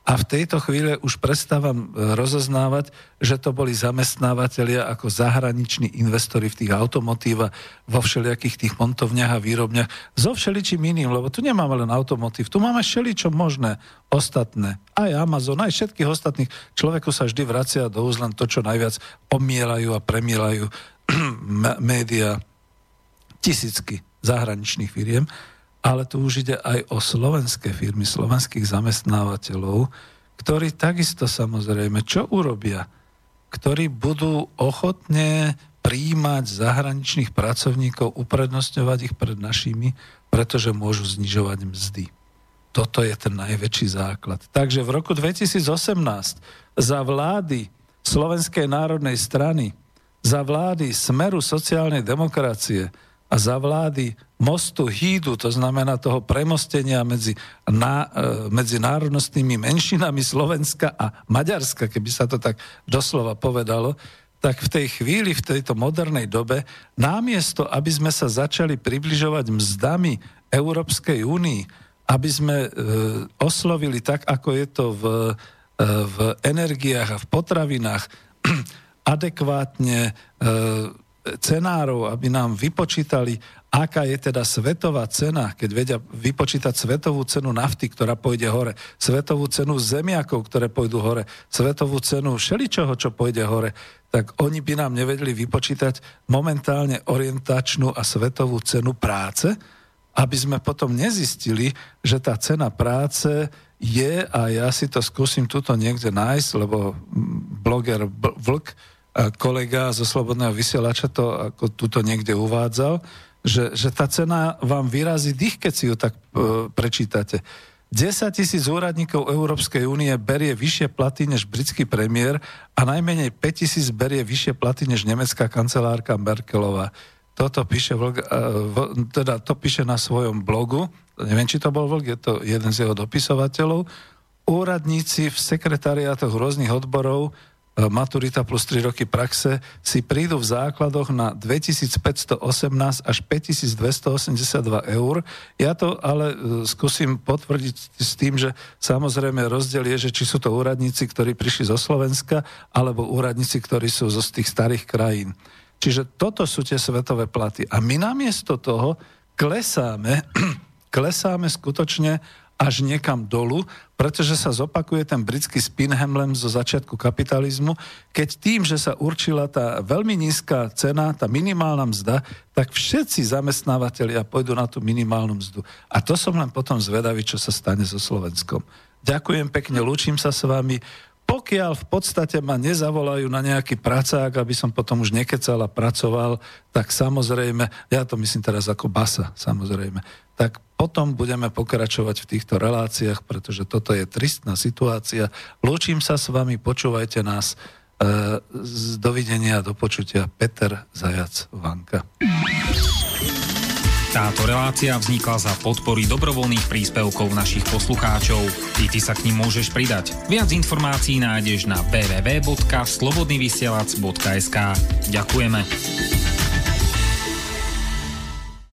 A v tejto chvíli už prestávam e, rozoznávať, že to boli zamestnávateľia ako zahraniční investori v tých automotíva, vo všelijakých tých montovniach a výrobniach, so všeličím iným, lebo tu nemáme len automotív, tu máme všeličo možné, ostatné. Aj Amazon, aj všetkých ostatných. Človeku sa vždy vracia do úst len to, čo najviac omielajú a premielajú média tisícky zahraničných firiem, ale tu už ide aj o slovenské firmy, slovenských zamestnávateľov, ktorí takisto samozrejme, čo urobia? Ktorí budú ochotne príjmať zahraničných pracovníkov, uprednostňovať ich pred našimi, pretože môžu znižovať mzdy. Toto je ten najväčší základ. Takže v roku 2018 za vlády Slovenskej národnej strany, za vlády Smeru sociálnej demokracie a za vlády mostu Hídu, to znamená toho premostenia medzi, na, e, medzi národnostnými menšinami Slovenska a Maďarska, keby sa to tak doslova povedalo, tak v tej chvíli, v tejto modernej dobe, námiesto, aby sme sa začali približovať mzdami Európskej únii, aby sme e, oslovili tak, ako je to v, e, v energiách a v potravinách, adekvátne e, cenárov, aby nám vypočítali, aká je teda svetová cena, keď vedia vypočítať svetovú cenu nafty, ktorá pôjde hore, svetovú cenu zemiakov, ktoré pôjdu hore, svetovú cenu všeličoho, čo pôjde hore, tak oni by nám nevedeli vypočítať momentálne orientačnú a svetovú cenu práce, aby sme potom nezistili, že tá cena práce je, a ja si to skúsim tuto niekde nájsť, lebo bloger Vlk, kolega zo Slobodného vysielača to ako tuto niekde uvádzal, že, že tá cena vám vyrazí dých, keď si ju tak e, prečítate. 10 tisíc úradníkov Európskej únie berie vyššie platy než britský premiér a najmenej 5 tisíc berie vyššie platy než nemecká kancelárka Merkelová. Toto píše, Vlk, uh, teda to píše na svojom blogu, neviem, či to bol Vlk, je to jeden z jeho dopisovateľov. Úradníci v sekretariátoch rôznych odborov e, maturita plus 3 roky praxe si prídu v základoch na 2518 až 5282 eur. Ja to ale e, skúsim potvrdiť s tým, že samozrejme rozdiel je, že či sú to úradníci, ktorí prišli zo Slovenska, alebo úradníci, ktorí sú zo tých starých krajín. Čiže toto sú tie svetové platy. A my namiesto toho klesáme, klesáme skutočne až niekam dolu, pretože sa zopakuje ten britský spinhemlem zo začiatku kapitalizmu, keď tým, že sa určila tá veľmi nízka cena, tá minimálna mzda, tak všetci zamestnávateľia pôjdu na tú minimálnu mzdu. A to som len potom zvedavý, čo sa stane so Slovenskom. Ďakujem pekne, lúčim sa s vami. Pokiaľ v podstate ma nezavolajú na nejaký pracák, aby som potom už nekecal pracoval, tak samozrejme, ja to myslím teraz ako basa, samozrejme, tak potom budeme pokračovať v týchto reláciách, pretože toto je tristná situácia. Lúčim sa s vami, počúvajte nás. E, z dovidenia, do počutia. Peter Zajac, Vanka.
Táto relácia vznikla za podpory dobrovoľných príspevkov našich poslucháčov. I ty sa k ním môžeš pridať. Viac informácií nájdeš na www.slobodnyvysielac.sk Ďakujeme.